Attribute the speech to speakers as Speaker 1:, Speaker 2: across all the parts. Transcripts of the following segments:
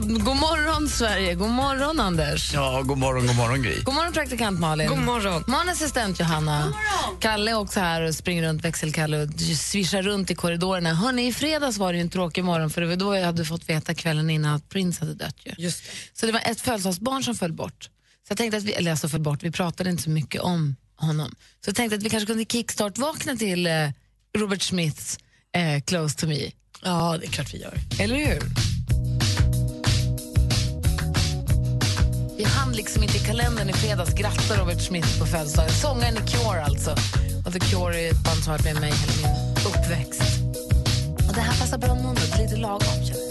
Speaker 1: God morgon, Sverige. God morgon, Anders.
Speaker 2: Ja, god morgon, god morgon Gry.
Speaker 1: God morgon, praktikant Malin. God morgon. morgon assistent Johanna. God morgon. Kalle är också här och springer runt, växelkalle och svischar runt i korridorerna. Hörrni, I fredags var det ju en tråkig morgon för det var då jag hade fått veta kvällen innan att Prince hade dött. Ju.
Speaker 3: Just det.
Speaker 1: Så det var ett födelsedagsbarn som föll bort. Så jag tänkte att vi, eller alltså föll bort, vi pratade inte så mycket om honom. Så jag tänkte att vi kanske kunde kickstart-vakna till eh, Robert Smiths eh, Close to me.
Speaker 3: Ja, det är klart vi gör.
Speaker 1: Eller hur? Vi hann liksom inte i kalendern i fredags gratta Robert Smith på födelsedagen. Sångaren i Cure alltså. Och The Cure är ett band som har varit med mig hela min uppväxt. Och det här passar bra måndag, lite lagom känner jag.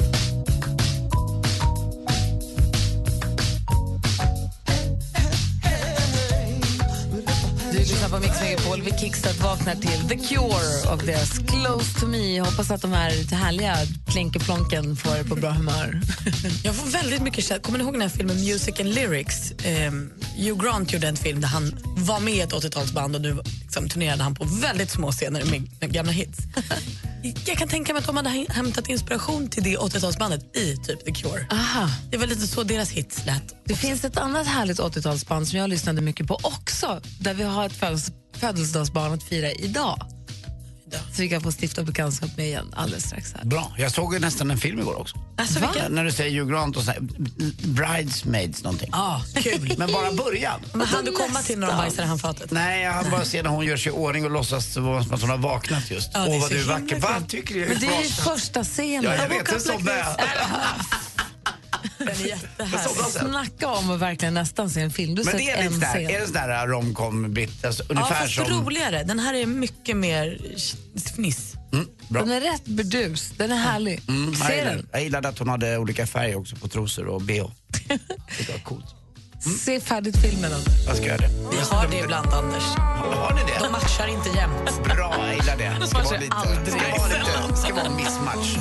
Speaker 1: Du lyssnar på Mix Megapol. Vi kickstart vaknar till The Cure och deras Close to me. Jag hoppas att de här lite härliga plinkeplonken får er på bra humör.
Speaker 3: Jag får väldigt mycket kärlek. Kommer ni ihåg den här filmen Music and Lyrics? Um, Hugh Grant gjorde en film där han var med i ett 80-talsband och nu liksom, turnerade han på väldigt små scener med, gamla hits. Jag kan tänka mig att de hade hämtat inspiration till det 80-talsbandet i typ The Cure.
Speaker 1: Aha.
Speaker 3: Det var lite så deras hits lät.
Speaker 1: Det finns ett annat härligt 80-talsband som jag lyssnade mycket på också, där vi har ett födels födelsedagsbarn att fira idag. Så vi kan få stifta bekantskap med igen alldeles strax. Här.
Speaker 2: Bra. Jag såg ju nästan en film igår också.
Speaker 3: Alltså, vilken?
Speaker 2: När du säger Hugh Grant och så här, Bridesmaids någonting.
Speaker 3: Ja, kul.
Speaker 2: Men bara början.
Speaker 3: Men hann du komma till när de bajsade i handfatet?
Speaker 2: Nej, jag hann bara se när hon gör sig i ordning och låtsas som att hon har vaknat just.
Speaker 3: Ja, det är
Speaker 2: Åh, vad du är vacker. Vad tycker du?
Speaker 1: Men det är ju första scenen.
Speaker 2: Ja, jag vet. Sån där.
Speaker 3: Den är jättehärlig.
Speaker 1: Snacka om att verkligen nästan se en film. Du
Speaker 2: Men det är lite där, är det sån där romcom alltså,
Speaker 3: Ja,
Speaker 2: ungefär
Speaker 3: fast
Speaker 2: som...
Speaker 3: roligare. Den här är mycket mer fniss.
Speaker 2: Mm, bra.
Speaker 1: Den är rätt burdus. Den är härlig.
Speaker 2: Mm, jag,
Speaker 1: Se
Speaker 2: gillar,
Speaker 1: den.
Speaker 2: jag gillade att hon hade olika färger också på trosor och bh. Det var coolt.
Speaker 1: Se färdigt filmen. då.
Speaker 2: Jag ska göra det.
Speaker 3: Vi har det ibland, Anders.
Speaker 2: Har ni det?
Speaker 3: De matchar inte jämt.
Speaker 2: Bra, jag gillar det. Det
Speaker 1: aldrig.
Speaker 2: ska vara lite, ska vara en missmatch.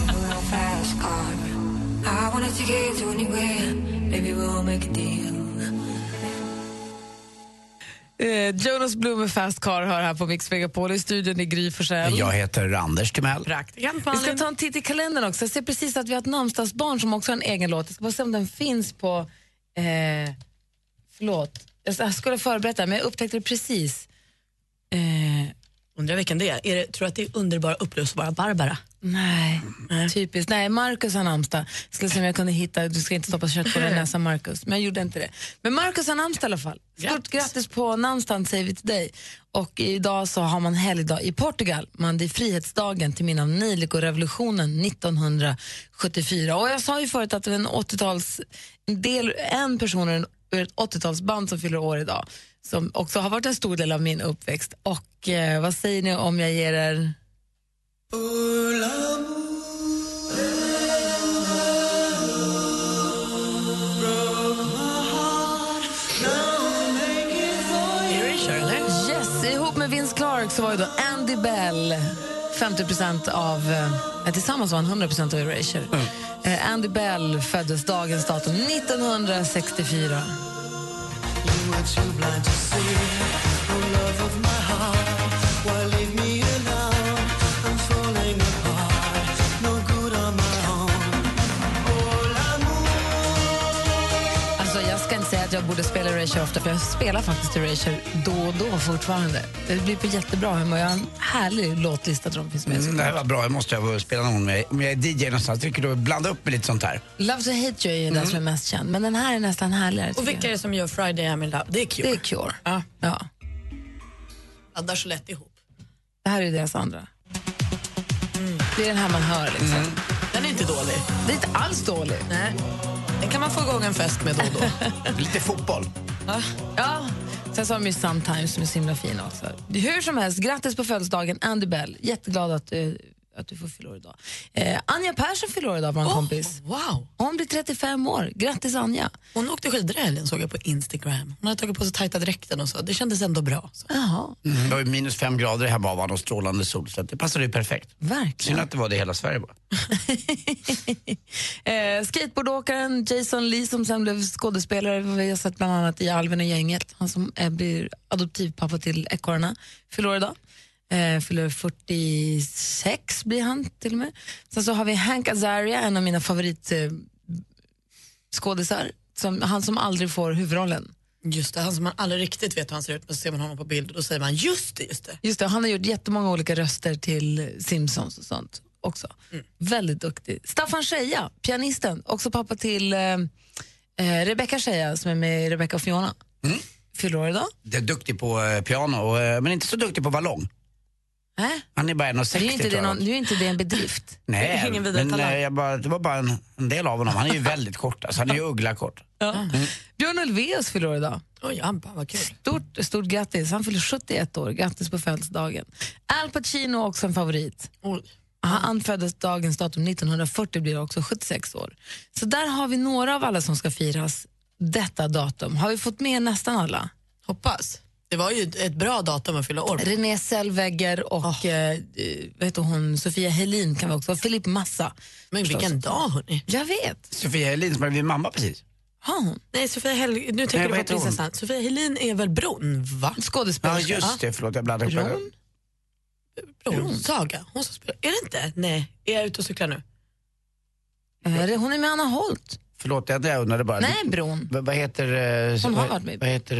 Speaker 1: Eh, Jonas Blum med Fast Car hör här på Mix Megapol i studion i Gry Forssell.
Speaker 2: Jag heter Anders Timell.
Speaker 1: Vi ska ta en titt i kalendern också. Jag ser precis att vi har ett namnsdagsbarn som också har en egen låt. Jag ska bara se om den finns på... Eh, förlåt. Jag skulle förbereda men jag upptäckte det precis. Eh,
Speaker 3: Undrar vilken det är. är det, tror du att det är underbara upplösbara Barbara?
Speaker 1: nej, typiskt. Nej, Marcus har namnsdag. Skulle se om jag kunde hitta, du ska inte stoppa kött på din näsa Marcus, men jag gjorde inte det. Men Marcus har namnsdag i alla fall. Stort
Speaker 3: Grattis.
Speaker 1: grattis på namnsdagen säger vi till dig. Och idag så har man helgdag i Portugal. Man, det är frihetsdagen till minne av Nilico-revolutionen 1974. Och jag sa ju förut att det var en 80-tals, en del, en person ur ett 80-talsband som fyller år idag som också har varit en stor del av min uppväxt. Och eh, vad säger ni om jag ger er... Yes, ihop med Vince Clark så var ju då Andy Bell 50% av, eh, tillsammans var han 100 av Erasure. Eh, Andy Bell föddes dagens datum 1964. you're too blind to see. the love of my att jag borde spela Erasure ofta för jag spelar faktiskt Erasure då och då fortfarande. Det blir på jättebra humör. Jag har en härlig låtlista jag finns med.
Speaker 2: Mm, det här var bra, jag måste jag spela någon med. Om jag är DJ någonstans, tycker du blanda upp med lite sånt här.
Speaker 1: Love to hate you är ju den som är mest känd, men den här är nästan härligare.
Speaker 3: Och vilka är det som gör Friday I'm in love? Det är Cure.
Speaker 1: Det är Cure.
Speaker 3: Ja.
Speaker 1: Ja.
Speaker 3: Laddar så lätt ihop.
Speaker 1: Det här är deras andra. Det är den här man hör liksom.
Speaker 3: Den är inte dålig.
Speaker 1: Det är inte alls dålig.
Speaker 3: Nej. Den kan man få igång en fest med då och då.
Speaker 2: Lite fotboll.
Speaker 1: Ja. Sen så har ju Sometimes som är så himla fin också. Hur som helst, grattis på födelsedagen Andy Bell. Jätteglad att du att du får fylla år idag. Eh, Anja Persson fyller år idag, vår kompis.
Speaker 3: Wow.
Speaker 1: Hon blir 35 år. Grattis Anja.
Speaker 3: Hon åkte skidor i helgen såg jag på Instagram. Hon hade tagit på sig tajta dräkten och så. Det kändes ändå bra. Så.
Speaker 1: Jaha,
Speaker 2: Mm, det var minus fem grader hemma av och strålande sol så det passade ju perfekt. Synd
Speaker 1: verkligen.
Speaker 2: att det var det i hela Sverige bara.
Speaker 1: eh, skateboardåkaren Jason Lee som sen blev skådespelare, vi har sett bland annat i Alvin och gänget. Han som är, blir adoptivpappa till ekorrarna, fyller år idag. Eh, fyller 46 blir han till och med. Sen så har vi Hank Azaria, en av mina favorit eh. Som, han som aldrig får huvudrollen.
Speaker 3: Just det, han som man aldrig riktigt vet hur han ser ut men så ser man honom på bild och då säger man just det, just det.
Speaker 1: Just det, han har gjort jättemånga olika röster till Simpsons och sånt också. Väldigt duktig. Staffan Scheja, pianisten, också pappa till eh, eh, Rebecca Scheja som är med i Rebecca och Fiona. Fyller år idag.
Speaker 2: Det är duktig på eh, piano, men inte så duktig på ballong.
Speaker 1: Äh?
Speaker 2: Han är bara
Speaker 1: Det är
Speaker 2: 1,60
Speaker 1: ju inte, det
Speaker 2: tror jag.
Speaker 1: någon, det är inte det en bedrift.
Speaker 2: Nej,
Speaker 3: Ingen vidare
Speaker 2: men eh, jag bara, det var bara en, en del av honom. Han är ju väldigt kort, alltså, han är ju uggla-kort.
Speaker 1: Björn Ulvaeus fyller år idag.
Speaker 3: Oj, Abba, vad kul.
Speaker 1: Stort, stort grattis. Han fyller 71 år. Grattis på födelsedagen. Al Pacino också en favorit.
Speaker 3: Oj.
Speaker 1: Han föddes dagens datum 1940, blir också 76 år. Så där har vi några av alla som ska firas detta datum. Har vi fått med nästan alla?
Speaker 3: Hoppas. Det var ju ett bra datum att fylla år på.
Speaker 1: René Zellweger och eh, eh, vad heter hon, Sofia Helin kan vi också ha. Filip Massa.
Speaker 3: Men vilken dag hörni.
Speaker 1: Jag vet.
Speaker 2: Sofia Helin som har blivit mamma precis.
Speaker 1: Har hon?
Speaker 3: Nej, Sofia Hel nu
Speaker 2: Nej,
Speaker 3: tänker
Speaker 2: vad
Speaker 3: du på prinsessan. Sofia Helin är väl Bron, va?
Speaker 2: Ja
Speaker 1: Skådespelerska.
Speaker 2: just det, förlåt jag blandade ihop.
Speaker 1: Bron?
Speaker 3: Bron. Saga. Hon som spelar. Är det inte? Nej, är jag ute och cyklar nu?
Speaker 1: Eh, Hon är med Anna Holt.
Speaker 2: Förlåt, jag jag undrade bara.
Speaker 1: Nej, Bron.
Speaker 2: Vad, vad heter, eh,
Speaker 1: Hon har
Speaker 2: vad,
Speaker 1: varit med.
Speaker 2: vad heter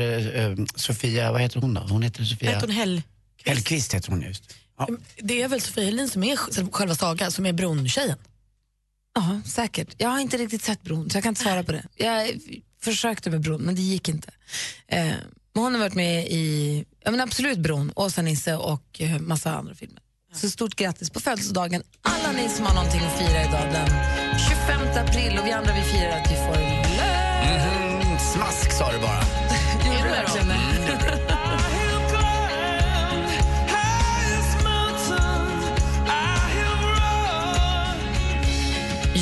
Speaker 2: eh, Sofia, vad heter hon då? Hon heter Sofia
Speaker 3: Hette hon Hell?
Speaker 2: Hellqvist heter hon just. Ja.
Speaker 3: Det är väl Sofia Helin som är sj- själva Saga, som är Bron-tjejen?
Speaker 1: Ja, säkert. Jag har inte riktigt sett Bron, så jag kan inte svara på det. Jag försökte med Bron, men det gick inte. Eh, men hon har varit med i ja, men absolut Bron, Åsa-Nisse och eh, massa andra filmer. Så stort grattis på födelsedagen alla ni som har någonting att fira idag den 25 april. Och vi andra vi firar att vi får lön.
Speaker 2: Mm, smask sa du bara.
Speaker 1: Gjorde du verkligen det?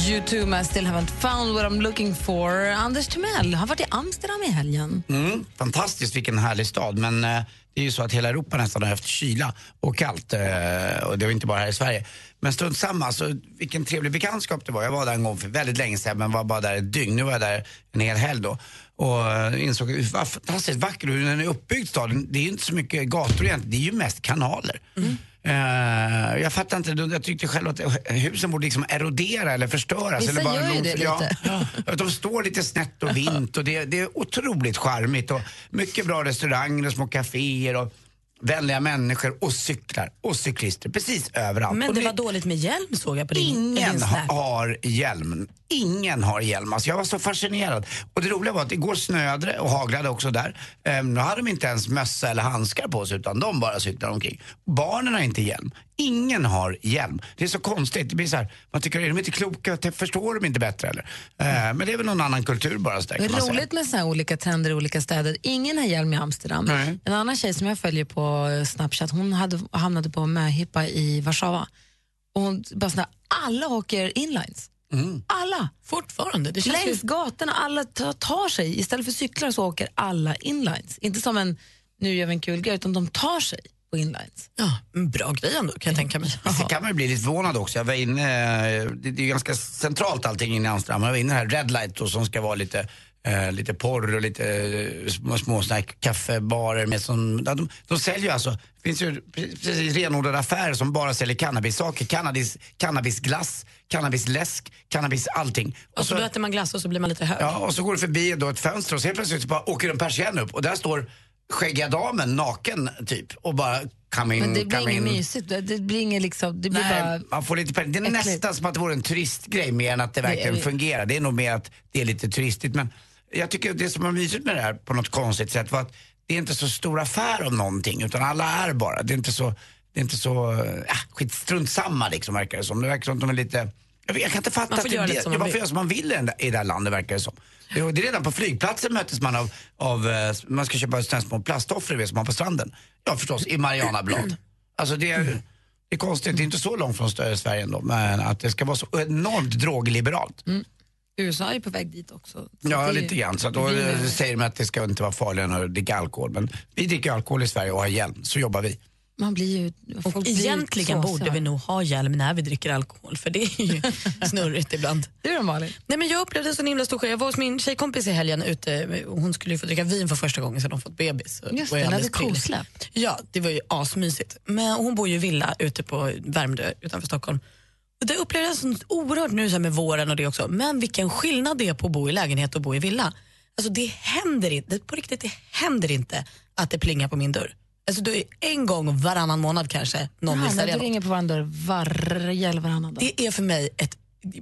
Speaker 1: You too, I still haven't found what I'm looking for. Anders Timell har varit i Amsterdam i helgen.
Speaker 2: Mm, fantastiskt, vilken härlig stad. Men eh, det är ju så att hela Europa nästan har haft kyla och kallt. Eh, och det var inte bara här i Sverige. Men strunt samma, så vilken trevlig bekantskap det var. Jag var där en gång för väldigt länge sedan men var bara där ett dygn. Nu var jag där en hel helg då. Och eh, insåg hur fantastiskt vacker hur den är uppbyggd staden. Det är ju inte så mycket gator egentligen, det är ju mest kanaler. Eh, jag fattar inte, jag tyckte själv att husen borde liksom erodera eller förstöras.
Speaker 1: Vissa
Speaker 2: eller bara
Speaker 1: gör ju det
Speaker 2: ja,
Speaker 1: lite.
Speaker 2: De står lite snett och vint och det, det är otroligt charmigt och mycket bra restauranger och små kaféer och vänliga människor och cyklar och cyklister precis överallt.
Speaker 3: Men det var dåligt med hjälm såg jag på din,
Speaker 2: Ingen
Speaker 3: din
Speaker 2: ha, har hjälm. Ingen har hjälm. Alltså jag var så fascinerad. Och det roliga var att igår snöade det och haglade också där. Ehm, nu hade de inte ens mössa eller handskar på sig utan de bara cyklade omkring. Barnen har inte hjälm. Ingen har hjälm. Det är så konstigt. Det blir så här, man tycker, är de inte kloka? Förstår de inte bättre eller? Ehm, men det är väl någon annan kultur bara så där,
Speaker 1: är
Speaker 2: säga.
Speaker 1: roligt med så olika trender i olika städer. Ingen har hjälm i Amsterdam.
Speaker 2: Nej.
Speaker 1: En annan tjej som jag följer på Snapchat, hon hade, hamnade på möhippa i Warszawa. Och hon bara sådär, alla åker inlines. Alla!
Speaker 3: Fortfarande. Det känns
Speaker 1: Längs
Speaker 3: ju...
Speaker 1: gatorna, alla tar, sig. Istället för cyklar så åker alla inlines. Inte som en, nu gör vi en kul grej, utan de tar sig på inlines.
Speaker 3: Ja, en bra grej ändå kan jag tänka mig.
Speaker 2: Så kan man ju bli lite förvånad också. Jag var inne, eh, det, det är ju ganska centralt allting inne i Amsterdam. Jag var inne här, Red Light då, som ska vara lite, eh, lite porr och lite eh, små, små kaffebarer med som, de, de säljer alltså, det finns ju precis renodlade affärer som bara säljer cannabissaker, cannabis, cannabisglass, cannabisläsk, cannabis allting.
Speaker 3: Och så då äter man glass och så blir man lite hög.
Speaker 2: Ja, och så går det förbi då ett fönster och så helt plötsligt bara åker en persienn upp och där står skäggiga damen naken typ och bara come in,
Speaker 1: Men det blir inget
Speaker 2: in.
Speaker 1: mysigt. Det, det blir inget liksom, det blir
Speaker 2: Nej,
Speaker 1: bara...
Speaker 2: man får lite pengar. Det är
Speaker 1: äckligt.
Speaker 2: nästan som att det vore en turistgrej mer än att det verkligen
Speaker 1: är-
Speaker 2: fungerar. Det är nog mer att det är lite turistigt. Men jag tycker det som var mysigt med det här på något konstigt sätt var att det är inte så stor affär om någonting utan alla är bara. Det är inte så, det är inte så, äh, skit, strunt samma liksom verkar det som. Det verkar som att de är lite jag, kan inte fatta
Speaker 3: Man får
Speaker 2: att
Speaker 3: göra
Speaker 2: det,
Speaker 3: som man
Speaker 2: man får göra som man vill i, det här landet verkar det som. Det, är redan på flygplatsen möttes man av, av eh, man ska köpa sådana små plasttofflor som man på stranden. Ja förstås, i Marianablad. Alltså det är, Det är konstigt, det är inte så långt från Sverige ändå, men att det ska vara så enormt drogliberalt.
Speaker 1: USA är på väg dit också. Så
Speaker 2: Ja,
Speaker 1: det är-
Speaker 2: lite grann. Så då
Speaker 1: vi är-
Speaker 2: eh, säger de att det ska inte vara farligare att dricka alkohol. Men vi dricker alkohol i Sverige och har hjälm, så jobbar vi.
Speaker 1: Man blir ju... folk
Speaker 3: Och
Speaker 1: blir
Speaker 3: egentligen
Speaker 1: så
Speaker 3: borde vi nog ha hjälm när vi dricker alkohol för det är ju snurrigt ibland.
Speaker 1: Du då Malin?
Speaker 3: Nej, men jag upplevde en sån himla stor skillnad. Jag var hos min tjejkompis i helgen ute. Hon skulle ju få dricka vin för första gången sedan hon fått bebis.
Speaker 1: Just det, hade kosläpp.
Speaker 3: Ja, det var ju asmysigt. Men hon bor ju i villa ute på Värmdö utanför Stockholm. Det upplevde jag så oerhört nu så med våren och det också. Men vilken skillnad det är på att bo i lägenhet och bo i villa. Alltså det händer inte, på riktigt det händer inte att det plingar på min dörr. Alltså det är en gång varannan månad kanske någon
Speaker 1: Ja, när
Speaker 3: sälja
Speaker 1: du ringer på varandra varje eller varannan dag.
Speaker 3: Det är för mig ett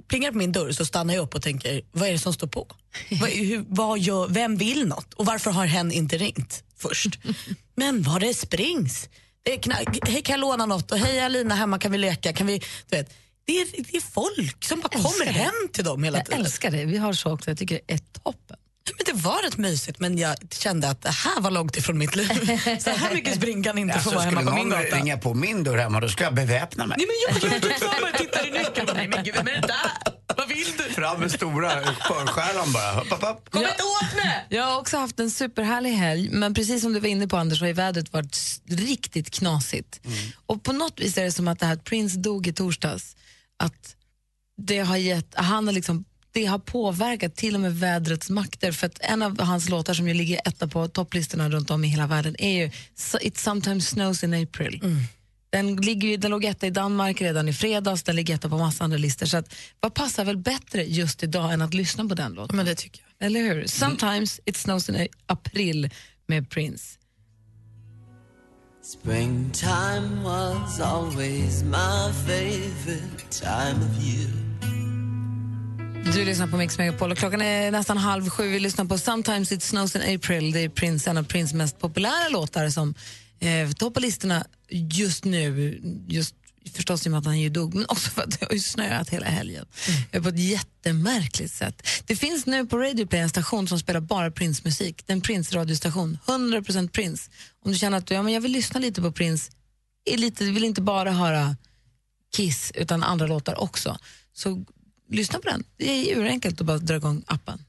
Speaker 3: plingar på min dörr så stannar jag upp och tänker, vad är det som står på? vad, hur, vad gör, vem vill något? Och varför har hen inte ringt först? Men var det springs? Det är knack, hej kan jag låna något? Och hej Alina hemma kan vi leka? Kan vi, du vet, det, är, det är folk som bara kommer
Speaker 1: det.
Speaker 3: hem till dem hela
Speaker 1: Jag
Speaker 3: tiden.
Speaker 1: älskar det. Vi har så också. Jag tycker det är toppen.
Speaker 3: Men det var rätt mysigt men jag kände att det här var långt ifrån mitt liv. Så här mycket spring kan inte
Speaker 2: Alltså,
Speaker 3: få vara
Speaker 2: skulle
Speaker 3: hemma på
Speaker 2: någon
Speaker 3: min gata.
Speaker 2: ringa på min dörr hemma, då ska jag beväpna mig.
Speaker 3: Nej men jag, jag tog fram och tittade i nyckeln. Nej men gud, vem är det där? Vad vill du?
Speaker 2: Fram med stora förskärran bara. Hopp, hopp, hopp.
Speaker 3: Kom inte åt mig!
Speaker 1: Jag har också haft en superhärlig helg, men precis som du var inne på Anders har ju vädret varit riktigt knasigt. Och på något vis är det som att det här att Prince dog i torsdags, att det har gett, han har liksom det har påverkat till och med vädrets makter. För att en av hans låtar som ju ligger etta på topplistorna runt om i hela världen är ju It sometimes snows in April. Den, ligger den låg etta i Danmark redan i fredags, den ligger etta på massa andra listor. Så att, vad passar väl bättre just idag än att lyssna på den låten?
Speaker 3: Men det tycker jag.
Speaker 1: Eller hur? Sometimes it snows in april med Prince.
Speaker 4: Springtime was always my favorite time of year.
Speaker 1: Du lyssnar på Mix Megapol och klockan är nästan halv sju. Vi lyssnar på Sometimes it snows in April. Det är Prince, en av Prince mest populära låtar som eh, toppar listorna just nu. Just förstås i och med att han ju dog, men också för att det har ju snöat hela helgen eh, på ett jättemärkligt sätt. Det finns nu på Radio Play en station som spelar bara Prince-musik. Det är en Prince-radiostation. 100% Prince. Om du känner att du, ja, men jag vill lyssna lite på Prince, är lite, vill inte bara höra Kiss utan andra låtar också. Så lyssna på den. Det är urenkelt att bara dra igång appen.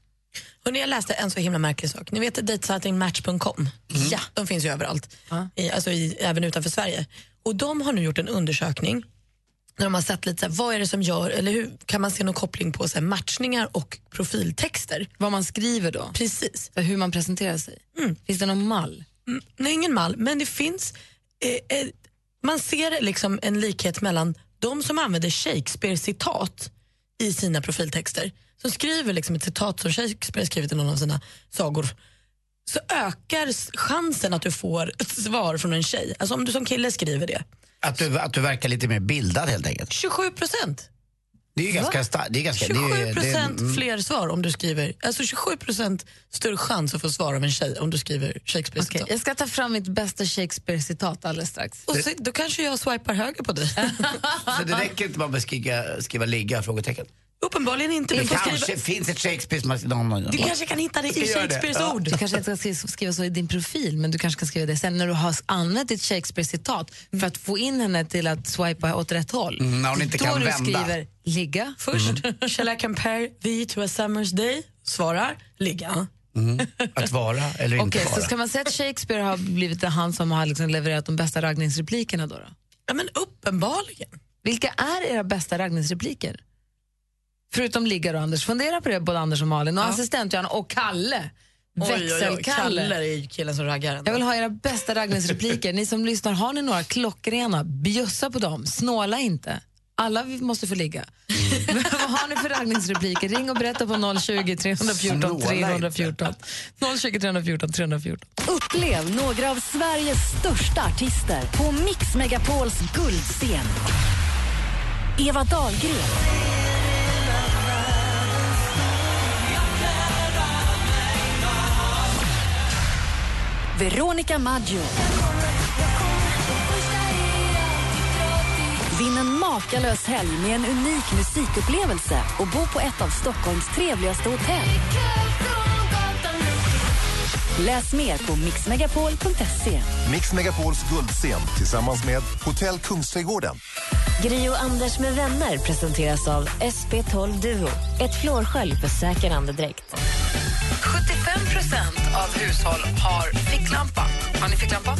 Speaker 3: Hörrni, jag läste en så himla märklig sak. Ni vet datesajten Ja, de finns ju överallt, I, alltså i, även utanför Sverige. Och De har nu gjort en undersökning där de har sett lite så här, vad är det som gör, eller hur kan man se någon koppling på så här, matchningar och profiltexter?
Speaker 1: Vad man skriver då,
Speaker 3: Precis.
Speaker 1: för hur man presenterar sig. Finns det någon mall?
Speaker 3: Mm, nej, ingen mall, men det finns... Eh, eh, man ser liksom en likhet mellan de som använder Shakespeare-citat i sina profiltexter, som skriver liksom ett citat som Shakespeare skrivit i någon av sina sagor, så ökar chansen att du får ett svar från en tjej. Alltså om du som kille skriver det.
Speaker 2: Att du, att du verkar lite mer bildad helt enkelt.
Speaker 3: 27 procent.
Speaker 2: Det är ju ganska starkt. Det är ganska,
Speaker 3: 27
Speaker 2: det är, det är,
Speaker 3: procent
Speaker 2: mm,
Speaker 3: fler svar om du skriver... Alltså 27 procent större chans att få svar av en tjej om du skriver Shakespeare-citat.
Speaker 1: jag ska ta fram mitt bästa Shakespeare-citat alldeles strax.
Speaker 3: Och så, då kanske jag swipar höger på dig.
Speaker 2: Så det räcker inte bara med att skriva, skriva ligga? Frågetecken.
Speaker 3: Uppenbarligen inte.
Speaker 2: Det kanske
Speaker 3: skriva,
Speaker 2: finns ett Shakespeare som har någon, någon.
Speaker 3: du kanske kan hitta det i
Speaker 2: det?
Speaker 3: Shakespeares
Speaker 2: Ja.
Speaker 3: ord.
Speaker 1: Du kanske inte ska skriva, så i din profil, men du kanske ska skriva det sen när du har använt ditt Shakespeare-citat för att få in henne till att swipa åt rätt håll.
Speaker 2: Mm, när hon inte
Speaker 1: Då
Speaker 2: kan
Speaker 1: du
Speaker 2: vända.
Speaker 1: skriver ligga.
Speaker 3: Först, shall I compare thee to a summer's day? Svarar, ligga.
Speaker 2: Att vara eller inte
Speaker 1: Okej,
Speaker 2: vara.
Speaker 1: så ska man säga att Shakespeare har blivit han som har liksom levererat de bästa raggningsreplikerna då? då?
Speaker 3: Ja, men uppenbarligen.
Speaker 1: Vilka är era bästa raggningsrepliker? Förutom ligga och Anders. Fundera på det både Anders och Malin och assistent Johanna och Kalle. Växelkalle.
Speaker 3: Kalle är ju killen som raggar. ändå.
Speaker 1: Jag vill ha era bästa raggningsrepliker. Ni som lyssnar, har ni några klockrena? Bjussa på dem. Snåla inte. Alla vi måste få ligga. Vad har ni för raggningsrepliker? Ring och berätta på 020 314
Speaker 2: Snåla
Speaker 1: 314. 020 314 314.
Speaker 5: Upplev några av Sveriges största artister på Mix Megapols guldscen. Eva Dahlgren. Veronica Maggio. Vinn en makalös helg med en unik musikupplevelse och bo på ett av Stockholms trevligaste hotell. Läs mer på mixmegapol.se.
Speaker 6: Mix Megapols guldscen tillsammans med Hotell Kungsträdgården. Gri och Anders med vänner presenteras av SP12 Duo. Ett flårskölj för säker andedräkt.
Speaker 1: 75% av hushåll har ficklampa. Har ni ficklampa?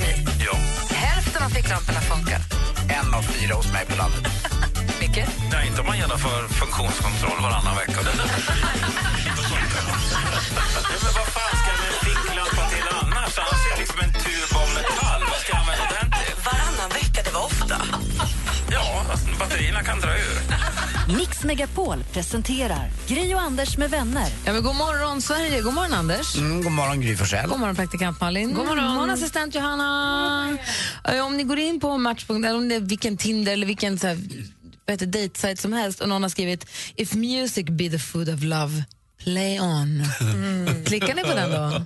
Speaker 1: Nej.
Speaker 2: Ja.
Speaker 1: Hälften av ficklamporna funkar.
Speaker 2: En av fyra hos mig på landet.
Speaker 1: Micke?
Speaker 7: Nej, inte om man genomför funktionskontroll varannan vecka. Liksom en tub av metall. Vad ska jag använda den till?
Speaker 3: Varannan vecka, det var ofta.
Speaker 7: Ja, batterierna kan dra ur.
Speaker 5: Mix Megapol presenterar Gri och Anders med vänner.
Speaker 1: Ja, men god morgon, Sverige. God morgon, Anders.
Speaker 2: Mm, god morgon, Gry Forssell.
Speaker 1: God morgon, praktikant Malin. God morgon. God morgon assistent Johanna. Eh, Om ni går in på Matchpunkt, eller om det är vilken Tinder eller vilken så här, dejtsajt som helst och någon har skrivit If music be the food of love, play on. Klickar ni på den då?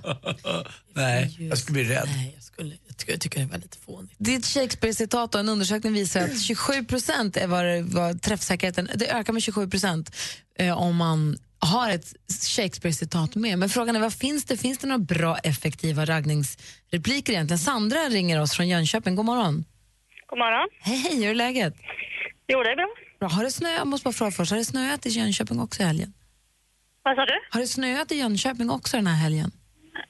Speaker 2: Nej, jag skulle bli rädd.
Speaker 3: Nej, jag, skulle, jag, tycker, jag tycker det var lite fånigt.
Speaker 1: Det är ett Shakespeare-citat och en undersökning visar att 27 procent är vad, träffsäkerheten det ökar med 27 procent eh, om man har ett Shakespeare-citat med. Men frågan är, vad finns det? Finns det några bra, effektiva raggningsrepliker egentligen? Sandra ringer oss från Jönköping. God morgon.
Speaker 8: God morgon.
Speaker 1: Hej, hej, hur är läget?
Speaker 8: Jo, det är bra.
Speaker 1: Bra. Har det snöat? Jag måste bara fråga först. Har det snöat i Jönköping också i helgen?
Speaker 8: Vad sa du?
Speaker 1: Har det snöat i Jönköping också den här helgen?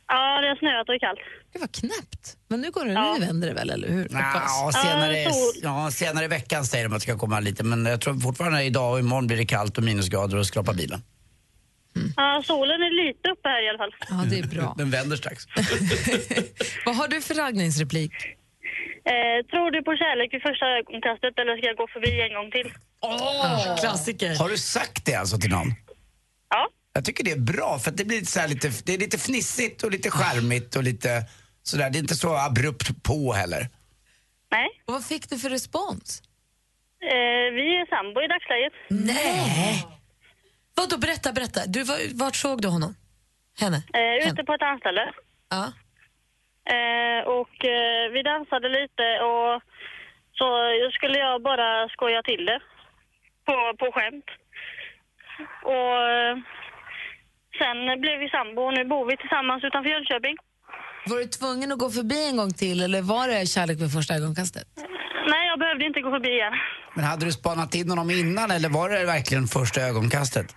Speaker 8: Ja, det har snöat och är kallt.
Speaker 1: Det var knäppt. Men nu går det,
Speaker 8: Ja.
Speaker 1: nu vänder det väl, eller hur?
Speaker 2: Ja, senare,
Speaker 8: Ja,
Speaker 2: senare i veckan säger de att det ska komma lite, men jag tror fortfarande idag och imorgon blir det kallt och minusgrader och skrapa bilen.
Speaker 8: Ja, solen är lite uppe här i alla fall.
Speaker 1: Ja, det är bra.
Speaker 2: Den vänder strax.
Speaker 1: Vad har du för raggningsreplik?
Speaker 8: Eh, tror du på kärlek vid första ögonkastet eller ska jag gå förbi en gång till?
Speaker 3: Åh, klassiker.
Speaker 2: Har du sagt det alltså till någon?
Speaker 8: Ja.
Speaker 2: Jag tycker det är bra för att det blir lite, så här lite, det är lite fnissigt och lite charmigt och lite sådär. Det är inte så abrupt på heller.
Speaker 8: Nej.
Speaker 1: Och vad fick du för respons?
Speaker 8: Eh, vi är sambo i dagsläget.
Speaker 3: Nej! Vadå, berätta, berätta. Du, var, vart såg du honom? Henne?
Speaker 8: Eh, ute på ett dansställe.
Speaker 3: Ja.
Speaker 8: Eh, och eh, vi dansade lite och så skulle jag bara skoja till det på, på skämt. Och eh, sen blev vi sambo och nu bor vi tillsammans utanför Jönköping.
Speaker 1: Var du tvungen att gå förbi en gång till eller var det kärlek vid första ögonkastet?
Speaker 8: Nej, jag behövde inte gå förbi igen.
Speaker 2: Men hade du spanat in honom innan eller var det verkligen första ögonkastet?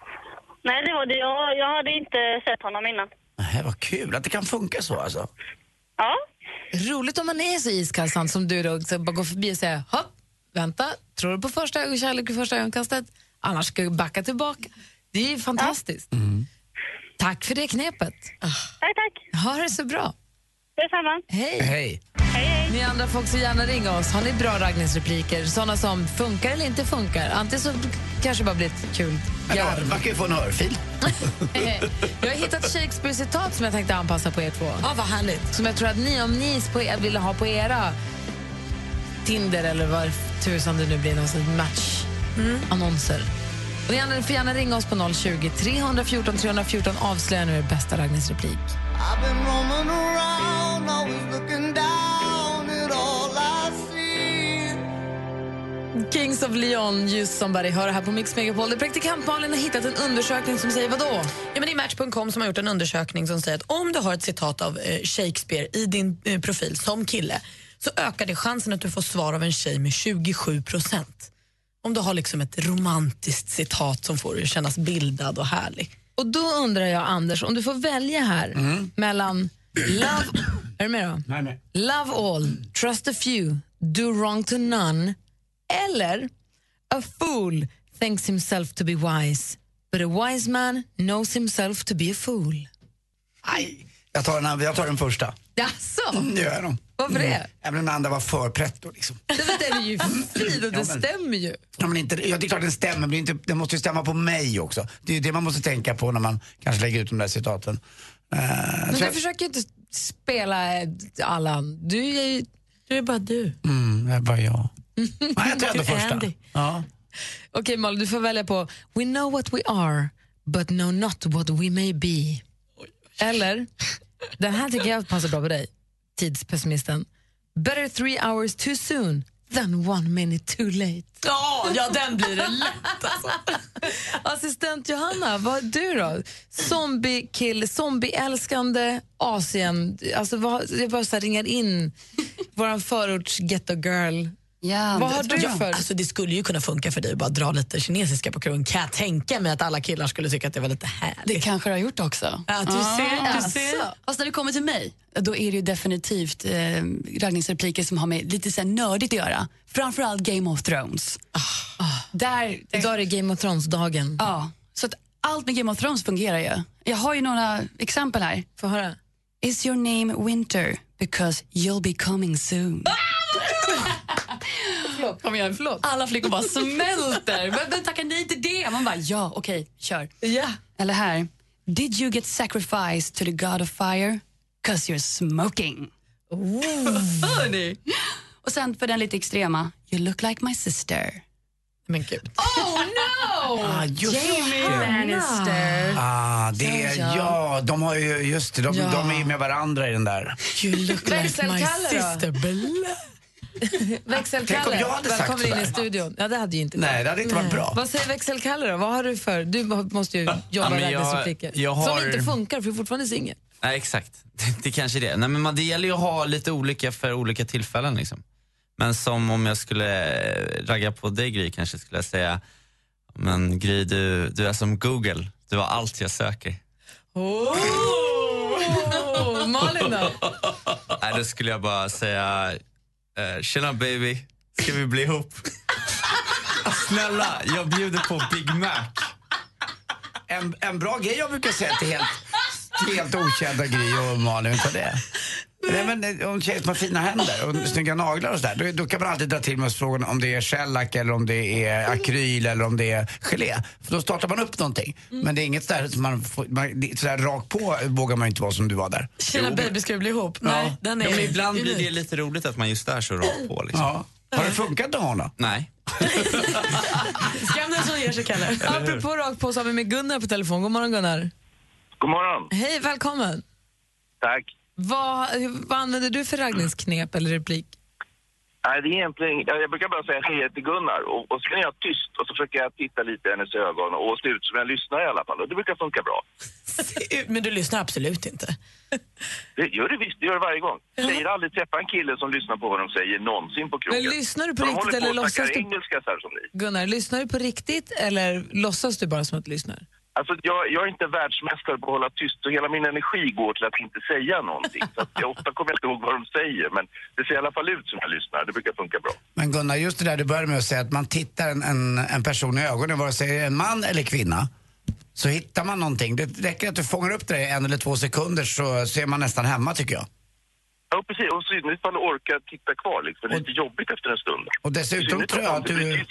Speaker 8: Nej, det var det. Jag, jag hade inte sett honom innan.
Speaker 2: Nej, vad kul att det kan funka så alltså.
Speaker 8: Ja.
Speaker 1: Roligt om man är så iskall som du då, så bara går förbi och säger hopp, vänta, tror du på första kärlek vid första ögonkastet? Annars ska du backa tillbaka. Det är ju fantastiskt. Tack för det knepet.
Speaker 8: Tack, tack.
Speaker 1: Ha det så bra.
Speaker 8: Detsamma.
Speaker 1: Hej.
Speaker 2: Hej.
Speaker 1: Ni andra får också gärna ringa oss. Har ni bra raggningsrepliker? Såna som funkar eller inte funkar? Antingen så kanske bara blir ett kul garv.
Speaker 2: Man kan ju få en örfil.
Speaker 1: Jag har hittat Shakespeare-citat som jag tänkte anpassa på er två.
Speaker 3: Ja, vad härligt.
Speaker 1: Som jag tror att ni, om ni på er, ville ha på era Tinder eller vad tusan det nu blir, någon match-annonser. Och Ni andra får gärna ringa oss på 020 314 314 avslöja nu er bästa raggningsreplik. Kings of Leon, Just Somebody, hör här på Mix Megapol. Där praktikant Malin har hittat en undersökning som säger vad då?
Speaker 3: Ja, men det är Match.com som har gjort en undersökning som säger att om du har ett citat av eh, Shakespeare i din eh, profil som kille så ökar det chansen att du får svar av en tjej med 27 procent. Om du har liksom ett romantiskt citat som får dig att kännas bildad och härlig.
Speaker 1: Och då undrar jag, Anders, om du får välja här mellan love... Är du med då?
Speaker 2: Nej, nej.
Speaker 1: Love all, trust a few, do wrong to none eller a fool thinks himself to be wise but a wise man knows himself to be a fool.
Speaker 2: Aj. Jag tar den, jag tar den första.
Speaker 1: Jaså?
Speaker 2: Det gör jag.
Speaker 1: Varför det?
Speaker 2: Även om den andra var för pretto liksom.
Speaker 1: Det var- Den är ju fin och det
Speaker 2: Ja,
Speaker 1: stämmer ju.
Speaker 2: Ja, men inte, ja, det är klart den stämmer, men det, inte, den måste ju stämma på mig också. Det är ju det man måste tänka på när man kanske lägger ut de där citaten. Eh,
Speaker 1: Men du
Speaker 2: jag-
Speaker 1: försöker ju inte spela eh, alla. Du är ju...
Speaker 3: Du är bara du.
Speaker 2: Mm, det är bara jag. Nej, jag tar ändå första.
Speaker 3: Andy.
Speaker 2: Ja.
Speaker 1: Okej Malin, du får välja på We know what we are but know not what we may be. Eller, den här tycker jag passar bra på dig, tidspessimisten. Better three hours too soon than one minute too late.
Speaker 3: Ja, ja den blir det lätt alltså.
Speaker 1: Assistent Johanna, vad är du då? Zombie-kill, zombie-älskande Asien. Alltså, vad, jag bara så här ringar in vår förorts ghetto girl.
Speaker 9: Ja,
Speaker 1: Vad har du
Speaker 9: jag.
Speaker 1: för...
Speaker 3: Alltså det skulle ju kunna funka för dig att bara dra lite kinesiska på krogen. Kan jag tänka mig att alla killar skulle tycka att det var lite härligt.
Speaker 9: Det kanske det har gjort också.
Speaker 3: Ja, du ser, du ser.
Speaker 9: Fast när det kommer till mig, då är det ju definitivt eh, raggningsrepliker som har med lite så här nördigt att göra. Framförallt Game of Thrones. Där,
Speaker 1: Idag är det Game of Thrones-dagen.
Speaker 9: Ja, så att allt med Game of Thrones fungerar ju. Jag har ju några exempel här.
Speaker 1: Få höra.
Speaker 9: Is your name Winter because you'll be coming soon?
Speaker 1: Förlåt.
Speaker 9: Kom igen, förlåt. Alla flickor bara smälter. Men, men tacka nej till det. Man bara, ja, okej, kör.
Speaker 1: Ja.
Speaker 9: Eller här. Did you get sacrificed to the god of fire? Cause you're smoking. Hörni. Och sen för den lite extrema. You look like my sister.
Speaker 3: Men gud.
Speaker 9: Oh no!
Speaker 2: Ah, just
Speaker 9: Jamie
Speaker 2: det.
Speaker 9: Lannister.
Speaker 2: Ah, det,
Speaker 9: Så, ja.
Speaker 2: de har ju, just det, de,
Speaker 1: Ja.
Speaker 2: de är ju med varandra i den där.
Speaker 3: You look like my sister. Blä.
Speaker 2: Tänk om
Speaker 1: Växelkalle,
Speaker 2: jag hade sagt
Speaker 1: välkommen in i studion. Ja, det hade ju inte
Speaker 2: Nej, det hade inte varit bra.
Speaker 1: Vad säger växelkalle då? Vad har du för? Du måste ju jobba
Speaker 10: Ja,
Speaker 1: med raggningsrepliker.
Speaker 10: jag har-
Speaker 1: Som inte funkar för du är fortfarande singel.
Speaker 10: Nej, exakt. Det, det kanske är det. Nej, men det gäller ju att ha lite olika för olika tillfällen. Liksom. Men som om jag skulle eh, ragga på dig Gry kanske skulle jag säga, men Gry du, du är som Google, du har allt jag söker.
Speaker 1: Oh, Malin då?
Speaker 10: Nej, då skulle jag bara säga, eh, tjena baby, ska vi bli ihop? Snälla, jag bjuder på Big Mac.
Speaker 2: En, en bra grej jag brukar säga till helt, till helt okända Gry och Malin, vet det? Nej, men om tjejer som har fina händer och snygga naglar och sådär, då, då kan man alltid dra till med frågan om det är shellack eller om det är akryl eller om det är gelé. För då startar man upp någonting. Men det är inget sådär som man, får, man det- sådär rakt på vågar man inte vara som du var där.
Speaker 3: Tjena baby, ska vi bli ihop? Nej, den är
Speaker 10: Ja, men ibland blir det
Speaker 3: unik.
Speaker 10: lite roligt att man just är så rakt på. Liksom.
Speaker 2: Ja. Har det funkat gång då?
Speaker 10: Nej.
Speaker 3: Skam den som ger sig, Kalle.
Speaker 1: Apropå rakt på så har vi med Gunnar på telefon. God morgon Gunnar.
Speaker 11: God morgon.
Speaker 1: Hej, välkommen.
Speaker 11: Tack.
Speaker 1: Vad, vad använder du för raggningsknep eller replik?
Speaker 11: Nej, det är egentligen, jag brukar bara säga hej heter Gunnar och, och så är jag tyst och så försöker jag titta lite i hennes ögon och se ut som jag lyssnar i alla fall och det brukar funka bra.
Speaker 3: Men du lyssnar absolut inte.
Speaker 11: Det gör det visst, det gör det varje gång. Tjejer har aldrig träffat en kille som lyssnar på vad de säger någonsin på krogen.
Speaker 1: Men lyssnar du på
Speaker 11: de
Speaker 1: riktigt eller låtsas du?
Speaker 11: engelska så här som ni.
Speaker 1: Gunnar, lyssnar du på riktigt eller låtsas du bara som att du lyssnar?
Speaker 11: Alltså, jag, jag är inte världsmästare på att hålla tyst och hela min energi går till att inte säga någonting. Så att jag ofta kommer jag inte ihåg vad de säger men det ser i alla fall ut som jag lyssnar. Det brukar funka bra.
Speaker 2: Men Gunnar, just det där du började med att säga att man tittar en, en, en person i ögonen, vare sig det är en man eller kvinna. Så hittar man någonting. Det räcker att du fångar upp det i en eller två sekunder så, så är man nästan hemma tycker jag.
Speaker 11: Ja, precis. Och så ifall du orkar titta kvar liksom. Det är lite jobbigt efter en stund.
Speaker 2: Och dessutom
Speaker 11: I
Speaker 2: tror jag att du,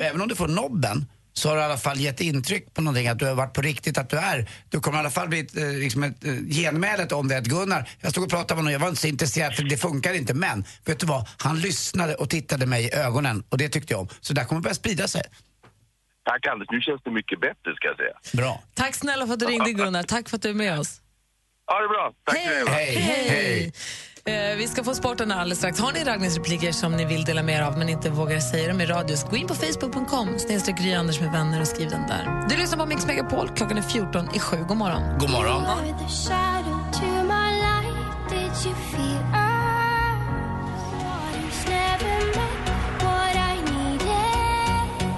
Speaker 2: även om du får nobben, så har du i alla fall gett intryck på någonting, att du har varit på riktigt, att du är. Du kommer i alla fall bli ett, eh, liksom ett eh, genmälet om det, att Gunnar, jag stod och pratade med honom, jag var inte så intresserad för det funkar inte, men vet du vad, han lyssnade och tittade mig i ögonen och det tyckte jag om. Så där kommer det börja sprida sig.
Speaker 11: Tack Anders, nu känns det mycket bättre ska jag säga.
Speaker 2: Bra.
Speaker 1: Tack snälla för att du ringde Gunnar. Tack för att du är med oss.
Speaker 11: Ja, det är bra. Tack
Speaker 1: Hej! Hej! Eh, vi ska få sporten alldeles strax. Har ni raggningsrepliker som ni vill dela med er av men inte vågar säga dem i radio, så gå in på facebook.com snedstreck Gry Anders med vänner och skriv den där. Du lyssnar på Mix Megapol. Klockan är 14 i 7. God morgon.
Speaker 2: God morgon.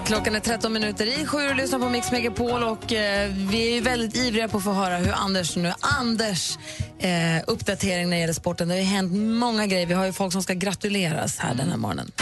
Speaker 1: Klockan är 13 minuter i sju och lyssnar på Mix Megapol och eh, vi är väldigt ivriga på att få höra hur Anders nu, Anders eh, uppdatering när det gäller sporten. Det har ju hänt många grejer. Vi har ju folk som ska gratuleras här den här morgonen.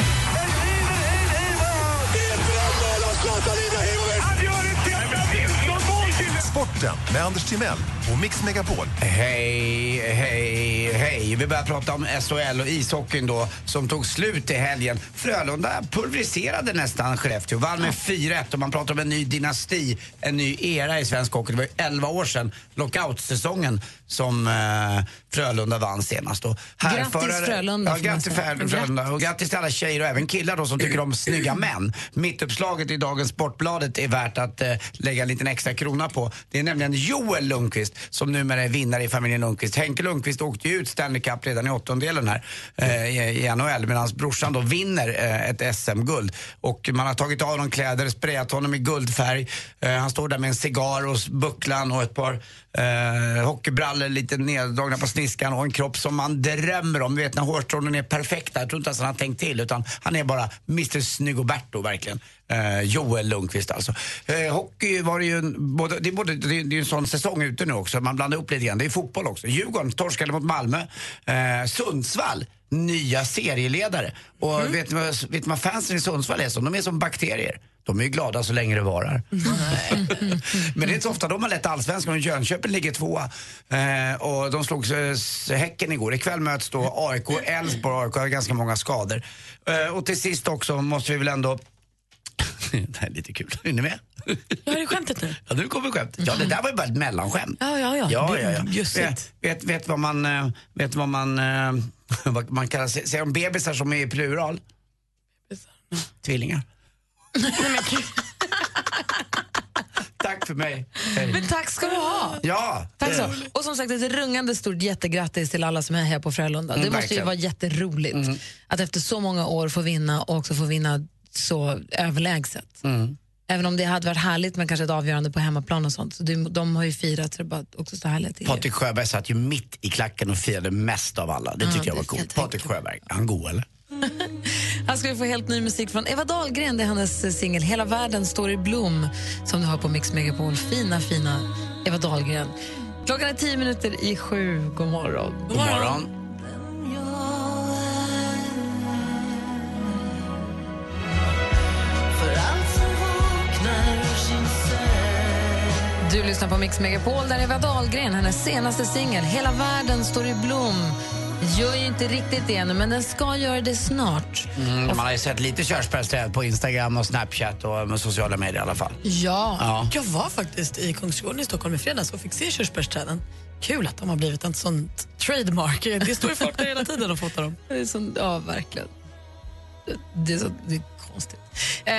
Speaker 12: Sporten med Anders Timell och Mix Megapol.
Speaker 2: Hej, hej, hej. Vi börjar prata om SHL och ishockeyn då som tog slut i helgen. Frölunda pulveriserade nästan Skellefteå, vann med 4-1 och man pratar om en ny dynasti, en ny era i svensk hockey. Det var ju 11 år sedan lockoutsäsongen som eh, Frölunda vann senast. Och
Speaker 1: Grattis, Frölunda,
Speaker 2: Ja, grattis Frölunda och grattis till alla tjejer och även killar då som tycker om snygga män. Mittuppslaget i dagens Sportbladet är värt att eh, lägga en liten extra krona på. Det är nämligen Joel Lundqvist som numera är vinnare i familjen Lundqvist. Henke Lundqvist åkte ju ut Stanley Cup redan i åttondelen här eh, i, NHL medan brorsan då vinner eh, ett SM-guld. Och man har tagit av honom kläder, sprayat honom i guldfärg. Eh, han står där med en cigarr och bucklan och ett par eh, hockeybrallor lite neddragna på sniskan och en kropp som man drömmer om. Du vet när hårstrån är perfekta. Jag tror inte ens han har tänkt till utan han är bara Mr Snyggoberto verkligen. Eh, Joel Lundqvist alltså. Eh, hockey var det ju en, både, det, är både, det, är- det är ju en sån säsong ute nu också. Man blandar upp lite grann. Det är fotboll också. Djurgården torskade mot Malmö. Eh, Sundsvall nya serieledare. Och vet, ni vad, vet vad fansen i Sundsvall är som? De är som bakterier. De är ju glada så länge det varar. Men det är inte så ofta de har lett allsvenskan och Jönköping ligger tvåa. Eh, och de slog eh, Häcken igår. Ikväll möts då AIK och Elfsborg. AIK har ganska många skador. Eh, och till sist också måste vi väl ändå det här är lite kul. Är ni med?
Speaker 3: Ja, är det skämtet nu?
Speaker 2: Ja, nu kommer skämt. Ja, det där var ju bara ett mellanskämt.
Speaker 3: Ja, ja, ja.
Speaker 2: Ja, ja, ja. Vet, vet, vet vad man, eh, vet vad man, eh, vad man kallar, sä- säger om bebisar som är i plural? Tvillingar. Tack för mig. Hej.
Speaker 1: Men tack ska du ha.
Speaker 2: Ja.
Speaker 1: Tack
Speaker 2: det-
Speaker 1: så. Och som sagt, ett rungande stort jättegrattis till alla som är här på Frölunda.
Speaker 2: Mm,
Speaker 1: det måste ju
Speaker 2: verkligen.
Speaker 1: vara jätteroligt att efter så många år få vinna och också få vinna så överlägset.
Speaker 2: Mm.
Speaker 1: Även om det hade varit härligt med kanske ett avgörande på hemmaplan och sånt. Så de, de har ju firat så det bara också så härligt.
Speaker 2: Patrik Sjöberg satt ju mitt i klacken och firade mest av alla. Det
Speaker 1: Ja,
Speaker 2: tyckte jag
Speaker 1: det
Speaker 2: var
Speaker 1: jag
Speaker 2: coolt. Patrik Sjöberg, är han god eller?
Speaker 1: Här ska vi få helt ny musik från Eva Dahlgren. Det är hennes eh, singel Hela världen står i blom som du har på Mix Megapol. Fina, fina Eva Dahlgren. Klockan är tio minuter i sju. God morgon.
Speaker 2: God morgon.
Speaker 4: För
Speaker 1: Du lyssnar på Mix Megapol där Eva Dahlgren, hennes senaste singel Hela världen står i blom. Gör ju inte riktigt det ännu, men den ska göra det snart.
Speaker 2: Mm, man har ju sett lite körsbärsträd på Instagram och Snapchat och med sociala medier i alla fall.
Speaker 3: Ja.
Speaker 2: Ja.
Speaker 3: jag var faktiskt i Kungsgården i Stockholm i fredags och fick se körsbärsträden. Kul att de har blivit ett sånt trademark. Det står ju folk där hela tiden och fotar dem.
Speaker 1: Det är så, ja, verkligen. Det är, så, det är konstigt. Eh,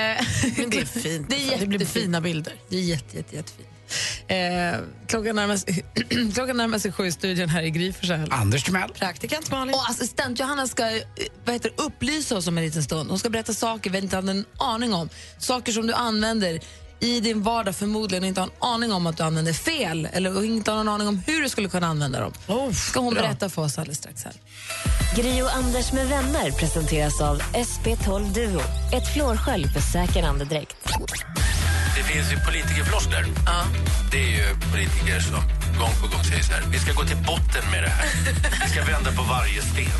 Speaker 3: Men det är fint.
Speaker 1: Det, är
Speaker 3: Det blir
Speaker 1: jättefint.
Speaker 3: fina bilder.
Speaker 1: Det är jätte, jätte, jättefint. Eh, klockan, närmar sig, klockan närmar sig sju i studion här i Gry Forssell.
Speaker 2: Anders Timell.
Speaker 3: Praktikant Malin.
Speaker 1: Och assistent Johanna ska eh, vad heter, upplysa oss om en liten stund. Hon ska berätta saker vi inte hade en aning om. Saker som du använder i din vardag förmodligen inte har en aning om att du använder fel eller inte har en aning om hur du skulle kunna använda dem. ska hon
Speaker 6: bra.
Speaker 1: berätta för oss alldeles strax här.
Speaker 6: Gri och Anders med vänner presenteras av SP12 Duo. Ett flårskölj för säker andedräkt.
Speaker 7: Det finns ju politikerfloskler. Det är ju politiker som gång på gång säger så här. Vi ska gå till botten med det här. Vi ska vända på varje sten.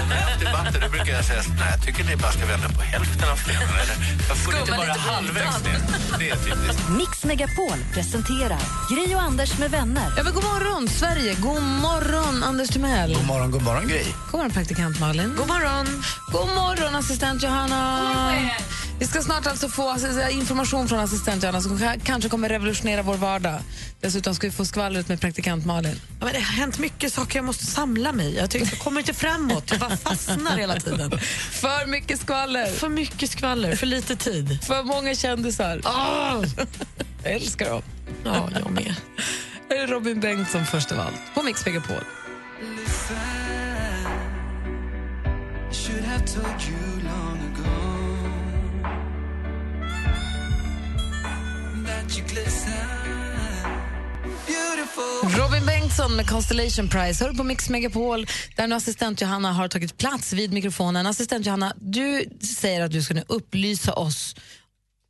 Speaker 7: Och när jag har haft debatter då brukar jag säga så, nej, jag tycker ni bara ska vända på hälften av stenen. Eller, jag får inte bara halvvägs ner. Det är typiskt.
Speaker 6: Mix Megapol presenterar Gri och Anders med vänner.
Speaker 1: Ja, men god morgon, Sverige! God morgon, Anders Timell!
Speaker 2: God morgon, god morgon Gry.
Speaker 1: God morgon, praktikant Malin. God morgon. God morgon, assistent Johanna. Vi ska snart alltså få alltså, information från assistent Johanna som ka- kanske kommer revolutionera vår vardag. Dessutom ska vi få skvallret med praktikant Malin.
Speaker 3: Ja, men det har hänt mycket saker, jag måste samla mig. Jag, tycker, jag kommer inte framåt, jag bara fastnar hela tiden.
Speaker 1: För mycket skvaller.
Speaker 3: För mycket skvaller, för lite tid.
Speaker 1: För många kändisar.
Speaker 3: Ah!
Speaker 1: Jag älskar dem.
Speaker 3: Ja, jag med.
Speaker 1: Här är Robin Bengtsson först av allt på Mix Megapol.
Speaker 4: Have told you long ago that you glisten beautiful.
Speaker 1: Robin Bengtsson med Constellation Prize. Hör på Mix Megapol där nu assistent Johanna har tagit plats vid mikrofonen. Assistent Johanna, du säger att du ska nu upplysa oss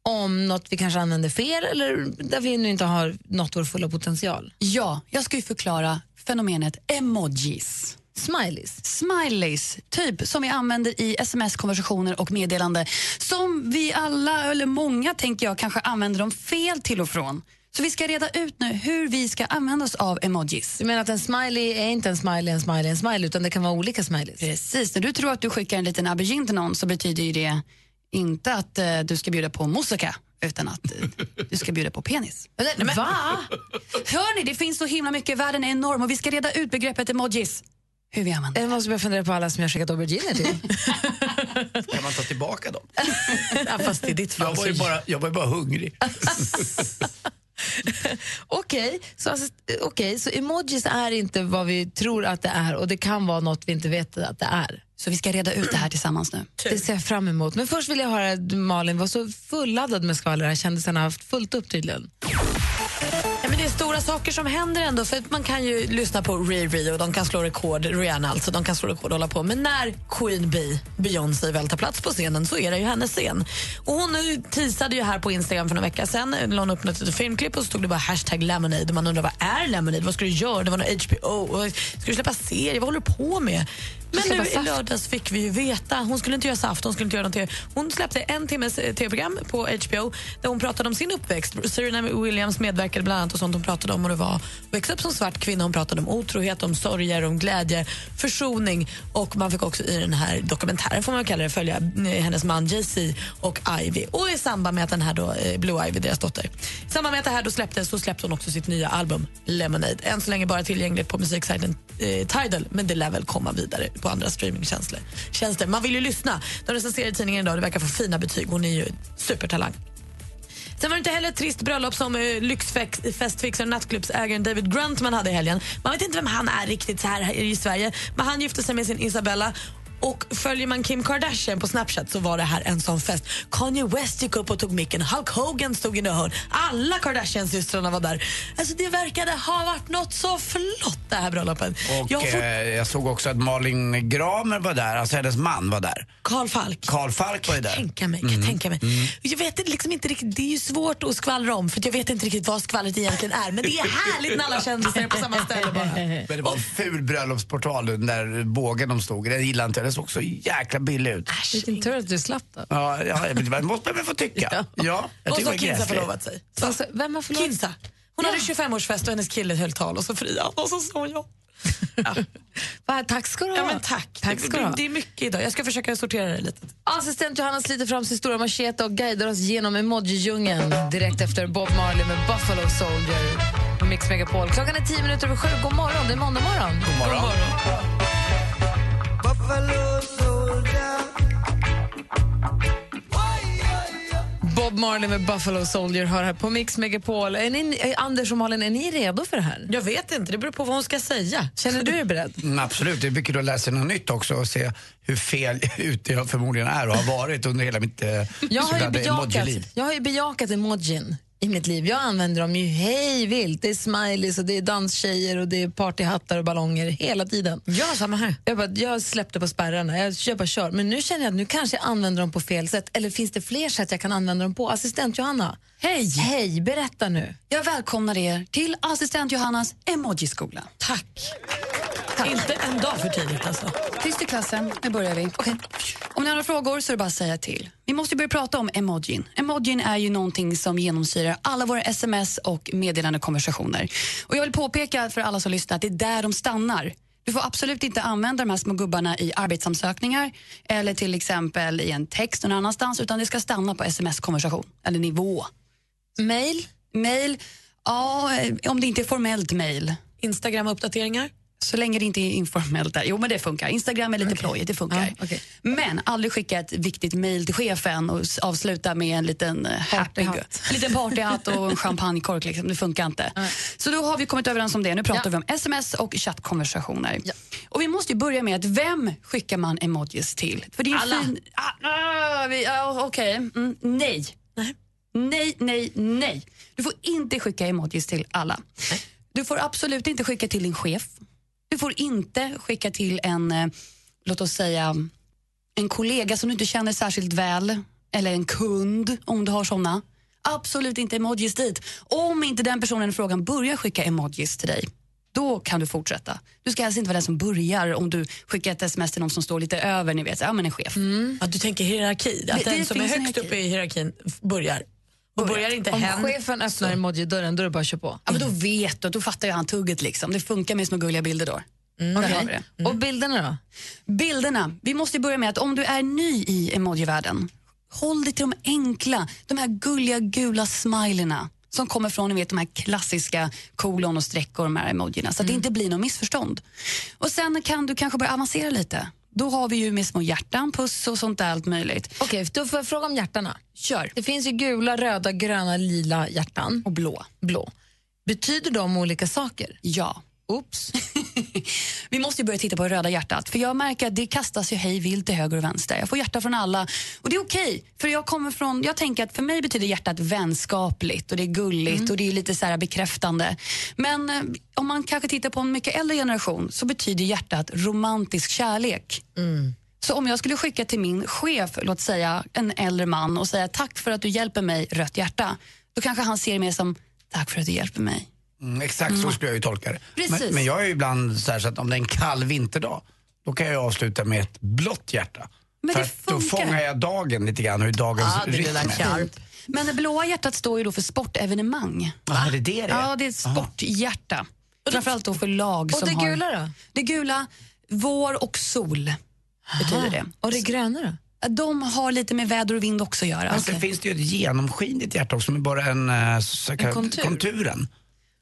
Speaker 1: om något vi kanske använder fel eller där vi nu inte har nått vår fulla potential.
Speaker 9: Ja, jag ska ju förklara fenomenet emojis.
Speaker 1: Smileys?
Speaker 9: Smileys, typ som vi använder i sms-konversationer och meddelande. Som vi alla, eller många tänker jag, kanske använder dem fel till och från. Så vi ska reda ut nu hur vi ska använda oss av emojis.
Speaker 1: Du menar att en smiley är inte en smiley, en smiley, en smiley utan det kan vara olika smileys?
Speaker 9: Precis, när du tror att du skickar en liten aubergine till någon så betyder det inte att eh, du ska bjuda på moussaka utan att eh, du ska bjuda på penis.
Speaker 1: Men, Va?
Speaker 9: Hör ni, det finns så himla mycket, världen är enorm och vi ska reda ut begreppet emojis. Hur vi använder
Speaker 1: Jag måste börja fundera på alla som jag skickat auberginer till.
Speaker 2: Kan man ta tillbaka dem?
Speaker 3: Ja, fast i ditt fall
Speaker 2: Jag var ju bara, jag var ju bara hungrig.
Speaker 1: Okej, så, alltså, okej, så emojis är inte vad vi tror att det är och det kan vara något vi inte vet att det är.
Speaker 9: Så vi ska reda ut det här tillsammans nu.
Speaker 1: Det ser jag fram emot. Men först vill jag höra att Malin var så fulladdad med skvaller här. Kändisarna har haft fullt upp tydligen.
Speaker 3: Ja, men det är stora saker som händer ändå. För Man kan ju lyssna på Riri och de kan slå rekord, Rihanna alltså, de kan slå rekord och hålla på. Men när Queen Bee, Beyoncé, väl tar plats på scenen så är det ju hennes scen. Och hon teasade ju här på Instagram för några vecka sedan. Eh, la hon upp något filmklipp och så stod det bara hashtag Lemonade. Och man undrar vad är Lemonade? Vad ska du göra? Det var någon HBO. Eh, ska du släppa serie? Vad håller du på med? Men nu i lördags fick vi ju veta. Hon skulle inte göra saft, hon skulle inte göra något TV. Hon släppte en timmes eh, tv-program på HBO där hon pratade om sin uppväxt. Serena Williams medverkade bland annat och sånt hon pratade om. Och det var att växa upp som svart kvinna. Hon pratade om otrohet, om sorger, om glädje, försoning. Och man fick också i den här dokumentären får man kalla det, följa eh, hennes man Jay-Z och Ivy. Och i samband med att den här då, eh, Blue Ivy, deras dotter, i samband med att det här då släpptes så släppte hon också sitt nya album Lemonade. Än så länge bara tillgängligt på musiksajten eh, Tidal, men det lär väl komma vidare på andra streamingtjänster. Man vill ju lyssna. De recenserar i tidningen idag, det verkar få fina betyg. Hon är ju supertalang. Sen var det inte heller ett trist bröllop som eh, uh, lyxfestfixaren och nattklubbsägaren David Gruntman hade i helgen. Man vet inte vem han är riktigt så här i Sverige, men han gifte sig med sin Isabella och följer man Kim Kardashian på Snapchat så var det här en sån fest. Kanye West gick upp och tog micken, Hulk Hogan stod i hörn. Alla Kardashian-systrarna var där. Alltså det verkade ha varit något så flott det här bröllopet.
Speaker 2: Och
Speaker 3: Jag får-
Speaker 2: eh, jag såg också att Malin Gramer var där, alltså hennes man var där.
Speaker 3: Carl Falk.
Speaker 2: Carl Falk var ju där.
Speaker 3: tänka mig, kan jag tänka mig. Jag vet inte- liksom inte riktigt, det är ju svårt att skvallra om för jag vet inte riktigt vad skvallret egentligen är. Men det är härligt när alla kändisar är på samma ställe bara.
Speaker 2: Men det var en ful bröllopsportal den där bågen de stod i. Den gillade inte. Den såg så jäkla billig ut.
Speaker 1: Vilken tur att du slapp då.
Speaker 2: Ja, ja men det måste man få tycka. Ja, jag
Speaker 3: Och så
Speaker 2: det
Speaker 3: har Kinsa förlovat sig.
Speaker 1: Alltså, vem har förlovat
Speaker 3: Kinsa. Hon hade 25-årsfest och hennes kille höll tal och så friade han och så sa jag.
Speaker 1: Va, tack ska du ha.
Speaker 3: Ja, men tack.
Speaker 1: tack ska du
Speaker 3: det,
Speaker 1: ha.
Speaker 3: det är mycket idag. Jag ska försöka sortera det lite.
Speaker 1: Assistent Johanna sliter fram sin stora machete och guidar oss genom emoji-djungeln direkt efter Bob Marley med Buffalo Soldier på Mix Megapol. Klockan är tio minuter över sju. God morgon, det är måndag morgon. God
Speaker 2: morgon.
Speaker 4: Buffalo soldier.
Speaker 1: Bob Marley med Buffalo Soldier hör här på Mix Megapol. Är ni, Anders och Malin, är ni redo för det här?
Speaker 3: Jag vet inte, det beror på vad hon ska säga.
Speaker 1: Känner du dig beredd?
Speaker 2: Mm, absolut, det är mycket att lära sig något nytt också och se hur fel ute jag förmodligen är och har varit under hela mitt eh,
Speaker 1: Jag har, bejakat, jag har ju bejakat emojin i mitt liv. Jag använder dem ju hej vilt. Det är smileys och det är danstjejer och det är partyhattar och ballonger hela tiden.
Speaker 3: Ja, samma här.
Speaker 1: Jag, bara, jag släppte på spärrarna, jag, jag bara kör. Men nu känner jag att nu kanske jag använder dem på fel sätt. Eller finns det fler sätt jag kan använda dem på? Assistent Johanna,
Speaker 9: Hej!
Speaker 1: hej, berätta nu.
Speaker 9: Jag välkomnar er till assistent Johannas emojiskola.
Speaker 3: Tack. Inte en dag för tidigt alltså.
Speaker 9: Tyst i klassen, nu börjar vi. Okej. Om ni har några frågor så är det bara att säga till. Vi måste börja prata om emojin. Emojin är ju någonting som genomsyrar alla våra sms och meddelande konversationer. Och jag vill påpeka för alla som lyssnar att det är där de stannar. Du får absolut inte använda de här små gubbarna i arbetsansökningar eller till exempel i en text någon annanstans utan det ska stanna på sms-konversation eller nivå.
Speaker 1: Mail?
Speaker 9: Mail, ja, eh, om det inte är formellt mail.
Speaker 3: Instagram-uppdateringar?
Speaker 9: Så länge det inte är informellt där. Jo, men det funkar. Instagram är lite plojigt, det funkar.
Speaker 1: Ja, okej.
Speaker 9: Men aldrig skicka ett viktigt mejl till chefen och avsluta med en liten eh, happy, en liten partyhatt och en champagnekork. Liksom. Det funkar inte. Så då har vi kommit överens om det. Nu pratar
Speaker 1: Ja.
Speaker 9: vi om sms och chattkonversationer. Och vi måste ju börja med att vem skickar man emojis till? För det är
Speaker 3: Alla.
Speaker 9: Fin... Ah, ah, vi- ah, Okej, mm, nej. Nej, nej, nej. Du får inte skicka emojis till alla. Du får absolut inte skicka till din chef. Du får inte skicka till en, eh, låt oss säga, en kollega som du inte känner särskilt väl. Eller en kund, om du har såna. Absolut inte emojis dit. Om inte den personen i frågan börjar skicka emojis till dig, då kan du fortsätta. Du ska helst inte vara den som börjar om du skickar ett sms till någon som står lite över, ni vet, ja men en chef.
Speaker 3: Ja, du tänker hierarki, att
Speaker 9: Det-
Speaker 3: den
Speaker 9: det
Speaker 3: som är högst uppe i hierarkin börjar. Och börjar inte
Speaker 1: Om
Speaker 3: hen...
Speaker 1: chefen öppnar emoji-dörren, då är det bara att köra på.
Speaker 9: Ja, men då vet du, då fattar ju han tugget liksom. Det funkar med små gulliga bilder då. Har vi det.
Speaker 1: Och bilderna då?
Speaker 9: Bilderna. Vi måste börja med att om du är ny i emojivärlden, håll dig till de enkla, de här gulliga gula smileyna som kommer från ni vet, de här klassiska kolon och streck och de här emojierna så att det inte blir något missförstånd. Och Sen kan du kanske börja avancera lite. Då har vi ju med små hjärtan, puss och sånt där allt möjligt.
Speaker 1: Okej, då får jag fråga om hjärtarna.
Speaker 9: Kör.
Speaker 1: Det finns ju gula, röda, gröna, lila hjärtan.
Speaker 9: Och blå.
Speaker 1: Blå. Betyder de olika saker?
Speaker 9: Ja.
Speaker 1: Oops.
Speaker 9: Vi måste börja titta på det röda hjärtat. För jag märker att det kastas ju hej vilt till höger och vänster. Jag får hjärta från alla. Och det är okej. för jag kommer från, jag tänker att för mig betyder hjärtat vänskapligt och det är gulligt och det är lite så här bekräftande. Men eh, om man kanske tittar på en mycket äldre generation så betyder hjärtat romantisk kärlek. Så om jag skulle skicka till min chef, låt säga en äldre man och säga tack för att du hjälper mig, rött hjärta. Då kanske han ser mer som tack för att du hjälper mig.
Speaker 2: Mm, exakt så skulle jag ju tolka det.
Speaker 9: Precis.
Speaker 2: Men, men jag är ju ibland så, här så att om det är en kall vinterdag, då kan jag avsluta med ett blått hjärta.
Speaker 9: Men
Speaker 2: För
Speaker 9: det
Speaker 2: att då
Speaker 9: funkar.
Speaker 2: fångar jag dagen lite grann, hur dagens
Speaker 9: det
Speaker 2: rytm är.
Speaker 9: Men det blåa hjärtat står ju då för sportevenemang.
Speaker 2: Ja, är det det det är?
Speaker 9: Ja, det är ett sporthjärta. Framförallt då för lag
Speaker 1: Och
Speaker 9: som
Speaker 1: det
Speaker 9: har...
Speaker 1: gula då?
Speaker 9: Det gula, vår och sol betyder det.
Speaker 1: Och det gröna då?
Speaker 9: De har lite med väder och vind också att göra.
Speaker 2: Men sen finns det ju ett genomskinligt hjärta också med bara en, eh, så kallad
Speaker 9: kontur.
Speaker 2: konturen.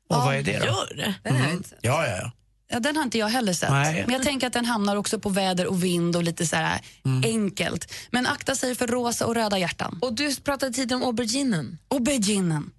Speaker 2: Och vad är det då?
Speaker 3: Gör det?
Speaker 2: Mm. Ja, ja, ja.
Speaker 9: Ja, den har inte jag heller sett.
Speaker 2: Nej.
Speaker 9: Men jag tänker att den hamnar också på väder och vind och lite så här enkelt. Men akta sig för rosa och röda hjärtan.
Speaker 1: Och du pratade tidigare om auberginen.
Speaker 9: Auberginen.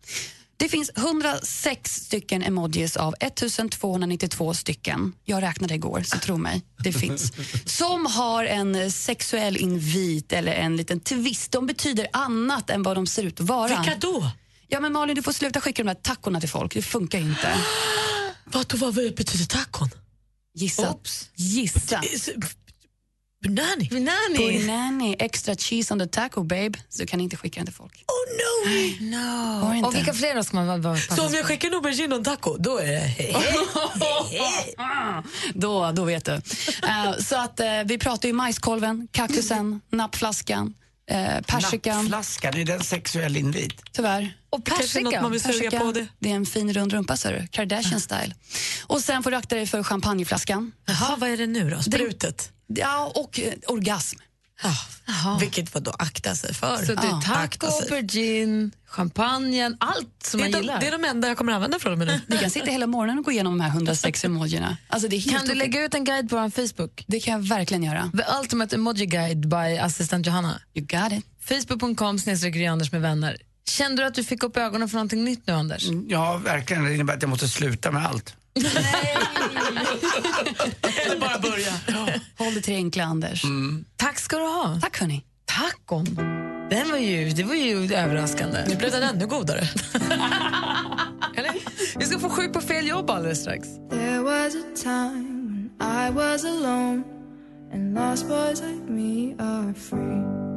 Speaker 9: Det finns 106 stycken emojis av 1292 stycken. Jag räknade igår, så tro mig, det finns. Som har en sexuell invit eller en liten twist. De betyder annat än vad de ser ut att vara.
Speaker 3: Vilka då?
Speaker 9: Ja, men Malin, du får sluta skicka de här tackorna till folk. Det funkar ju inte.
Speaker 3: Vad, då, vad betyder tacon?
Speaker 9: Gissa. Gissa.
Speaker 3: Bunani.
Speaker 1: Bunani.
Speaker 9: Bunani. Extra cheese on the taco, babe. Så du kan inte skicka den till folk.
Speaker 3: Oh no!
Speaker 1: no. Och vilka fler då ska man vara
Speaker 3: Så om jag skickar en aubergine och en taco, då är det
Speaker 9: då, då vet du. Eh, så att eh, vi pratar ju majskolven, kaktusen, nappflaskan, uh, persikan.
Speaker 2: Nappflaskan, är det en sexuell invit?
Speaker 9: Tyvärr.
Speaker 1: Och
Speaker 3: Det något man vill suga
Speaker 9: Persika.
Speaker 3: på det.
Speaker 9: Det är en fin rund rumpa, ser du. Kardashian style. Och sen får du akta dig för champagneflaskan.
Speaker 3: Jaha, vad är det nu då? Sprutet?
Speaker 9: Ja, och eh, orgasm.
Speaker 3: Vilket var då akta sig för?
Speaker 1: Så det är
Speaker 3: Ja.
Speaker 1: taco, aubergine, champagnen, allt som
Speaker 3: Det
Speaker 1: man
Speaker 3: är, de,
Speaker 1: gillar.
Speaker 3: det är de enda jag kommer använda från och med nu.
Speaker 9: Vi kan sitta hela morgonen och gå igenom de här 106 emojierna. Alltså, det är helt
Speaker 1: Kan du lägga ut en guide på vår Facebook?
Speaker 9: Det kan jag verkligen göra.
Speaker 1: The Ultimate Emoji Guide by assistent Johanna.
Speaker 9: You got it.
Speaker 1: Facebook.com snedstreck Anders med vänner. Kände du att du fick upp ögonen för någonting nytt nu, Anders?
Speaker 2: Ja, verkligen. Det innebär att jag måste sluta med allt.
Speaker 3: Eller bara börja.
Speaker 9: Håll det till det enkla, Anders.
Speaker 1: Tack ska du ha.
Speaker 9: Tack, hörni.
Speaker 1: Tacon. Den var ju, det var ju överraskande.
Speaker 3: Nu blev den ännu godare.
Speaker 1: Eller? Vi ska få sju på fel jobb alldeles strax.
Speaker 4: There was a time when I was alone, and lost boys like me are free.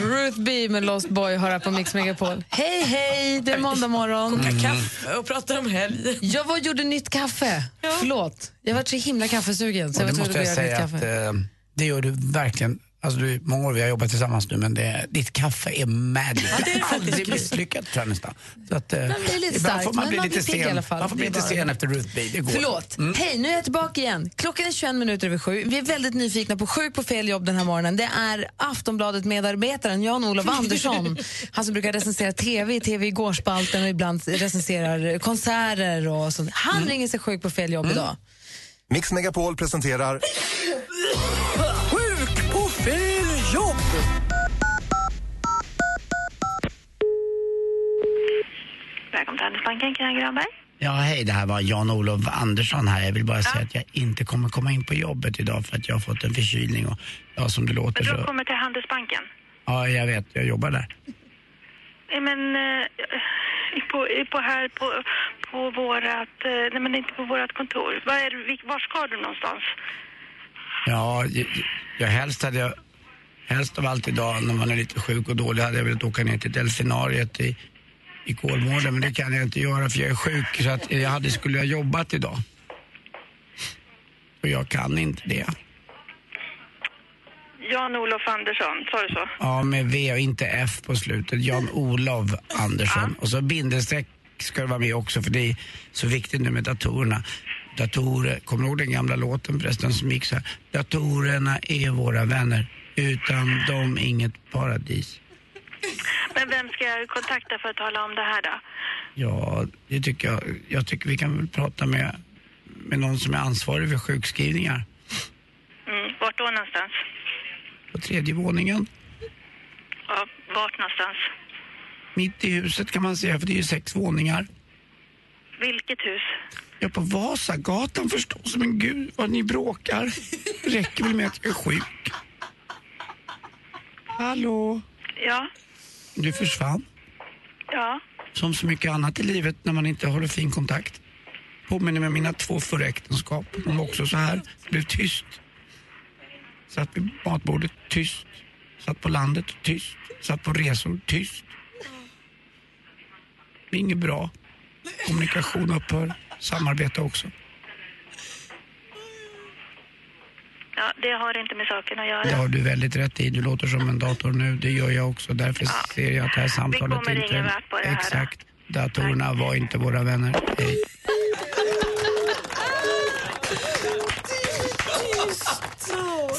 Speaker 1: Ruth B med Lost Boy har här på Mix Megapol. Hej, hej! Det är måndag morgon.
Speaker 3: Kokar kaffe och pratar om helg.
Speaker 1: Jag var och gjorde nytt kaffe. Förlåt. Jag var så himla kaffesugen. Så
Speaker 2: Och
Speaker 1: jag var
Speaker 2: måste jag säga
Speaker 1: kaffe.
Speaker 2: att eh, det gör du verkligen. Alltså du, många år vi har jobbat tillsammans nu men det, ditt kaffe är magic.
Speaker 1: Ja, det är
Speaker 2: Aldrig misslyckat tror jag nästan. Så att, eh,
Speaker 1: Man blir lite
Speaker 2: ibland
Speaker 1: stark,
Speaker 2: får man bli
Speaker 1: man
Speaker 2: lite
Speaker 1: pigg i
Speaker 2: sen.
Speaker 1: alla fall.
Speaker 2: Man får bli lite
Speaker 1: bara-
Speaker 2: sen efter Ruth B. Det går.
Speaker 1: Förlåt.
Speaker 2: Mm.
Speaker 1: Hej, nu är jag tillbaka igen. Klockan är 21 minuter över sju. Vi är väldigt nyfikna på Sju på fel jobb den här morgonen. Det är Aftonbladet-medarbetaren Jan-Olof Andersson. Han som brukar recensera TV i TV Igår-spalten och ibland recenserar konserter och sånt. Han ringer sig sjuk på fel jobb idag.
Speaker 13: Mix Megapol presenterar
Speaker 8: Handelsbanken, Karin Granberg.
Speaker 2: Ja, hej, det här var Jan-Olof Andersson här. Jag vill bara säga att jag inte kommer komma in på jobbet idag för att jag har fått en förkylning och ja, som det låter
Speaker 8: Du har
Speaker 2: så...
Speaker 8: kommit till Handelsbanken.
Speaker 2: Ja, jag vet, jag jobbar där.
Speaker 8: Men eh, på, på här på, på vårat, eh, nej men inte på vårat kontor. Var, är, du- var ska du någonstans?
Speaker 2: Ja, jag, jag helst hade jag... Helst av allt idag när man är lite sjuk och dålig hade jag velat åka ner till delfinariet i, i Kolmården men det kan jag inte göra för jag är sjuk så att jag hade, skulle ha jobbat idag. Och jag kan inte det.
Speaker 8: Jan-Olof Andersson, sa du så?
Speaker 2: Ja, med V och inte F på slutet. Jan-Olov Andersson. Och så bindestreck ska det vara med också för det är så viktigt nu med datorerna. Datorer, kommer du ihåg den gamla låten förresten som gick så här? Datorerna är våra vänner, utan dem inget paradis.
Speaker 8: Men vem ska jag kontakta för att tala om det här då?
Speaker 2: Ja, det tycker jag. Jag tycker vi kan väl prata med, med någon som är ansvarig för sjukskrivningar.
Speaker 8: Mm, vart då någonstans?
Speaker 2: På tredje våningen.
Speaker 8: Ja, vart någonstans?
Speaker 2: Mitt i huset kan man säga, för det är ju sex våningar.
Speaker 8: Vilket hus?
Speaker 2: Ja, på Vasagatan förstås. Men gud vad ni bråkar. Det räcker väl med att jag är sjuk. Hallå?
Speaker 8: Ja,
Speaker 2: Du försvann.
Speaker 8: ja.
Speaker 2: Som så mycket annat i livet när man inte håller fin kontakt. Påminner mig om mina två förra äktenskap. De var också så här. Blev tyst. Satt vid matbordet, tyst. Satt på landet, tyst. Satt på resor, tyst. Det är inget bra. Kommunikation upphör. Samarbete också.
Speaker 8: Ja, det har inte med saken att göra.
Speaker 2: Det har du väldigt rätt i. Du låter som en dator nu. Det gör jag också. Därför ser jag att det här samtalet
Speaker 8: Vi kommer
Speaker 2: inte...
Speaker 8: ingen vart på det här.
Speaker 2: Exakt. Datorerna var inte våra vänner. Hej.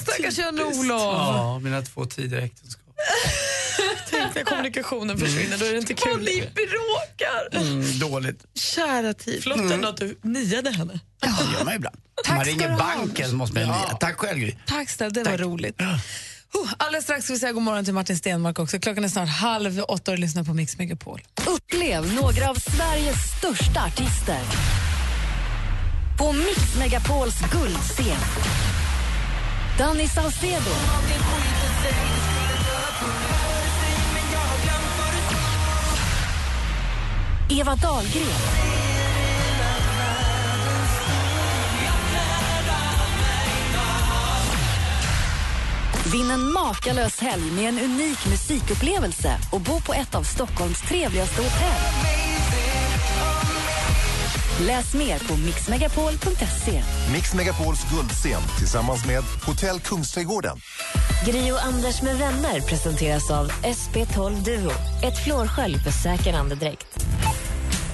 Speaker 1: Stackars Jan-Olof.
Speaker 14: Ja, mina två tidigare äktenskap.
Speaker 3: Tänk när kommunikationen försvinner, då är det inte kul
Speaker 1: Och ni bråkar.
Speaker 2: Mm, dåligt.
Speaker 1: Kära tid.
Speaker 3: Förlåt ändå att du niade henne.
Speaker 2: Det gör man ibland.
Speaker 1: Tack
Speaker 2: man ringer banken så måste man
Speaker 1: Ja.
Speaker 2: ja. Tack själv Gry.
Speaker 1: Tack snälla, det var roligt. Oh, alldeles strax ska vi säga god morgon till Martin Stenmark också. Klockan är snart halv åtta och du lyssnar på Mix Megapol.
Speaker 5: Upplev några av Sveriges största artister. På Mix Megapols guldscen. Danny Saucedo. Eva Dahlgren. Vinn en makalös helg med en unik musikupplevelse och bo på ett av Stockholms trevligaste hotell. Läs mer på mixmegapol.se.
Speaker 13: Mix Megapols guldscen tillsammans med Hotell Kungsträdgården.
Speaker 6: Gri och Anders med vänner presenteras av SP12 Duo. Ett flårskölj för säker andedräkt.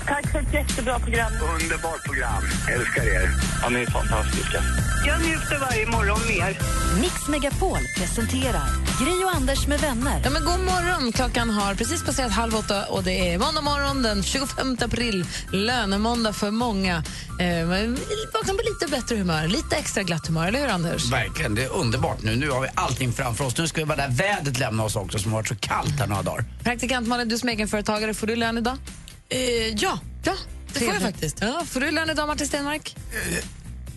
Speaker 8: Tack för ett jättebra program.
Speaker 15: Underbart program. Älskar er. Ja, ni är fantastiska.
Speaker 8: Jag njuter varje morgon mer.
Speaker 5: Mix Megapol presenterar Gri och Anders med vänner.
Speaker 1: Ja, men god morgon! Klockan har precis passerat halv åtta och det är måndag morgon den 25 april. Lönemåndag för många. Eh, men vaknar på lite bättre humör, lite extra glatt humör, eller hur Anders?
Speaker 2: Verkligen, det är underbart nu. Nu har vi allting framför oss. Nu ska vi bara det här vädret lämna oss också som har varit så kallt här några dagar.
Speaker 1: Praktikant Malin, du som egenföretagare, får du lön idag?
Speaker 3: Eh, ja,
Speaker 1: ja,
Speaker 3: det får jag faktiskt.
Speaker 1: Ja, får du lön idag, Martin Stenmark?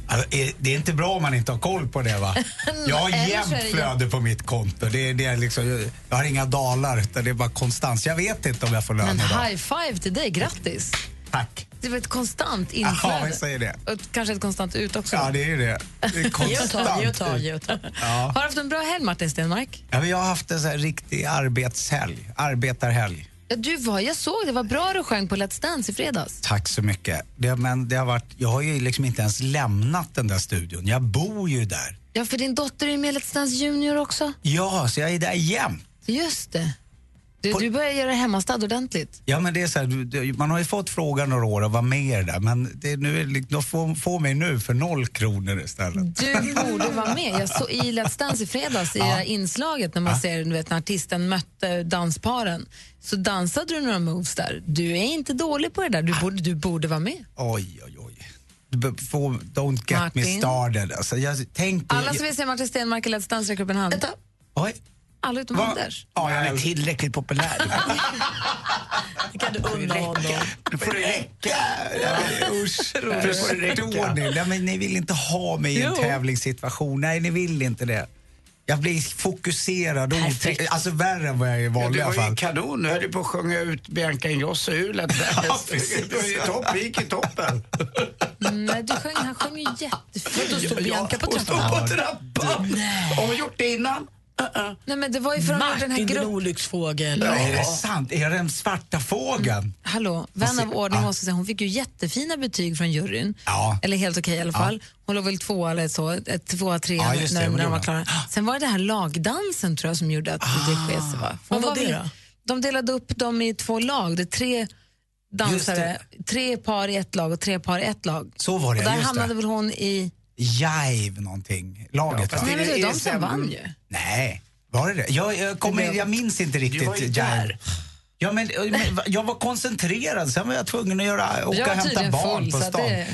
Speaker 16: Alltså, är- det är inte bra om man inte har koll på det va? Jag har jämnt flöde på mitt konto. Det är, det är liksom, jag har inga dalar utan det är bara konstans. Jag vet inte om jag får lön
Speaker 1: Men
Speaker 16: idag.
Speaker 1: high five till dig, grattis!
Speaker 16: Tack.
Speaker 1: Det var ett konstant
Speaker 16: Ja,
Speaker 1: inflöde.
Speaker 16: jag säger det.
Speaker 1: och kanske ett konstant ut också.
Speaker 16: Ja, det är ju det. Det är
Speaker 3: Ge och ta,
Speaker 16: konstant.
Speaker 3: ge och ta, ge och ta.
Speaker 16: Ja.
Speaker 1: Har du haft en bra helg, Martin Stenmark?
Speaker 16: Ja, men jag har haft en så här riktig arbetshelg. Arbetarhelg.
Speaker 1: Ja, du var, jag såg det, var bra du sjöng på Let's Dance i fredags.
Speaker 16: Tack så mycket. Det, men det har varit, jag har ju liksom inte ens lämnat den där studion. Jag bor ju där.
Speaker 1: Ja, för din dotter är med i Let's Dance Junior också.
Speaker 16: Ja, så jag är där jämt.
Speaker 1: Just det. Du, du börjar göra hemmastad ordentligt.
Speaker 16: Ja, men det är så här, du- du- man har ju fått frågan några år att vara med där, men det, nu, är det- de får, får mig nu för noll kronor istället.
Speaker 1: Du borde vara med. Jag såg i Let's Dance i fredags, i här inslaget när man ser du vet, när artisten mötte dansparen, så dansade du några moves där. Du är inte dålig på det där. Du borde, du borde vara med.
Speaker 16: Oj, oj, oj. Don't get me
Speaker 1: Martin.
Speaker 16: started. Alltså, jag tänkte...
Speaker 1: Alla som vill se Martin Stenmark i Let's Dance räcker upp en hand.
Speaker 16: Oj.
Speaker 1: Alla utom
Speaker 16: Va?
Speaker 1: Anders.
Speaker 2: Ja, jag är tillräckligt populär.
Speaker 3: Det kan du unna honom.
Speaker 2: Nu får det räcka.
Speaker 16: Usch,
Speaker 2: Nu får det
Speaker 16: förstår
Speaker 2: räcka.
Speaker 16: ni? Nej, men ni vill inte ha mig i en
Speaker 2: Jo.
Speaker 16: tävlingssituation. Nej, ni vill inte det. Jag blir fokuserad och Alltså värre än vad jag är i
Speaker 2: Ja,
Speaker 16: vanliga
Speaker 2: det var ju
Speaker 16: fall.
Speaker 2: kanon. Du höll ju på att sjunga ut Bianca Ingrosso ur Dance.
Speaker 16: Ja, precis.
Speaker 2: Topp. Gick i toppen.
Speaker 1: Nej, du sjöng, han sjöng ju jättefint. Då stod
Speaker 2: Ja,
Speaker 1: Bianca på
Speaker 2: hon stod
Speaker 1: trappan.
Speaker 2: på trappan. Har hon gjort det innan?
Speaker 1: Nej, men det var ju de gjorde den här
Speaker 3: Martin, din olycksfågel.
Speaker 16: Ja. Är det sant? Är det den svarta fågeln?
Speaker 1: Hallå, vän av ordning måste säga, hon fick ju jättefina betyg från juryn.
Speaker 16: Ja.
Speaker 1: Eller helt okej i alla fall. Hon låg väl tvåa eller så, ett, tvåa, trea
Speaker 16: Ja,
Speaker 1: när,
Speaker 16: hon
Speaker 1: när de var klara. Sen var det det här lagdansen tror jag som gjorde att det sket sig. Va?
Speaker 3: Vad var
Speaker 1: väl-
Speaker 3: det då?
Speaker 1: De delade upp dem i två lag. Det är tre dansare, tre par i ett lag och tre par i ett lag.
Speaker 16: Så var det,
Speaker 1: och där
Speaker 16: just
Speaker 1: hamnade
Speaker 16: det.
Speaker 1: väl hon i...
Speaker 16: Jive någonting. Laget?
Speaker 1: Nej, men det de som
Speaker 2: SM.
Speaker 1: vann ju.
Speaker 16: Nej, var det det? Jag, jag, kommer, jag minns inte
Speaker 2: Du var
Speaker 16: riktigt
Speaker 2: ju där.
Speaker 16: Ja, men, men jag var koncentrerad, sen var jag tvungen att göra, åka och hämta barn
Speaker 1: full,
Speaker 16: på stan.
Speaker 1: det-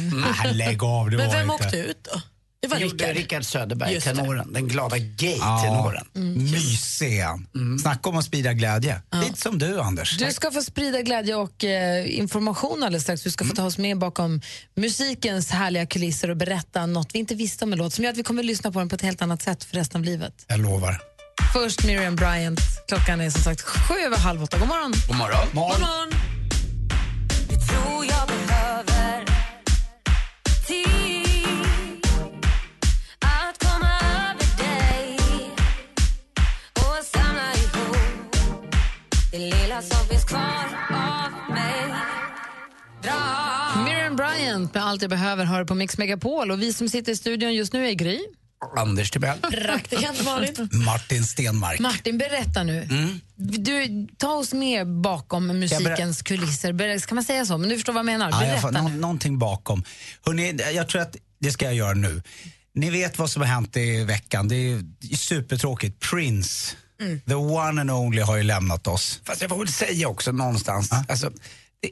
Speaker 16: Nej, lägg av, det
Speaker 3: Men
Speaker 16: var
Speaker 3: vem
Speaker 16: inte.
Speaker 3: åkte ut då? Det var Rickard.
Speaker 2: Rickard Söderberg,
Speaker 3: Just det.
Speaker 2: tenoren. Den glada
Speaker 16: Ja,
Speaker 2: gay-tenoren.
Speaker 16: mysig han. Snacka om att sprida glädje. Lite som du, Anders.
Speaker 1: Du ska få sprida glädje och eh, information alldeles strax. Du ska få ta oss med bakom musikens härliga kulisser och berätta något vi inte visste om en låt som gör att vi kommer att lyssna på den på ett helt annat sätt för resten av livet.
Speaker 16: Jag lovar.
Speaker 1: Först Miriam Bryant. Klockan är som sagt sju över halv åtta. God morgon.
Speaker 2: God morgon.
Speaker 1: God morgon.
Speaker 4: Det lilla som finns kvar av mig. Dra
Speaker 1: Miriam Bryant med Allt jag behöver hör på Mix Megapol. Och vi som sitter i studion just nu är Gry.
Speaker 2: Anders Timell.
Speaker 1: Praktikant Malin.
Speaker 16: Martin Stenmark.
Speaker 1: Martin, berätta nu.
Speaker 16: Mm.
Speaker 1: Du, ta oss med bakom musikens kulisser. Kan man säga så? Men du förstår vad jag menar.
Speaker 16: Ja, jag
Speaker 1: Berätta
Speaker 16: får, nå,
Speaker 1: nu.
Speaker 16: någonting bakom. Hörrni, jag tror att det ska jag göra nu. Ni vet vad som har hänt i veckan. Det är supertråkigt. Prince,
Speaker 1: Mm.
Speaker 16: the one and only, har ju lämnat oss.
Speaker 2: Fast jag får väl säga också någonstans, alltså, det,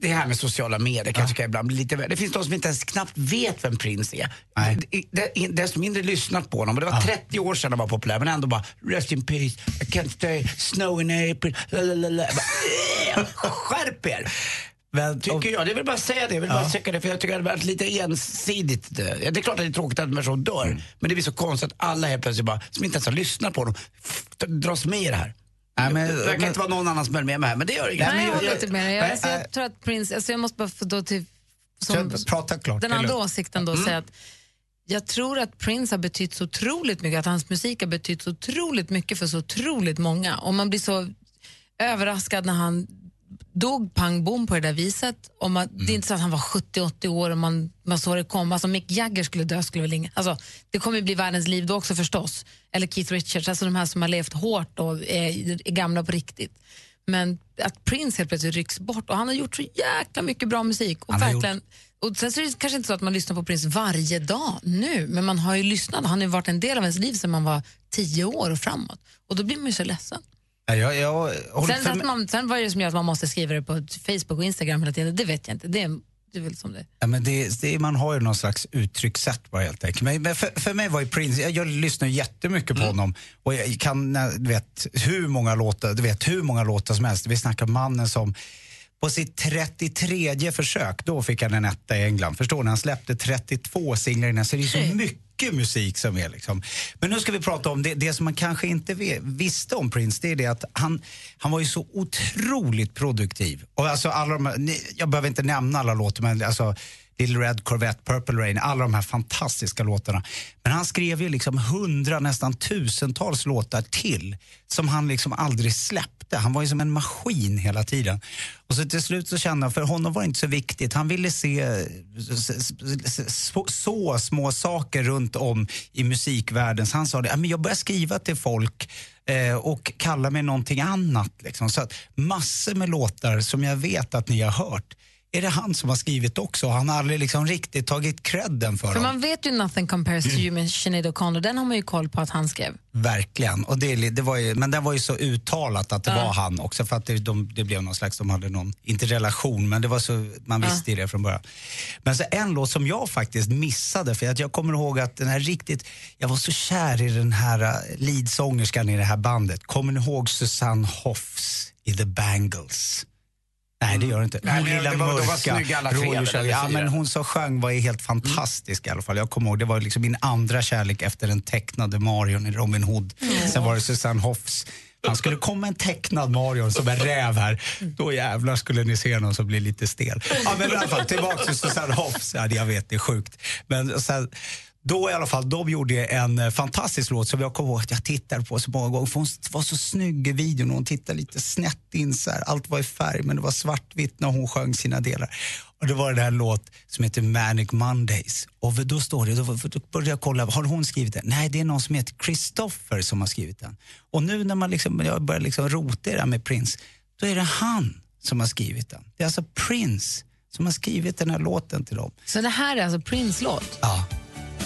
Speaker 2: det här med sociala medier kanske kan ibland bli lite väl- Det finns de som inte ens knappt vet vem Prince är. Desto mindre lyssnat på honom. Och det var 30 år sedan han var populär men ändå bara Rest in peace, I can't stay, snow in April, lalalala. Äh, Skärp er! Tycker jag. Det vill bara säga det. Jag vill
Speaker 16: Ja.
Speaker 2: bara säga det för jag tycker det har varit lite ensidigt. Det det är klart att det är tråkigt att en person dör.
Speaker 16: Mm.
Speaker 2: Men det blir så konstigt att alla helt plötsligt bara, som inte ens har lyssnat på f- dras med i det här.
Speaker 16: Nej, men-
Speaker 2: det verkar inte vara någon annan som är med mig här, men det gör inget.
Speaker 1: Nej, jag håller inte med dig. Jag, alltså, jag tror att Prince... Alltså, jag måste bara få då till... Som,
Speaker 16: prata klart.
Speaker 1: den andra åsikten då
Speaker 16: Mm.
Speaker 1: säga att jag tror att Prince har betytt så otroligt mycket, att hans musik har betytt så otroligt mycket för så otroligt många. Och man blir så överraskad när han dog pang bom på det där viset. Och man, Det är inte så att han var 70-80 år och man, man såg det komma. Alltså Mick Jagger skulle dö, skulle väl ingen... Alltså, det kommer ju bli världens liv då också förstås. Eller Keith Richards, alltså de här som har levt hårt och är, är gamla på riktigt. Men att Prince helt plötsligt rycks bort och han har gjort så jäkla mycket bra musik. Och verkligen, och sen så är det kanske inte så att man lyssnar på Prince varje dag nu, men man har ju lyssnat. Han har ju varit en del av ens liv sedan man var tio år och framåt. Och då blir man ju så ledsen.
Speaker 16: Ja, jag, jag
Speaker 1: Sen,
Speaker 16: mig-
Speaker 1: man, sen vad är det som gör att man måste skriva det på Facebook och Instagram hela tiden, det vet jag inte. Det är, det är väl som det
Speaker 16: Ja, men det, det, man har ju någon slags uttryckssätt bara helt enkelt. Men, men för, för mig var ju Prince, jag, jag lyssnar jättemycket
Speaker 2: Mm.
Speaker 16: på honom och jag kan, du vet, hur många låtar, du vet hur många låtar som helst. Vi snackar mannen som på sitt 33 försök, då fick han en etta i England. Förstår ni? Han släppte 32 singlar innan, så det är så mycket musik som är liksom. Men nu ska vi prata om det, det som man kanske inte visste om Prince, det är det att han, han var ju så otroligt produktiv. Och alltså alla de jag behöver inte nämna alla låtar, men alltså Little Red Corvette, Purple Rain, alla de här fantastiska låtarna. Men han skrev ju liksom hundra, nästan tusentals låtar till som han liksom aldrig släppte. Han var ju som en maskin hela tiden. Och så till slut så kände han, för honom var det inte så viktigt, han ville se så, så små saker runt om i musikvärlden. Så han sa det, jag börjar skriva till folk eh, och kalla mig någonting annat. Liksom. Så att massor med låtar som jag vet att ni har hört är det han som har skrivit också. Han har aldrig liksom riktigt tagit credden för,
Speaker 1: För
Speaker 16: dem.
Speaker 1: man vet ju Nothing Compares to You med Sinead O'Connor, den har man ju koll på att han skrev.
Speaker 16: Verkligen. Och det, det var ju, men det var ju så uttalat att det
Speaker 1: Ja.
Speaker 16: var han också för att det, de, det blev någon slags, de hade någon, inte relation, men det var så, man
Speaker 1: Ja.
Speaker 16: visste ju det från början. Men så en låt som jag faktiskt missade, för att jag kommer ihåg att den här riktigt, jag var så kär i den här uh, leadsångerskan i det här bandet. Kommer ni ihåg Susanne Hoffs i The Bangles? Nej, det gör det inte.
Speaker 2: Nej,
Speaker 16: Hon lilla
Speaker 2: det var-
Speaker 16: mörka
Speaker 2: snygga alla tre,
Speaker 16: rådjurs-
Speaker 2: eller
Speaker 16: Ja, men hon som sjöng var ju helt fantastisk i alla fall. Jag kommer ihåg, det var liksom min andra kärlek efter den tecknade Marion i Robin Hood. Sen var det Susanne Hoffs. Han skulle komma en tecknad Marion som en räv här. Då jävlar skulle ni se någon som blir lite stel. Ja, men i alla fall, tillbaka till Susanne Hoffs. Ja, jag vet, det är sjukt. Men sen, då i alla fall, de gjorde en eh, fantastisk låt som jag kommer ihåg att jag tittade på så många gånger. För hon var så snygg i videon och hon tittade lite snett in så här. Allt var i färg men det var svartvitt när hon sjöng sina delar. Och det var den här låt som heter Manic Mondays. Och då står det, då, då började jag kolla, har hon skrivit den? Nej, det är någon som heter Christopher som har skrivit den. Och nu när man liksom, jag börjar liksom rota i det här med Prince, då är det han som har skrivit den. Det är alltså Prince som har skrivit den här låten till dem.
Speaker 1: Så det här är alltså Prince-låt?
Speaker 16: Ja.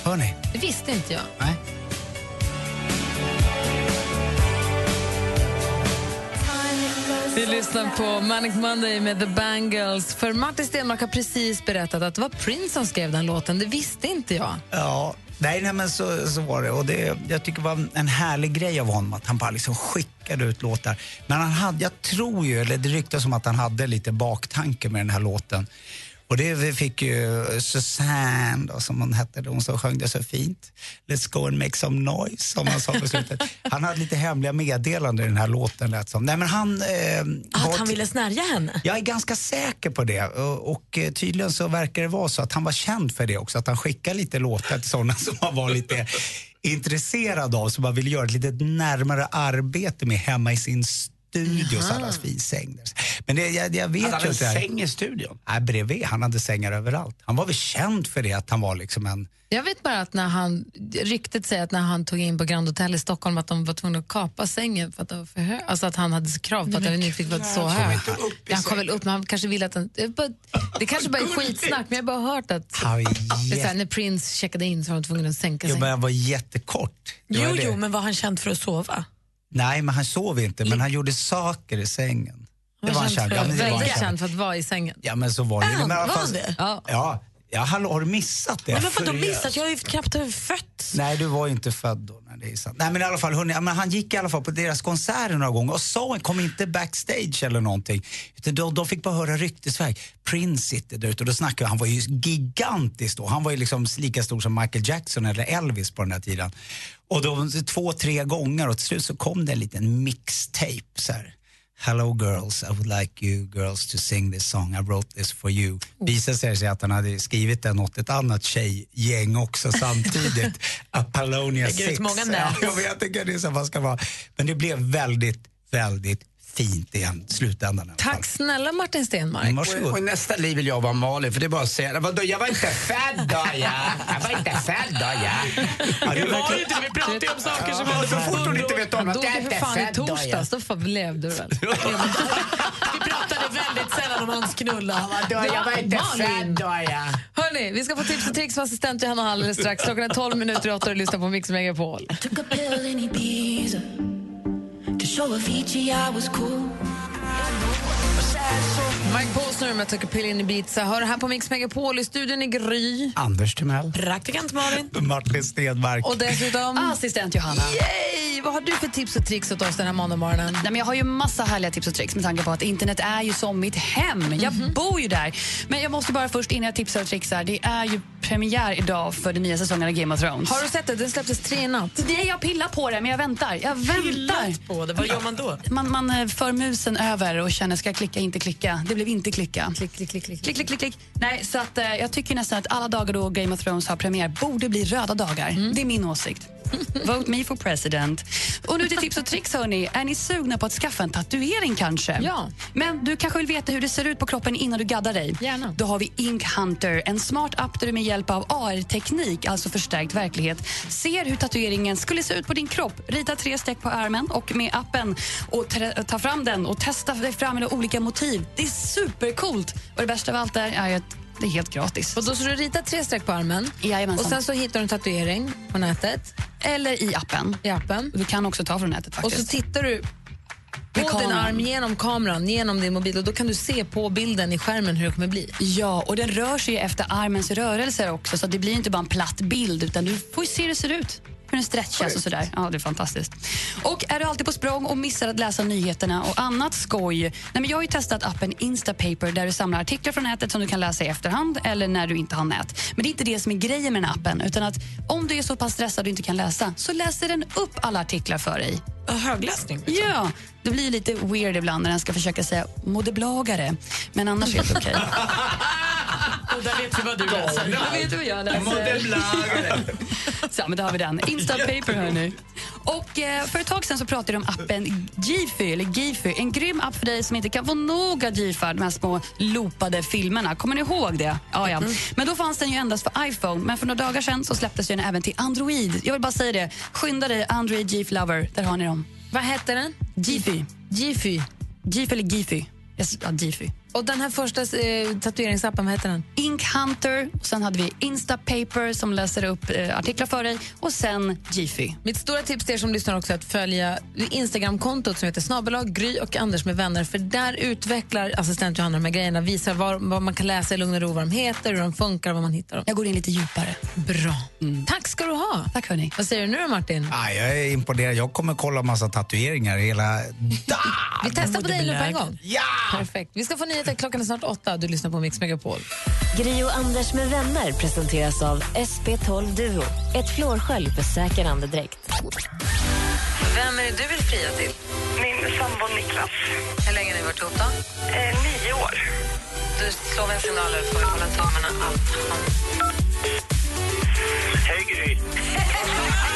Speaker 16: Hör ni?
Speaker 1: Det visste inte jag.
Speaker 16: Nej.
Speaker 1: Vi lyssnar på Manic Monday med The Bangles. För Martin Stenmark har precis berättat att det var Prince som skrev den låten. Det visste inte jag.
Speaker 16: Ja, nej, nej men så, så var det. Och det. Jag tycker det var en härlig grej av honom att han bara liksom skickade ut låtar. Men han hade, jag tror ju, eller det ryktas om att han hade lite baktanke med den här låten. Och det fick ju Susanne, då, som hon hette, hon som sjöng det så fint. Let's go and make some noise, som han sa på slutet. Han hade lite hemliga meddelanden i den här låten, lät som. Nej, men han, eh,
Speaker 3: Att
Speaker 16: var
Speaker 3: han ville snärja henne?
Speaker 16: jag är ganska säker på det och, och eh, tydligen så verkar det vara så att han var känd för det också. Att han skickar lite låtar till sådana som han var lite intresserad av. Som man vill göra ett lite närmare arbete med hemma i sin studio. Så hade han fin säng där. Men det, jag, jag vet
Speaker 2: Hade han
Speaker 16: ju
Speaker 2: en säng i studion?
Speaker 16: Nej, bredvid. Han hade sängar överallt. Han var väl känd för det, att han var liksom en...
Speaker 1: Jag vet bara att när han, ryktet säger att när han tog in på Grand Hotel i Stockholm att de var tvungna att kapa sängen för att det var för hög. Alltså att han hade krav på att den inte fick vara så hög. Han kom väl upp, men han kanske ville att den... Det, kanske bara är skitsnack, men jag har bara hört att det är så här,
Speaker 16: jätte...
Speaker 1: när Prince checkade in så var de tvungna att sänka
Speaker 16: Jo,
Speaker 1: sängen.
Speaker 16: men han var jättekort.
Speaker 3: Jo, jo, men var han känd för att sova?
Speaker 16: Nej, men han sov inte, men han gjorde saker i sängen. Det var känd ja, var han
Speaker 1: väldigt
Speaker 16: känd.
Speaker 1: känd för att vara i sängen.
Speaker 16: Ja, men så var det. Men alla
Speaker 3: Var han det?
Speaker 1: Ja.
Speaker 16: Ja, ja hallå, har du missat det?
Speaker 3: Men varför då
Speaker 16: För-
Speaker 3: missat? Jag har ju knappt fött.
Speaker 16: Nej, du var ju inte född då. Nej, det är sant. Nej, men i alla fall, hörni, men han gick i alla fall på deras konserter några gånger och sa, kom inte backstage eller någonting. Utan de, de fick bara höra ryktesväg. Prince sitter där ute och då snackade han var ju gigantisk då. Han var ju liksom lika stor som Michael Jackson eller Elvis på den här tiden. Och då två, tre gånger och till slut så kom det en liten mixtape så här. Hello girls, I would like you girls to sing this song. I wrote this for you. Visade sig att han hade skrivit den åt ett annat tjejgäng också samtidigt. Apollonia
Speaker 3: Lägger ut
Speaker 16: 6.
Speaker 3: många
Speaker 16: Ja, jag vet inte, det är så man ska vara. Men det blev väldigt, väldigt fint i en slutändan. i.
Speaker 1: Tack snälla Martin Stenmark.
Speaker 2: Och,
Speaker 16: Varsågod.
Speaker 2: och i nästa liv vill jag vara Malin, för det är bara att säga, vadå, jag var inte född då, ja. Jag var inte född då, ja.
Speaker 16: Ja, det är verkligen-
Speaker 3: inte, vi pratar ju om saker som hände
Speaker 2: så
Speaker 3: för
Speaker 2: fort hon inte vet om att
Speaker 1: dog
Speaker 2: jag
Speaker 1: ju
Speaker 2: inte
Speaker 1: för
Speaker 2: är
Speaker 1: fan i
Speaker 2: född då, ja.
Speaker 1: torsdags, då fan levde du väl?
Speaker 3: Vi pratade väldigt sällan om hans knulla.
Speaker 2: Vadå, jag var inte född då, ja.
Speaker 1: Hörni, vi ska få tips och tricks med assistent Johanna alldeles strax. Klockan är 12 minuter i åtta och du lyssnar på Mix Megapol.
Speaker 4: Took a pill in Ibiza to show Avicii I was cool.
Speaker 1: Mike Posner med a pill in Ibiza. Hör här på Mix Megapol i studion i Gry.
Speaker 16: Anders Timell.
Speaker 3: Praktikant Malin.
Speaker 16: Martin Stenmark.
Speaker 1: Och dessutom...
Speaker 9: Assistent Johanna.
Speaker 1: Yay! Vad har du för tips och tricks åt oss den här måndagmorgonen?
Speaker 9: Nej, men jag har ju massa härliga tips och tricks med tanke på att internet är ju som mitt hem. Jag bor ju där. Men jag måste bara först innan jag tipsar och trixar. Det är ju premiär idag för den nya säsongen av Game of Thrones.
Speaker 1: Har du sett det? Den släpptes tre i natt.
Speaker 9: Det jag pillar på det, men jag väntar. Jag väntar.
Speaker 3: Pillat på det. Vad gör man då?
Speaker 9: Man, man eh, för musen över och känner, ska jag klicka, inte klicka? Det blev inte klicka.
Speaker 1: Klick, klick, klick, klick.
Speaker 9: Klick, klick, klick, klick. Nej, så att, eh, jag tycker nästan att alla dagar då Game of Thrones har premiär borde bli röda dagar. Det är min åsikt. Vote me for president. Och nu till tips och tricks. Hörni. Är ni sugna på att skaffa en tatuering kanske?
Speaker 1: Ja.
Speaker 9: Men du kanske vill veta hur det ser ut på kroppen innan du gaddar dig?
Speaker 1: Gärna.
Speaker 9: Då har vi Ink Hunter, en smart app där du med hjälp av AR-teknik, alltså förstärkt verklighet, ser hur tatueringen skulle se ut på din kropp. Rita tre streck på armen och med appen och ta fram den och testa dig fram med olika motiv. Det är supercoolt! Och det bästa av allt är, är att det är helt gratis.
Speaker 1: Och då så du ritar tre streck på armen
Speaker 9: Jajamensan.
Speaker 1: och sen så hittar du en tatuering på nätet,
Speaker 9: Eller i appen.
Speaker 1: i appen.
Speaker 9: Du kan också ta från nätet
Speaker 1: Och
Speaker 9: faktiskt.
Speaker 1: så tittar du på din arm genom kameran, genom din mobil och då kan du se på bilden i skärmen hur det kommer bli.
Speaker 9: Ja, och den rör sig efter armens rörelser också så det blir inte bara en platt bild utan du får se hur det ser ut. Den stretchas och sådär. Ja, det är fantastiskt. Och är du alltid på språng och missar att läsa nyheterna och annat skoj? Nej, men jag har testat appen Instapaper där du samlar artiklar från nätet som du kan läsa i efterhand eller när du inte har nät. Men det är inte det som är grejen med den appen utan att om du är så pass stressad och inte kan läsa så läser den upp alla artiklar för dig.
Speaker 3: Högläsning?
Speaker 9: Ja, det blir lite weird ibland när den ska försöka säga modeblogare. Men annars helt okej.
Speaker 3: Och där vet vi vad du läser.
Speaker 9: Då vet du vad jag läser. Så, men då har vi den. Instapaper, hörni. Och eh, för ett tag sedan så pratade de om appen Giphy, eller Giphy. En grym app för dig som inte kan få nog av Gify, de här små loopade filmerna. Kommer ni ihåg det? Ja, ja. Men då fanns den ju endast för iPhone. Men för några dagar så släpptes den även till Android. Jag vill bara säga det. Skynda dig, Android Giphy Lover. Där har ni dem.
Speaker 1: Vad hette den?
Speaker 9: Giphy.
Speaker 1: Giphy.
Speaker 9: Giphy eller? Yes, ja, Giphy.
Speaker 1: Och den här första eh, tatueringsappen, vad heter den?
Speaker 9: Ink Hunter, och sen hade vi Instapaper som läser upp eh, artiklar för dig och sen Giphy.
Speaker 1: Mitt stora tips till er som lyssnar också är att följa Instagramkontot som heter snabelag Gry och Anders med vänner. För där utvecklar assistent Johanna de här grejerna, visar vad, vad man kan läsa i lugn och ro, vad de heter, hur de funkar, vad man hittar dem.
Speaker 9: Jag går in lite djupare.
Speaker 1: Bra. Tack ska du ha.
Speaker 9: Tack hörni.
Speaker 1: Vad säger du nu då Martin?
Speaker 16: Ah, jag är imponerad. Jag kommer kolla massa tatueringar hela...
Speaker 1: Vi testar på dig nu på en gång.
Speaker 16: Ja!
Speaker 1: Perfekt. Vi ska få nyheter. Klockan är snart åtta. Du lyssnar på Mix Megapol.
Speaker 6: Gri och Anders med vänner presenteras av SP12 Duo. Ett flårskölj för säker andedräkt.
Speaker 1: Vem är det du vill fria till?
Speaker 8: Min sambo Niklas.
Speaker 1: Hur länge har ni varit ihop då?
Speaker 8: Eh, nio år.
Speaker 1: Du slår vi en signal och får vi hålla tummarna att.
Speaker 15: Hej Gry.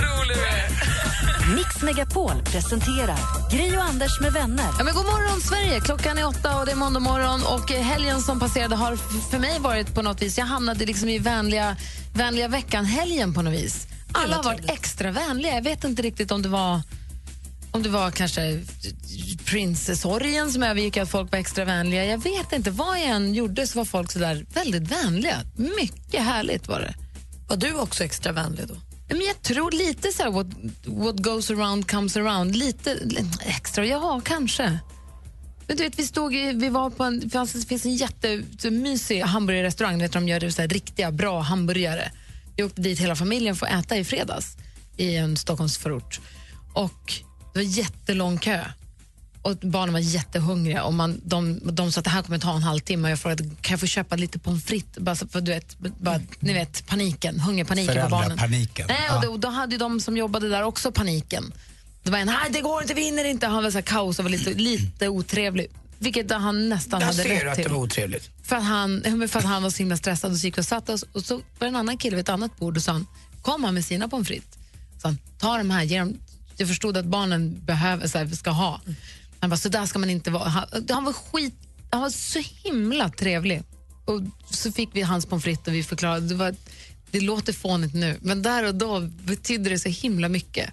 Speaker 1: rolig du är.
Speaker 5: Mix Megapol presenterar Gri och Anders med vänner.
Speaker 1: Ja, men god morgon, Sverige! Klockan är åtta och det är måndag morgon. Och helgen som passerade har för mig varit på något vis... Jag hamnade liksom i vänliga, vänliga veckan-helgen på något vis. Alla har varit extra vänliga. Jag vet inte riktigt om det var om det var kanske prinsessorgen som övergick, att folk var extra vänliga. Jag vet inte. Vad jag än gjorde så var folk så där väldigt vänliga. Mycket härligt var det.
Speaker 3: Var du också extra vänlig då?
Speaker 1: Men jag tror lite så här, what, what goes around comes around. Lite extra, ja kanske. Men du vet, vi, stod, i- vi var på en, det fanns- det finns en jättemysig hamburgerrestaurang, där de gör så här, riktiga bra hamburgare. Vi åkte dit hela familjen för att äta i fredags i en Stockholmsförort. Och det var jättelång kö. Och barnen var jättehungriga och man, de, de sa att det här kommer ta en halvtimme och jag frågade kan jag få köpa lite pommes frites? Bara för du vet, bara, ni vet paniken, hungerpaniken på barnen.
Speaker 16: Föräldrapaniken.
Speaker 1: Nej, och då, då hade de som jobbade där också paniken. Det var en, nej det går inte, vi hinner inte. Han var så här kaos och var lite, lite otrevlig. Vilket han nästan
Speaker 2: Där
Speaker 1: hade
Speaker 2: ser du
Speaker 1: rätt
Speaker 2: att det
Speaker 1: till.
Speaker 2: var otrevligt.
Speaker 1: För att, han, för att han var så himla stressad och så gick och satte oss och så var det en annan kille vid ett annat bord och sa han, kom han med sina pommes frites. Så han, ta de här, ge dem. Jag förstod att barnen behöver, så här, ska ha. Han bara, så där ska man inte vara. Han, han var skit, han var så himla trevlig. Och så fick vi hans pommes frites och vi förklarade, det, var, det låter fånigt nu, men där och då betydde det så himla mycket.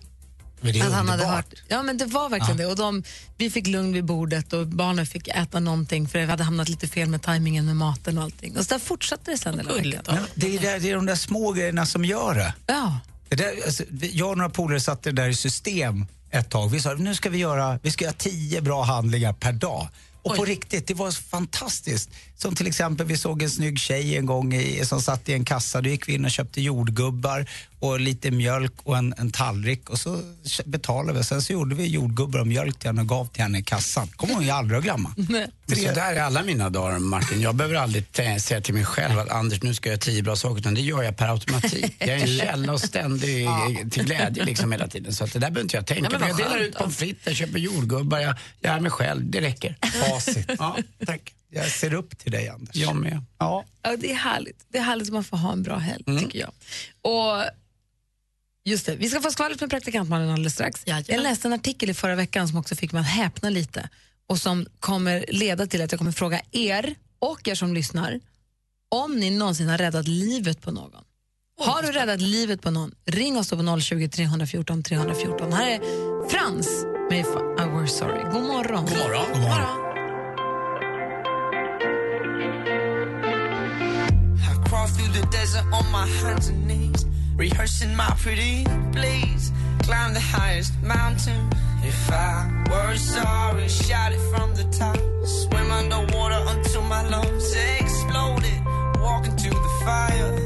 Speaker 16: Men det är
Speaker 1: Att han hade
Speaker 16: underbart.
Speaker 1: hört, ja, men det var verkligen det. Och de, vi fick lugn vid bordet och barnen fick äta någonting för vi hade hamnat lite fel med tajmingen med maten och allting. Och så där fortsatte det sen hela veckan.
Speaker 16: Det, är, där- det är de där små grejerna som gör det.
Speaker 1: Ja.
Speaker 16: det där, alltså, jag och några polare satte det där i system ett tag. Vi sa nu ska vi göra, vi ska göra tio bra handlingar per dag. Och på riktigt, det var fantastiskt. Som till exempel, vi såg en snygg tjej en gång i, som satt i en kassa. Då gick vi in och köpte jordgubbar och lite mjölk och en, en tallrik. Och så betalade vi. Sen så gjorde vi jordgubbar och mjölk till henne och gav till henne i kassan. kommer hon ju aldrig att glömma.
Speaker 2: Så där är alla mina dagar, Martin. Jag behöver aldrig säga till mig själv att Anders, nu ska jag göra tio bra saker, utan det gör jag per automatik. Jag är en källa och ständig till glädje liksom hela tiden. Så att det där behöver inte jag tänka på. Jag delar ut pommes frites, jag köper jordgubbar, jag, jag är mig själv. Det räcker.
Speaker 16: Facit.
Speaker 2: Ja, tack.
Speaker 16: Jag ser upp till dig, Anders.
Speaker 2: Jag med.
Speaker 16: Ja.
Speaker 1: Ja, det är härligt. Det är härligt att man får ha en bra helg, tycker jag. Och just det, vi ska få skvallret med praktikantmannen alldeles strax. Jag läste en artikel i förra veckan som också fick mig att häpna lite och som kommer leda till att jag kommer fråga er och er som lyssnar om ni någonsin har räddat livet på någon. Har du räddat livet på någon? Ring oss då på 020 314 314. Här är Frans med If I were sorry. God morgon.
Speaker 2: God morgon.
Speaker 16: God morgon.
Speaker 4: I through the desert on my hands and knees, rehearsing my pretty please. Climb the highest mountain. If I were sorry, shout it from the top. Swim underwater until my lungs exploded. Walk into the fire.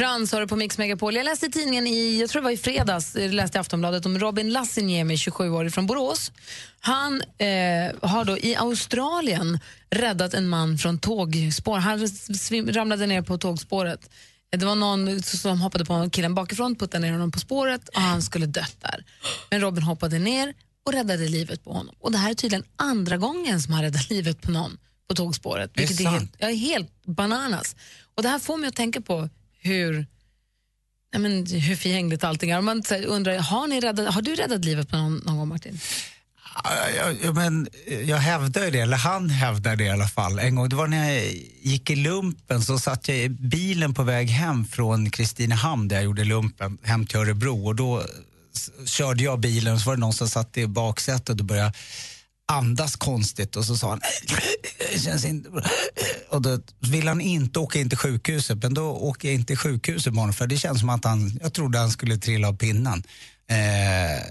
Speaker 1: Frans har du på Mix Megapol. Jag läste i tidningen i, jag tror det var i fredags, eh, läste i Aftonbladet om Robin Lassiniemi, 27 år från Borås. Han eh, har då i Australien räddat en man från tågspår. Han svim, ramlade ner på tågspåret. Det var någon som hoppade på killen bakifrån, puttade ner honom på spåret och han skulle dött där. Men Robin hoppade ner och räddade livet på honom. Och Det här är tydligen andra gången som han räddar livet på någon på tågspåret.
Speaker 16: Det är
Speaker 1: vilket är helt, är helt bananas. Och Det här får mig att tänka på hur Nej, men hur förgängligt allting är. Man undrar, har, ni räddat, har du räddat livet på någon, någon gång, Martin?
Speaker 16: Ja, ja, men jag hävdar ju det, eller han hävdar det i alla fall. En gång, det var när jag gick i lumpen så satt jag i bilen på väg hem från Kristinehamn där jag gjorde lumpen, hem till Örebro. Och då körde jag bilen och så var det någon som satt i baksätet och började andas konstigt och så sa han det känns inte bra. Och då vill han inte åka in till sjukhuset men då åker jag inte till sjukhuset imorgon för det känns som att han, jag trodde han skulle trilla av pinnen. Eh,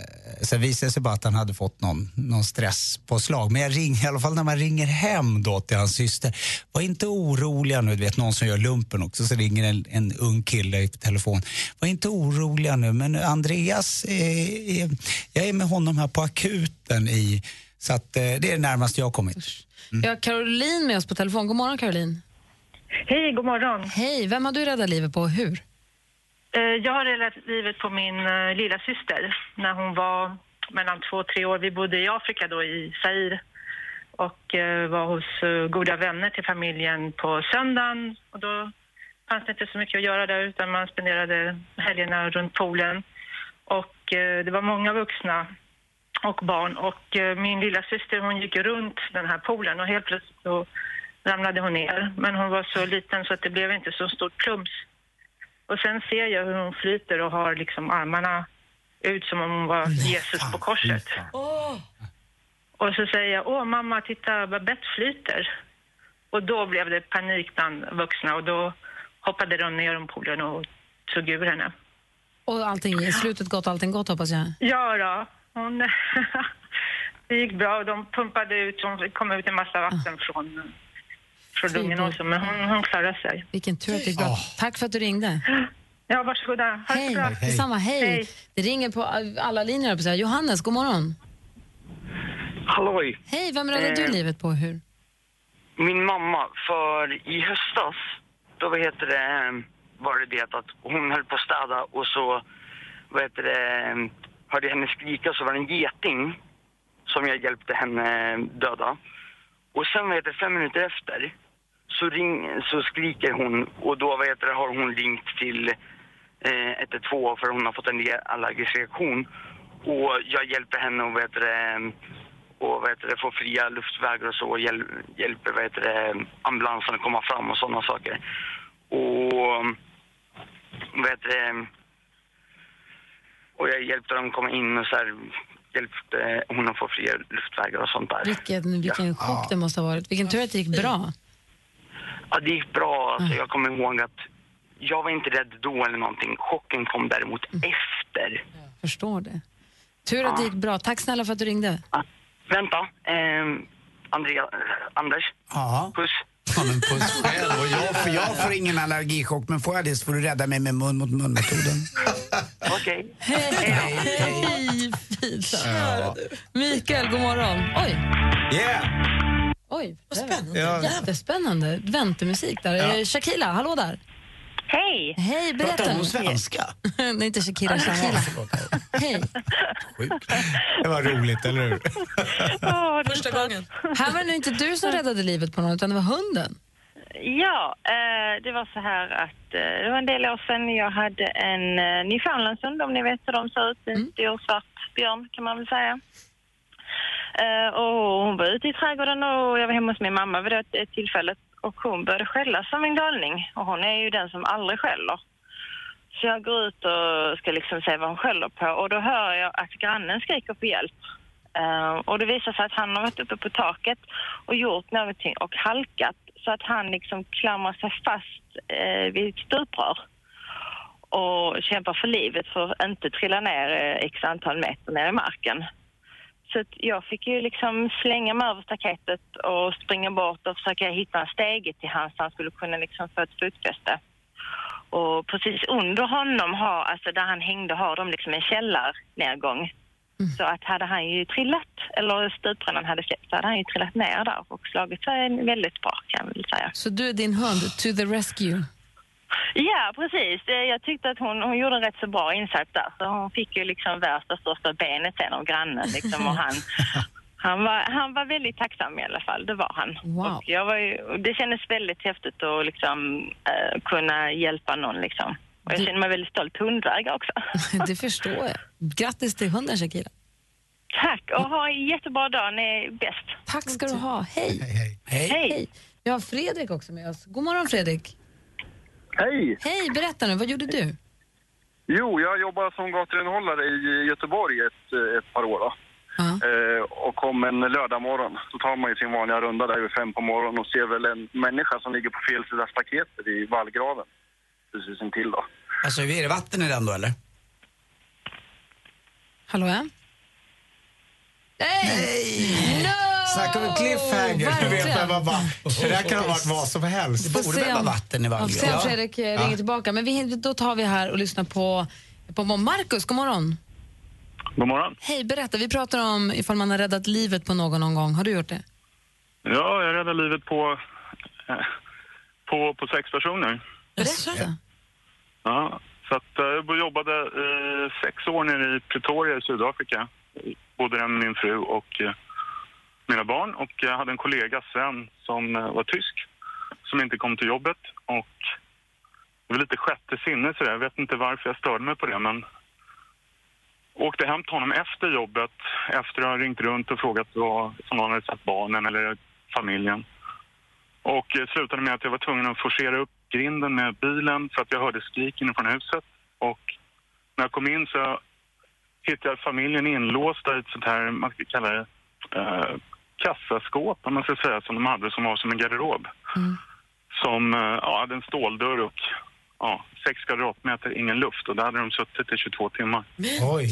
Speaker 16: sen visade det sig bara att han hade fått någon, någon stresspåslag. Men jag ringer, i alla fall när man ringer hem då till hans syster, var inte oroliga nu, du vet någon som gör lumpen också, så ringer en, en ung kille i telefon. Var inte oroliga nu, men Andreas, eh, eh, jag är med honom här på akuten i, så att eh, det är det närmaste jag har kommit.
Speaker 1: Vi har Caroline med oss på telefon. God morgon Caroline.
Speaker 17: Hej, god morgon.
Speaker 1: Hej, vem har du räddat livet på och hur?
Speaker 17: Eh, Jag har räddat livet på min eh, lilla syster när hon var mellan två och tre år. Vi bodde i Afrika då, i Zaire och var hos goda vänner till familjen på söndagen. Och då fanns det inte så mycket att göra där utan man spenderade helgerna runt poolen. Och det var många vuxna och barn och eh, min lilla syster hon gick runt den här poolen och helt plötsligt så ramlade hon ner. Men hon var så liten så att det blev inte så stort plums. Och sen ser jag hur hon flyter och har liksom armarna ut som om hon var Jesus på korset. Och så säger jag, åh mamma, titta Babette flyter. Och då blev det panik bland vuxna och då hoppade de ner om poolen och tog ur henne.
Speaker 1: Och allting, i slutet gott, allting gott hoppas jag.
Speaker 17: Ja då, hon... det gick bra de pumpade ut, hon kom ut en massa vatten från, från lungen också, men hon, hon klarade sig.
Speaker 1: Vilken tur att det gick bra. Tack för att du ringde.
Speaker 17: Ja, varsågoda. Ha det
Speaker 1: Hej,
Speaker 17: bra.
Speaker 1: detsamma. Hej. Det ringer på alla linjer. på. Johannes, god morgon.
Speaker 18: Halloj!
Speaker 1: Hej, vem räddade du
Speaker 18: Eh.
Speaker 1: livet på hur?
Speaker 18: Min mamma, för i höstas, då vad heter det, var det det att hon höll på att städa och så, vad heter det, hörde jag henne skrika så var det en geting som jag hjälpte henne döda. Och sen vad heter fem minuter efter så, ring, så skriker hon och då vad heter det, har hon ringt till eh, 112 för hon har fått en allergisk reaktion. Och jag hjälper henne och vad heter det, och vad heter det, få fria luftvägar och så och hjäl hjälper vad heter det, ambulansen att komma fram och sådana saker. Och vad heter det, och jag hjälpte dem komma in och så här, hjälpte hon att få fria luftvägar och sånt där.
Speaker 1: Vilken, vilken chock det måste ha varit. Vilken tur att det gick bra.
Speaker 18: Ja, det gick bra. Alltså, jag kommer ihåg att jag var inte rädd då eller någonting. Chocken kom däremot efter.
Speaker 1: Förstår det. Tur att det gick bra. Tack snälla för att du ringde.
Speaker 18: Vänta, ehm, Andrea, eh, Anders?
Speaker 2: Ja.
Speaker 18: Puss.
Speaker 2: Ja, men puss själv. Och jag, för jag får ingen allergichock, men får jag det så får du rädda mig med mun mot mun-metoden.
Speaker 18: Okej.
Speaker 1: Hej, fina.
Speaker 2: Ja.
Speaker 1: Mikael, god morgon. Oj.
Speaker 2: Yeah!
Speaker 1: Oj, vad
Speaker 2: spännande. Ja.
Speaker 1: Jättespännande. Väntemusik där.
Speaker 2: Ja.
Speaker 1: Shakila, hallå där.
Speaker 8: Hej!
Speaker 1: Hej, berätta.
Speaker 2: Pratar hon svenska?
Speaker 1: Nej, inte Shakira, Shakila. Hej.
Speaker 16: Det var roligt, eller hur?
Speaker 3: Första gången.
Speaker 1: Här var det nu inte du som räddade livet på någon, utan det var hunden.
Speaker 8: Ja, eh, det var så här att eh, det var en del år sedan jag hade en eh, Newfoundlandshund, om ni vet hur de ser ut. En stor svart björn kan man väl säga. Eh, och hon var ute i trädgården och jag var hemma hos min mamma vid det tillfället och hon började skälla som en galning. Och hon är ju den som aldrig skäller. Så jag går ut och ska liksom se vad hon skäller på och då hör jag att grannen skriker på hjälp. Uh, och det visar sig att han har varit uppe på taket och gjort någonting och halkat så att han liksom klamrar sig fast uh, vid ett stuprör och kämpar för livet för att inte trilla ner uh, x antal meter ner i marken. Så jag fick ju liksom slänga mig över staketet och springa bort och försöka hitta en stege till han så han skulle kunna liksom få ett fotfäste. Och precis under honom har, alltså där han hängde har de liksom en källarnedgång. Så att hade han ju trillat, eller stuprännan hade släppt, så hade han ju trillat ner där och slagit sig väldigt bra kan jag väl säga.
Speaker 1: Så du är din hund, to the rescue.
Speaker 8: Ja, precis. Eh, Jag tyckte att hon, hon gjorde en rätt så bra insats där. Så hon fick ju liksom värsta största benet sen av grannen. Liksom, och han, han, var, han var väldigt tacksam i alla fall, det var han.
Speaker 1: Wow.
Speaker 8: Och jag var ju, det kändes väldigt häftigt att liksom, eh, kunna hjälpa någon. Liksom. Och jag
Speaker 1: Du-
Speaker 8: känner mig väldigt stolt hundägare också.
Speaker 1: Det förstår jag. Grattis till hunden, Shakira.
Speaker 17: Tack och ha en jättebra dag. Ni är bäst.
Speaker 1: Tack ska du ha. Hej.
Speaker 2: Hej.
Speaker 1: Hej. Vi har Fredrik också med oss. God morgon Fredrik.
Speaker 19: Hej!
Speaker 1: Hej, berätta nu. Vad gjorde du?
Speaker 19: Jo, jag jobbar som gaturenhållare i Göteborg ett, ett par år. Då. Eh, och kom en lördag morgon. Då tar man ju sin vanliga runda där vid fem på morgonen och ser väl en människa som ligger på fel sida staketet i vallgraven. Precis intill då.
Speaker 2: Alltså är det vatten i den då eller?
Speaker 1: Hallå, ja? Nej! No!
Speaker 16: Snacka om en cliffhanger. Du vet vem man bara, det där kan ha varit vad som helst.
Speaker 1: Får se om- Ja, får se om Fredrik eh, ringer tillbaka. Men vi, då tar vi här och lyssnar på, på Marcus. God morgon.
Speaker 19: God morgon.
Speaker 1: Hej, berätta. Vi pratar om ifall man har räddat livet på någon någon gång. Har du gjort det?
Speaker 19: Ja, jag räddade livet på, eh, på, på sex personer.
Speaker 1: Berätta.
Speaker 19: Ja, så att eh, jag jobbade eh, sex år nere i Pretoria i Sydafrika. Där med min fru och eh, mina barn. Och jag hade en kollega, Sven, som eh, var tysk. Som inte kom till jobbet. Och det var lite sjätte sinne så Jag vet inte varför jag störde mig på det, men åkte hem till honom efter jobbet, efter att ha ringt runt och frågat vad, om hade sett barnen eller familjen. Och eh, slutade med att jag var tvungen att forcera upp grinden med bilen för att jag hörde skrik inifrån huset. Och när jag kom in så hittade jag familjen inlåsta i ett sånt här, man ska kalla det, eh, kassaskåp om man ska säga, som de hade som var som en garderob. Som eh, ja, hade en ståldörr och ja, sex kvadratmeter, ingen luft. Och där hade de suttit i 22 timmar.
Speaker 16: Oj.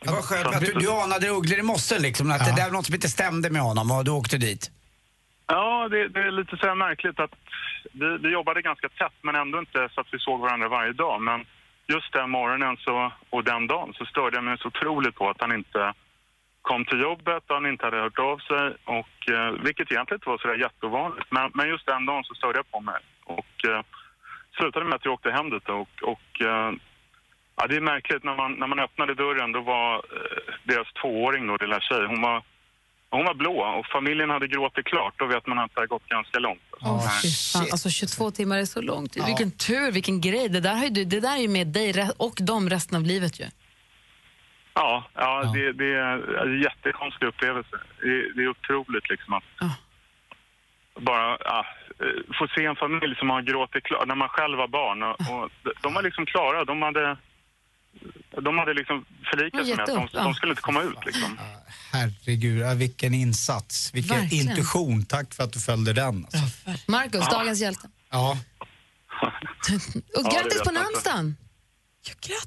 Speaker 2: Det var skönt att du, du anade ugglor i mossen liksom, att det där var något som inte stämde med honom och du åkte dit.
Speaker 19: Ja, det, det är lite så här märkligt att vi, vi jobbade ganska tätt men ändå inte så att vi såg varandra varje dag. Men just den morgonen så, och den dagen så störde jag mig så otroligt på att han inte kom till jobbet och han inte hade hört av sig. Och, eh, vilket egentligen inte var så där jätteovanligt. Men, men just den dagen så störde jag på mig. Och eh, slutade med att jag åkte hem dit och, och eh, ja, det är märkligt när man, när man öppnade dörren då var eh, deras tvååring då, lilla tjej, hon var hon var blå och familjen hade gråtit klart. Då vet man att det har gått ganska långt.
Speaker 1: Fan. Alltså 22 timmar är så långt. Vilken tur, vilken grej. Det där, har ju du, det där är ju med dig och dem resten av livet ju.
Speaker 19: Ja, ja, Det, det är en jättekonstig upplevelse. Det, det är otroligt liksom att bara ja, eh, få se en familj som har gråtit klart när man själv var barn. Och, och de- var liksom klara. De hade, de hade liksom förlikat sig med att de,
Speaker 16: ja.
Speaker 19: de skulle inte komma ut. Liksom.
Speaker 16: Herregud, ja, vilken insats. Vilken
Speaker 1: Verkligen.
Speaker 16: intuition. Tack för att du följde den. Alltså.
Speaker 1: Marcus,
Speaker 16: Ja.
Speaker 1: dagens hjälte.
Speaker 16: Ja.
Speaker 1: Och grattis på namnsdagen!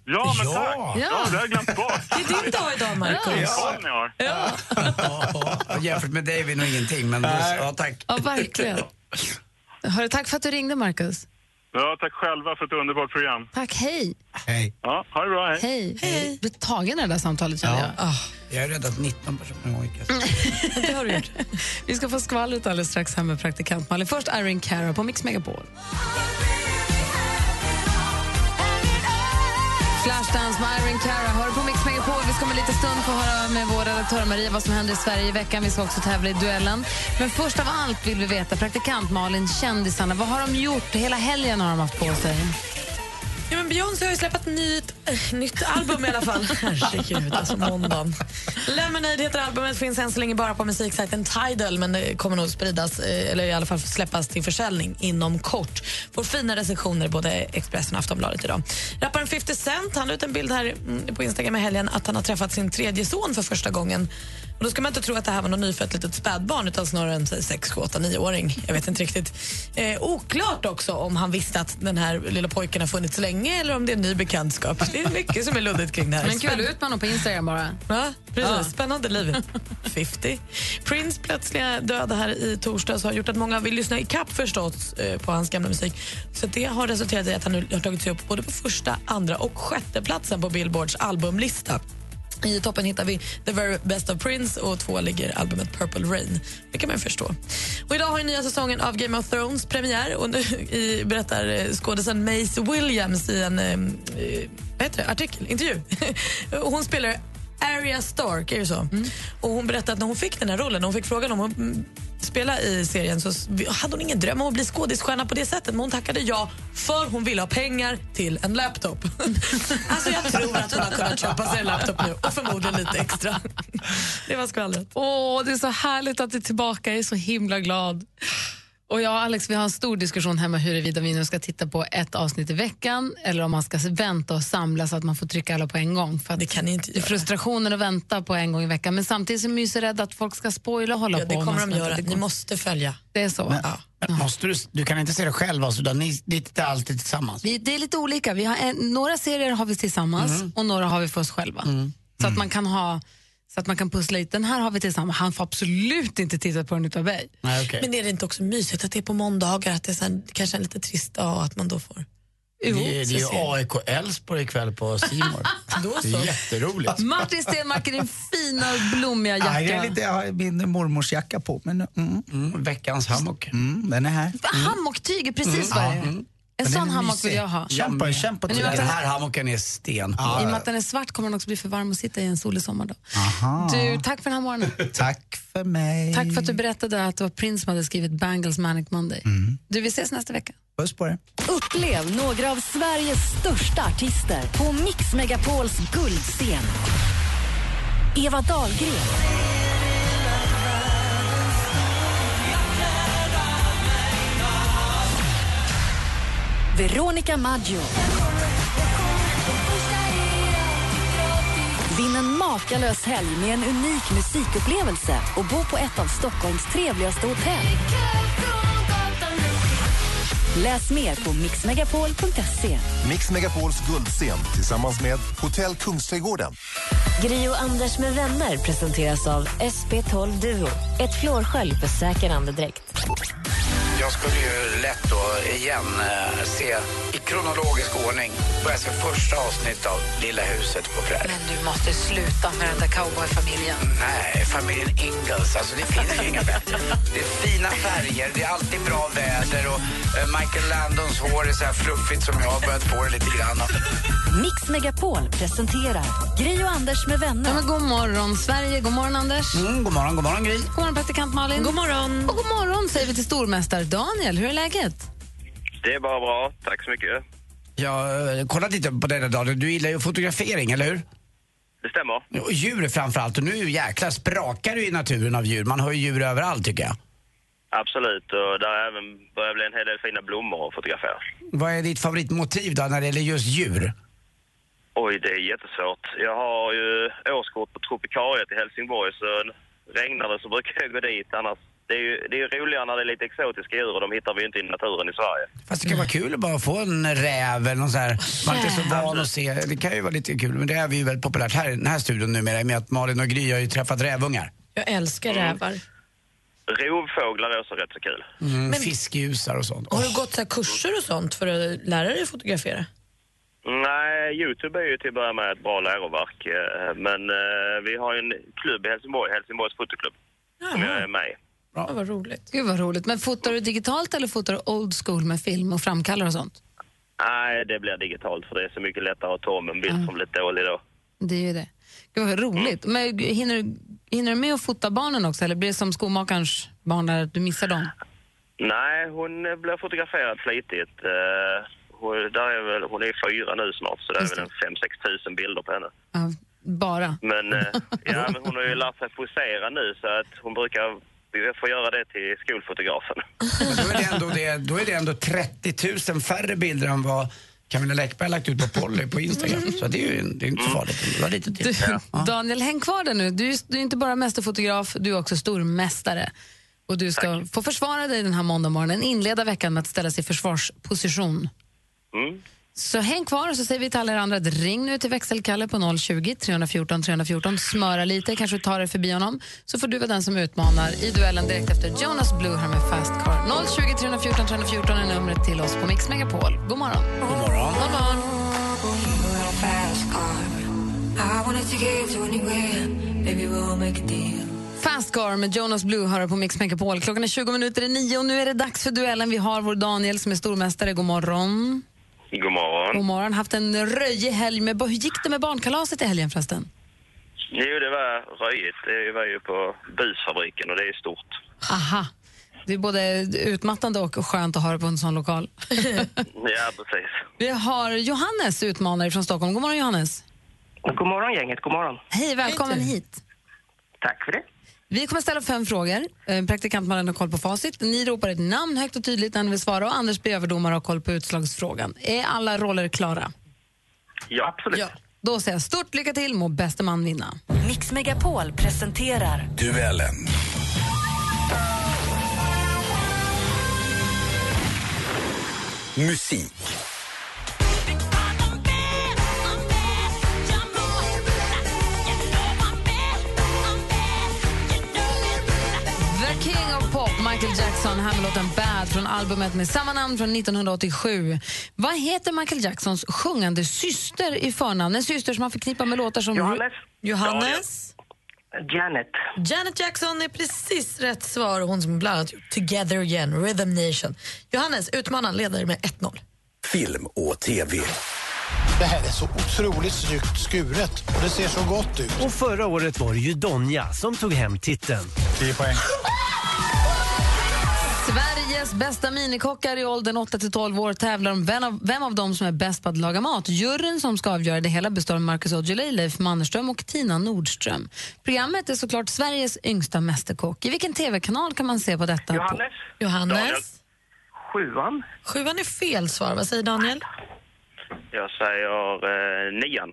Speaker 19: Ja, men
Speaker 1: Ja.
Speaker 19: tack! Ja, det har jag glömt bort.
Speaker 1: Det är din dag idag, Marcus.
Speaker 19: Vilken koll ni har.
Speaker 2: Ja, jämfört med dig är vi nog ingenting, men ja, tack.
Speaker 1: Ja, verkligen. Hörru, tack för att du ringde, Marcus.
Speaker 19: Ja, tack själva för ett underbart program.
Speaker 1: Tack, hej.
Speaker 16: Hej.
Speaker 19: Ja, ha det bra. Hej.
Speaker 1: Hej. hej. Du är tagen i det där samtalet, känner jag. Ah.
Speaker 2: Jag har räddat 19 personer i
Speaker 1: Det har du gjort. Vi ska få skvallret alldeles strax här med praktikant Malin. Först Irene Cara på Mix Megapol. Flashdance med Irene Cara hör på Mix Megapol. Vi ska om en liten stund få höra med vår redaktör Maria vad som händer i Sverige i veckan. Vi ska också tävla i duellen. Men först av allt vill vi veta, praktikant Malin, kändisarna, vad har de gjort? Hela helgen har de haft på sig.
Speaker 3: Ja, men Beyoncé har ju släppt ett nytt, äh, nytt album i alla fall. Herregud, alltså måndagen. Lemonade heter albumet, finns än så länge bara på musiksajten Tidal men det kommer nog spridas, eh, eller i alla fall släppas till försäljning inom kort. Får fina recensioner både Expressen och Aftonbladet idag. Rapparen 50 Cent han la ut en bild här mm, på Instagram i helgen att han har träffat sin tredje son för första gången. Och då ska man inte tro att det här var något nyfött litet spädbarn utan snarare en 6, 7, 8, 9-åring. Jag vet inte riktigt. Eh, oklart också om han visste att den här lilla pojken har funnits länge eller om det är en ny bekantskap. Det är mycket som är luddigt kring det här.
Speaker 1: Men kul, ut med honom på Instagram bara.
Speaker 3: Ja, precis.
Speaker 1: Ja.
Speaker 3: Spännande liv. 50. Prince plötsliga död här i torsdags har gjort att många vill lyssna i kapp förstås eh, på hans gamla musik. Så det har resulterat i att han nu har tagit sig upp både på första, andra och sjätte platsen på Billboards albumlista. I toppen hittar vi The Very Best of Prince och två ligger albumet Purple Rain. Det kan man förstå. Och idag har ju nya säsongen av Game of Thrones premiär och nu i, berättar eh, skådisen Mace Williams i en eh, eh, vad heter det? artikel, intervju. Hon spelar Arya Stark, är det så? Och hon berättade att när hon fick den här rollen, hon fick frågan om hon mm, spela i serien så hade hon ingen dröm om att bli skådisstjärna på det sättet men hon tackade ja för hon ville ha pengar till en laptop. alltså jag tror att hon har kunnat köpa sig en laptop nu och förmodligen lite extra. det var skvallret.
Speaker 1: Åh, det är så härligt att du är tillbaka. Jag är så himla glad. Och jag och Alex vi har en stor diskussion hemma huruvida vi nu ska titta på ett avsnitt i veckan eller om man ska vänta och samla så att man får trycka alla på en gång. För att
Speaker 3: det kan ni inte göra.
Speaker 1: Frustrationen att vänta på en gång i veckan. Men samtidigt så är jag så rädd att folk ska spoila och hålla
Speaker 3: Ja,
Speaker 1: på.
Speaker 3: det
Speaker 1: om
Speaker 3: kommer
Speaker 1: man
Speaker 3: de göra. Ni måste följa.
Speaker 1: Det är så.
Speaker 2: Men, måste du, du kan inte se det själv alltså, utan ni, ni tittar alltid tillsammans?
Speaker 1: Vi, det är lite olika. Vi har en, några serier har vi tillsammans
Speaker 2: Mm.
Speaker 1: och några har vi för oss själva. Så att man kan ha så att man kan pussla ut. Den här har vi tillsammans. Han får absolut inte titta på den utav mig.
Speaker 3: Men är det inte också mysigt att det är på måndagar, att det är så här, kanske en lite trist dag och att man då får...
Speaker 2: Det, det är
Speaker 3: ser-
Speaker 2: AIK Elfsborg ikväll på Simor. Det jätteroligt.
Speaker 1: Martin Stenmark i din fina blommiga
Speaker 16: Ja,
Speaker 1: jacka.
Speaker 16: jag, är lite, jag har min mormors jacka på. Men, mm.
Speaker 2: veckans hammock.
Speaker 16: Mm, den är här.
Speaker 1: Hammocktyg är precis
Speaker 16: Mm.
Speaker 1: vad det
Speaker 16: Ja,
Speaker 1: är.
Speaker 16: Mm.
Speaker 1: En sån hammock vill jag ha.
Speaker 16: Kämpa, kämpa till
Speaker 2: Den här hammocken är sten.
Speaker 1: I och med att den är svart kommer den också bli för varm att sitta i en solig sommardag.
Speaker 16: Aha.
Speaker 1: Du, tack för den här morgonen.
Speaker 16: Tack för mig.
Speaker 1: Tack för att du berättade att det var Prince som hade skrivit Bangles Manic Monday. Du, vi ses nästa vecka.
Speaker 16: Puss på er.
Speaker 5: Upplev några av Sveriges största artister på Mix Megapols guldscen. Eva Dahlgren. Veronica Maggio. Vinn en makalös helg med en unik musikupplevelse och bo på ett av Stockholms trevligaste hotell. Läs mer på mixmegapol.se.
Speaker 13: Mix Megapols guldscen tillsammans med Hotell Kungsträdgården.
Speaker 6: Gri och Anders med vänner presenteras av SP12 Duo. Ett flårskölj för säker andedräkt.
Speaker 2: Jag skulle ju lätt då igen eh, se i kronologisk ordning börja se första avsnittet av Lilla huset på prärien.
Speaker 1: Men du måste sluta med den där cowboyfamiljen.
Speaker 2: Nej, familjen Ingalls. Alltså det finns ju inga bättre. Det är fina färger, det är alltid bra väder och eh, Michael Landons hår är så här fluffigt som jag har börjat få det lite grann.
Speaker 5: Mix Megapol presenterar Gri och Anders med vänner.
Speaker 1: Ja, men god morgon, Sverige. God morgon, Anders.
Speaker 2: Mm, god morgon, god morgon, Gry.
Speaker 1: God morgon, praktikant Malin.
Speaker 3: God morgon.
Speaker 1: Och god morgon säger vi till stormästare Daniel. Hur är läget?
Speaker 20: Det är bara bra. Tack så mycket.
Speaker 2: Jag eh, kollade lite på dig Daniel. Du gillar ju fotografering, eller hur?
Speaker 20: Det stämmer.
Speaker 2: Och djur framförallt. Och nu jäklar sprakar det i naturen av djur. Man har ju djur överallt tycker jag.
Speaker 20: Absolut. Och där har även börjar bli en hel del fina blommor att fotografera.
Speaker 2: Vad är ditt favoritmotiv då när det gäller just djur?
Speaker 20: Oj, det är jättesvårt. Jag har ju årskort på Tropikariet i Helsingborg så regnar det så brukar jag gå dit. Annars, det är ju det är ju roligare när det är lite exotiska djur och de hittar vi ju inte i naturen i Sverige.
Speaker 2: Fast det kan vara kul att bara få en räv eller någon så här. Man är inte så van att se. Det kan ju vara lite kul. Men det är vi ju väldigt populärt här i den här studion numera med att Malin och Gry har ju träffat rävungar.
Speaker 3: Jag älskar rävar.
Speaker 20: Rovfåglar är också rätt så kul.
Speaker 2: Mm,
Speaker 3: Men-
Speaker 2: Fiskgjusar och sånt.
Speaker 3: Har du gått så här kurser och sånt för att lära dig fotografera?
Speaker 20: Nej, Youtube är ju till att börja med ett bra läroverk. eh, Men eh, vi har ju en klubb i Helsingborg, Helsingborgs fotoklubb, som jag är med i.
Speaker 3: Ja, vad roligt.
Speaker 1: Gud vad roligt. Men fotar du digitalt eller fotar du old school med film och framkallar och sånt?
Speaker 20: Nej, det blir digitalt för det är så mycket lättare att ta med en bild som blir lite dålig då.
Speaker 1: Det är ju det. Gud vad roligt. Men hinner, du- hinner du med att fota barnen också eller blir det som skomakarens barn där att du missar dem?
Speaker 20: Nej, hon blir fotograferad flitigt. Eh, hon, där är väl, hon är fyra nu snart, så det är väl en 5-6 tusen bilder på henne.
Speaker 1: Ja, bara.
Speaker 20: Men, eh, ja, men hon har ju lärt sig posera nu så att hon brukar få göra det till skolfotografen.
Speaker 2: Men då, är det ändå det, då är det ändå 30 000 färre bilder än vad Camilla Läckberg har lagt ut på Polly på Instagram. Så det är ju det är inte så farligt. Det var lite
Speaker 1: Du.
Speaker 2: Ja.
Speaker 1: Daniel, häng kvar där nu. Du, är- du är inte bara mästerfotograf, du är också stormästare. Och du ska få försvara dig den här måndagmorgonen, inleda veckan med att ställa sig i försvarsposition.
Speaker 20: Mm.
Speaker 1: Så häng kvar och så säger vi till alla er andra att ring nu till växelkalle på 020 314 314. Smöra lite, kanske tar dig förbi honom. Så får du vara den som utmanar i duellen direkt efter Jonas Blue här med Fast Car. 020 314 314 är numret till oss på Mix Megapol. God morgon.
Speaker 2: God morgon.
Speaker 1: God morgon. Fast Car med Jonas Blue hör på Mix Megapol. Klockan är 20 minuter i nio och nu är det dags för duellen. Vi har vår Daniel som är stormästare. God morgon.
Speaker 20: God morgon.
Speaker 1: God morgon. Haft en röjig helg. Med, hur gick det med barnkalaset i helgen förresten?
Speaker 20: Jo, det var röjigt. Det var ju på busfabriken och det är stort.
Speaker 1: Aha. Det är både utmattande och skönt att höra på en sån lokal.
Speaker 20: Ja, precis.
Speaker 1: Vi har Johannes utmanare från Stockholm. God morgon Johannes.
Speaker 21: God morgon gänget, god morgon.
Speaker 1: Hej, välkommen hit.
Speaker 21: Tack för det.
Speaker 1: Vi kommer ställa fem frågor. Eh, Praktikant Malin har koll på facit. Ni ropar ett namn högt och tydligt när ni vill svara och Anders blir överdomare och har koll på utslagsfrågan. Är alla roller klara?
Speaker 21: Ja, absolut.
Speaker 1: Då säger jag stort lycka till, må bäste man vinna.
Speaker 5: Mix Megapol presenterar
Speaker 13: Duellen. Musik.
Speaker 1: Michael Jackson, här med låten Bad från albumet med samma namn från 1987. Vad heter Michael Jacksons sjungande syster i förnamn? En syster som man förknippar med låtar som...
Speaker 21: Johannes.
Speaker 3: Johannes?
Speaker 21: Janet.
Speaker 3: Janet Jackson är precis rätt svar. Hon som bland annat gjort Together Again, Rhythm Nation. Johannes, utmanaren leder med 1-0.
Speaker 13: Film och TV.
Speaker 22: Det här är så otroligt snyggt skuret och det ser så gott ut.
Speaker 23: Och förra året var det ju Donja som tog hem titeln.
Speaker 22: 10 poäng.
Speaker 1: Sveriges bästa minikockar i åldern 8 till 12 år tävlar om vem av, vem av dem som är bäst på att laga mat. Juryn som ska avgöra det hela består av Marcus Aujalay, Leif Mannerström och Tina Nordström. Programmet är såklart Sveriges yngsta mästerkock. I vilken tv-kanal kan man se på detta?
Speaker 21: Johannes.
Speaker 1: På?
Speaker 3: Johannes?
Speaker 21: Sjuan.
Speaker 3: Sjuan är fel svar. Vad säger Daniel?
Speaker 20: Jag säger eh, nian.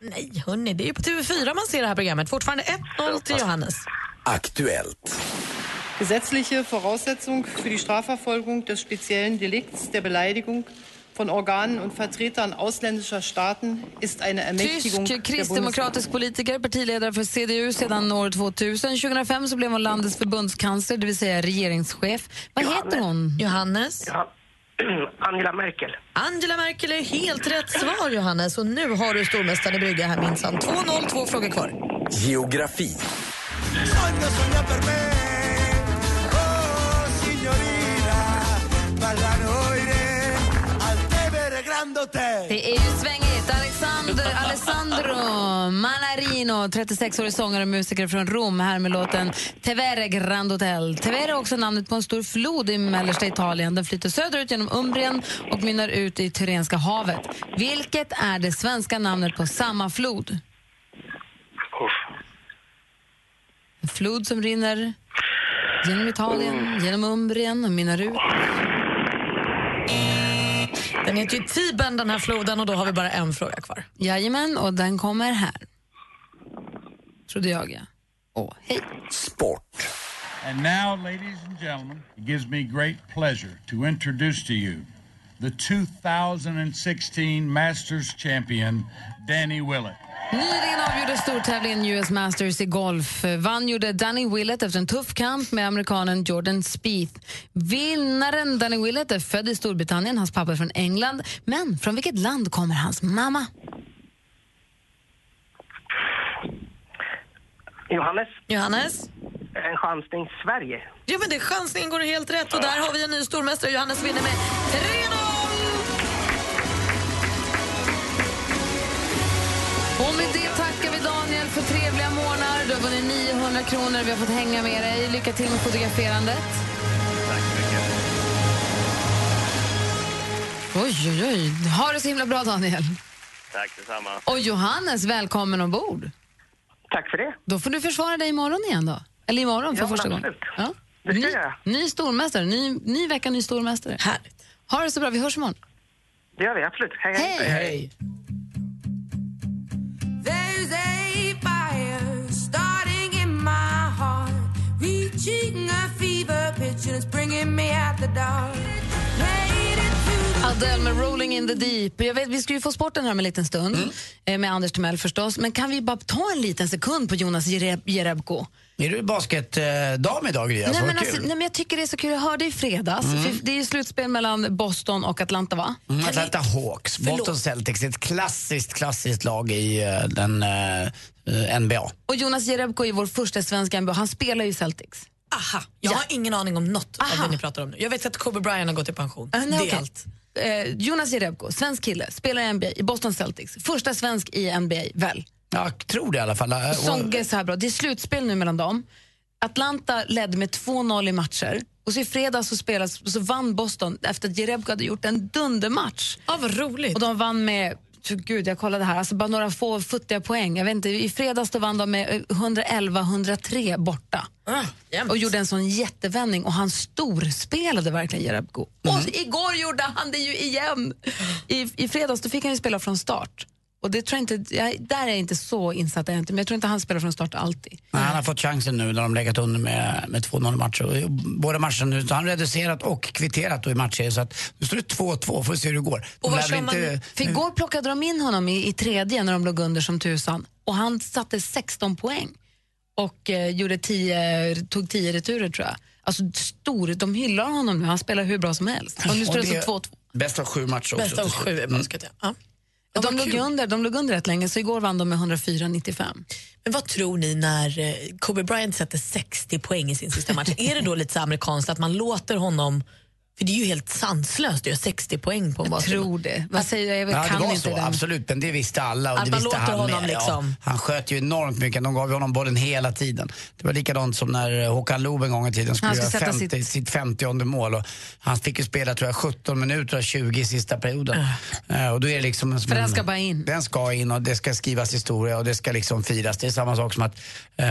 Speaker 3: Nej, hörni, det är ju på TV4 man ser det här programmet. Fortfarande 1-0 till Johannes.
Speaker 13: Aktuellt.
Speaker 24: Gesetzliche Voraussetzung für die Strafverfolgung des speziellen Delikts der Beleidigung von Organen und Vertretern ausländischer Staaten ist eine Ermächtigung
Speaker 1: Tysk kristdemokratisk politiker, partiledare för CDU sedan år 2000. 2005 så blev hon landets förbundskansler, det vill säga regeringschef. Vad heter hon?
Speaker 3: Johannes?
Speaker 21: Ja. Angela Merkel.
Speaker 3: Angela Merkel är helt rätt svar, Johannes. Och nu har du stormästaren i brygga här minsann. 2-0, två frågor kvar.
Speaker 13: Geografi.
Speaker 1: Det är ju svängigt. Alexander, Alessandro Manarino, 36-årig sångare och musiker från Rom, här med låten Tevere Grand Hotel. Tevere är också namnet på en stor flod i mellersta Italien. Den flyter söderut genom Umbrien och mynnar ut i Tyrenska havet. Vilket är det svenska namnet på samma flod? En flod som rinner genom Italien, genom Umbrien och mynnar ut.
Speaker 3: Den heter ju Tiben, den här floden, och då har vi bara en fråga kvar.
Speaker 1: Jajamän, och den kommer här. Trodde jag, ja. Åh, hej.
Speaker 13: Sport.
Speaker 25: And now, ladies and gentlemen, it gives me great pleasure to introduce to you the 2016 Masters champion, Danny Willett.
Speaker 1: Nyligen avgjorde stortävlingen US Masters i golf. Vann gjorde Danny Willett efter en tuff kamp med amerikanen Jordan Spieth. Vinnaren Danny Willett är född i Storbritannien, hans pappa är från England. Men från vilket land kommer hans mamma?
Speaker 21: Johannes.
Speaker 3: Johannes?
Speaker 21: En chansning Sverige.
Speaker 3: Ja, men det chansningen går helt rätt. Och där har vi en ny stormästare. Johannes vinner med 3-0!
Speaker 1: Och med det tackar vi Daniel för trevliga månader. Du har vunnit 900 kronor. Vi har fått hänga med dig. Lycka till med fotograferandet. Oj, oj, oj. Ha det så himla bra, Daniel.
Speaker 20: Tack detsamma.
Speaker 1: Och Johannes, välkommen ombord.
Speaker 21: Tack för det.
Speaker 1: Då får du försvara dig imorgon igen då. Eller imorgon för
Speaker 21: Ja,
Speaker 1: första
Speaker 21: absolut.
Speaker 1: gången. Ja. Ny, ny stormästare, ny, ny vecka, ny stormästare.
Speaker 3: Härligt.
Speaker 1: Ha det så bra, vi hörs imorgon.
Speaker 21: Det gör vi absolut. Hej, hej.
Speaker 1: Hej.
Speaker 4: There's
Speaker 1: Adele med Rolling in the deep. Jag vet, vi ska ju få sporten här om en liten stund, eh, med Anders Timell förstås. Men kan vi bara ta en liten sekund på Jonas Jereb- Jerebko?
Speaker 2: Är du basketdam idag, Gry? Alltså,
Speaker 1: nej, men
Speaker 2: vad
Speaker 1: alltså, nej, men jag tycker det är så kul. Jag hörde i fredags,
Speaker 2: Mm.
Speaker 1: för det är ju slutspel mellan Boston och Atlanta va?
Speaker 2: Mm, Atlanta Hawks, Boston Celtics, ett klassiskt, klassiskt lag i eh, den eh, NBA.
Speaker 1: Och Jonas Jerebko är vår första svenska NBA. Han spelar ju i Celtics.
Speaker 3: Aha, jag har ingen aning om något av det ni pratar om nu. Jag vet att Kobe Bryant har gått i pension.
Speaker 1: Ah, nej,
Speaker 3: det är
Speaker 1: okej.
Speaker 3: allt.
Speaker 1: Eh, Jonas Jerebko, svensk kille, spelar i NBA, i Boston Celtics. Första svensk i NBA, väl?
Speaker 2: Jag tror det i alla fall. Eh, och-
Speaker 1: Sång är så här bra. Det är slutspel nu mellan dem. Atlanta ledde med 2-0 i matcher. Och så i fredags så, spelas, så vann Boston efter att Jerebko hade gjort en dundermatch.
Speaker 3: Ja, vad roligt.
Speaker 1: Och de vann med, gud jag kollade här, alltså bara några få futtiga poäng. Jag vet inte, I fredags då vann de med eh, 111-103 borta. och gjorde en sån jättevändning och han storspelade verkligen Jerebko. Och igår gjorde han det ju igen! I, I fredags då fick han ju spela från start. Och det tror jag inte, jag, där är jag inte så insatt, inte, men jag tror inte han spelar från start alltid.
Speaker 2: Nej, han har fått chansen nu när de legat under med, med 2-0 matcher. Och båda matcherna nu så har han reducerat och kvitterat då i matcher. Så att nu står det 2-2, får vi se hur det går. De lär väl inte-
Speaker 1: För igår plockade de in honom i, i tredje när de låg under som tusan och han satte 16 poäng och eh, gjorde 10, tog 10 returer tror jag. Alltså stor, de hyllar honom nu, han spelar hur bra som helst. Och nu står
Speaker 2: Och
Speaker 1: det
Speaker 2: det-
Speaker 1: så 2-2.
Speaker 2: Bäst av sju matcher också.
Speaker 3: Bäst av sju
Speaker 2: Mm.
Speaker 3: basket, ja. Ja.
Speaker 1: De låg, under, de låg under rätt länge, så igår vann de med 104-95.
Speaker 3: Men vad tror ni när eh, Kobe Bryant sätter 60 poäng i sin sista match? är det då lite så amerikanskt att man låter honom... För det är ju helt sanslöst att göra 60 poäng på en
Speaker 1: Jag tror det. Vad säger jag? Jag
Speaker 2: Ja, det
Speaker 1: kan
Speaker 2: var
Speaker 1: inte
Speaker 2: så,
Speaker 1: den.
Speaker 2: absolut. Men det visste alla. Och
Speaker 3: Att
Speaker 2: det
Speaker 3: man
Speaker 2: visste
Speaker 3: låter
Speaker 2: han
Speaker 3: honom
Speaker 2: med.
Speaker 3: liksom.
Speaker 2: Ja, han sköt ju enormt mycket. De gav ju honom bollen hela tiden. Det var likadant som när eh, Håkan Loob en gång i tiden skulle göra
Speaker 1: skulle sätta
Speaker 2: 50, sitt... 50 mål. Och han fick ju spela tror jag, 17 minuter av 20 i sista perioden. Eh, och då är det liksom en,
Speaker 1: För den ska bara in.
Speaker 2: Den ska in och det ska skrivas historia och det ska liksom firas. Det är samma sak som att eh,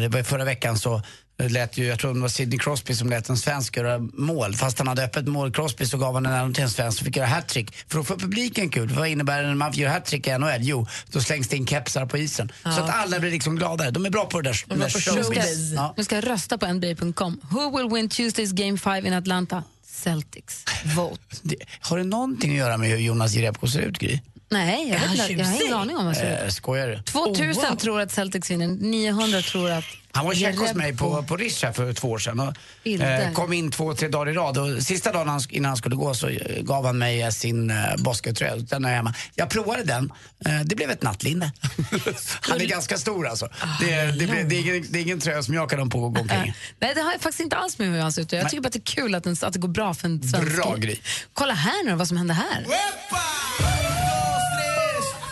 Speaker 2: det var förra veckan så lät ju, jag tror det var Sidney Crosby som lät en svensk göra mål. Fast han hade öppet mål, Crosby, så gav han den till en svensk som fick göra hattrick. För då får publiken kul. Vad innebär det när man gör hattrick i NHL? Jo, då slängs det in kepsar på isen. Så att alla blir liksom gladare. De är bra på det där.
Speaker 1: De
Speaker 2: showbiz.
Speaker 1: showbiz.
Speaker 2: Ja.
Speaker 1: Nu ska jag rösta på NBA.com. Who will win Tuesdays Game 5 in Atlanta? Celtics. Vote.
Speaker 2: Det, har det någonting att göra med hur Jonas Jerebko ser ut, Gry?
Speaker 1: Nej, jag,
Speaker 2: Är
Speaker 1: vet inte. jag har ingen aning om vad det ser
Speaker 2: Eh, skojar du?
Speaker 1: 2000
Speaker 2: Oh, wow.
Speaker 1: tror att Celtics vinner, 900 tror att...
Speaker 2: Han var check hos mig på, på Rish här för två år sedan och eh, kom in två, tre dagar i rad. Och sista dagen han, innan han skulle gå så eh, gav han mig eh, sin eh, baskettröja. Den är hemma. Jag provade den. Eh, det blev ett nattlinne. han är ganska stor alltså. Det, är- det, blir- det, är ingen, det är ingen tröja som jag kan ha på och gå omkring.
Speaker 1: Nej, det har jag faktiskt inte alls med hur han ser ut. Jag tycker bara att det är kul att, den, att det går bra för en svensk.
Speaker 2: Bra. Gry.
Speaker 1: Kolla här nu vad som händer här.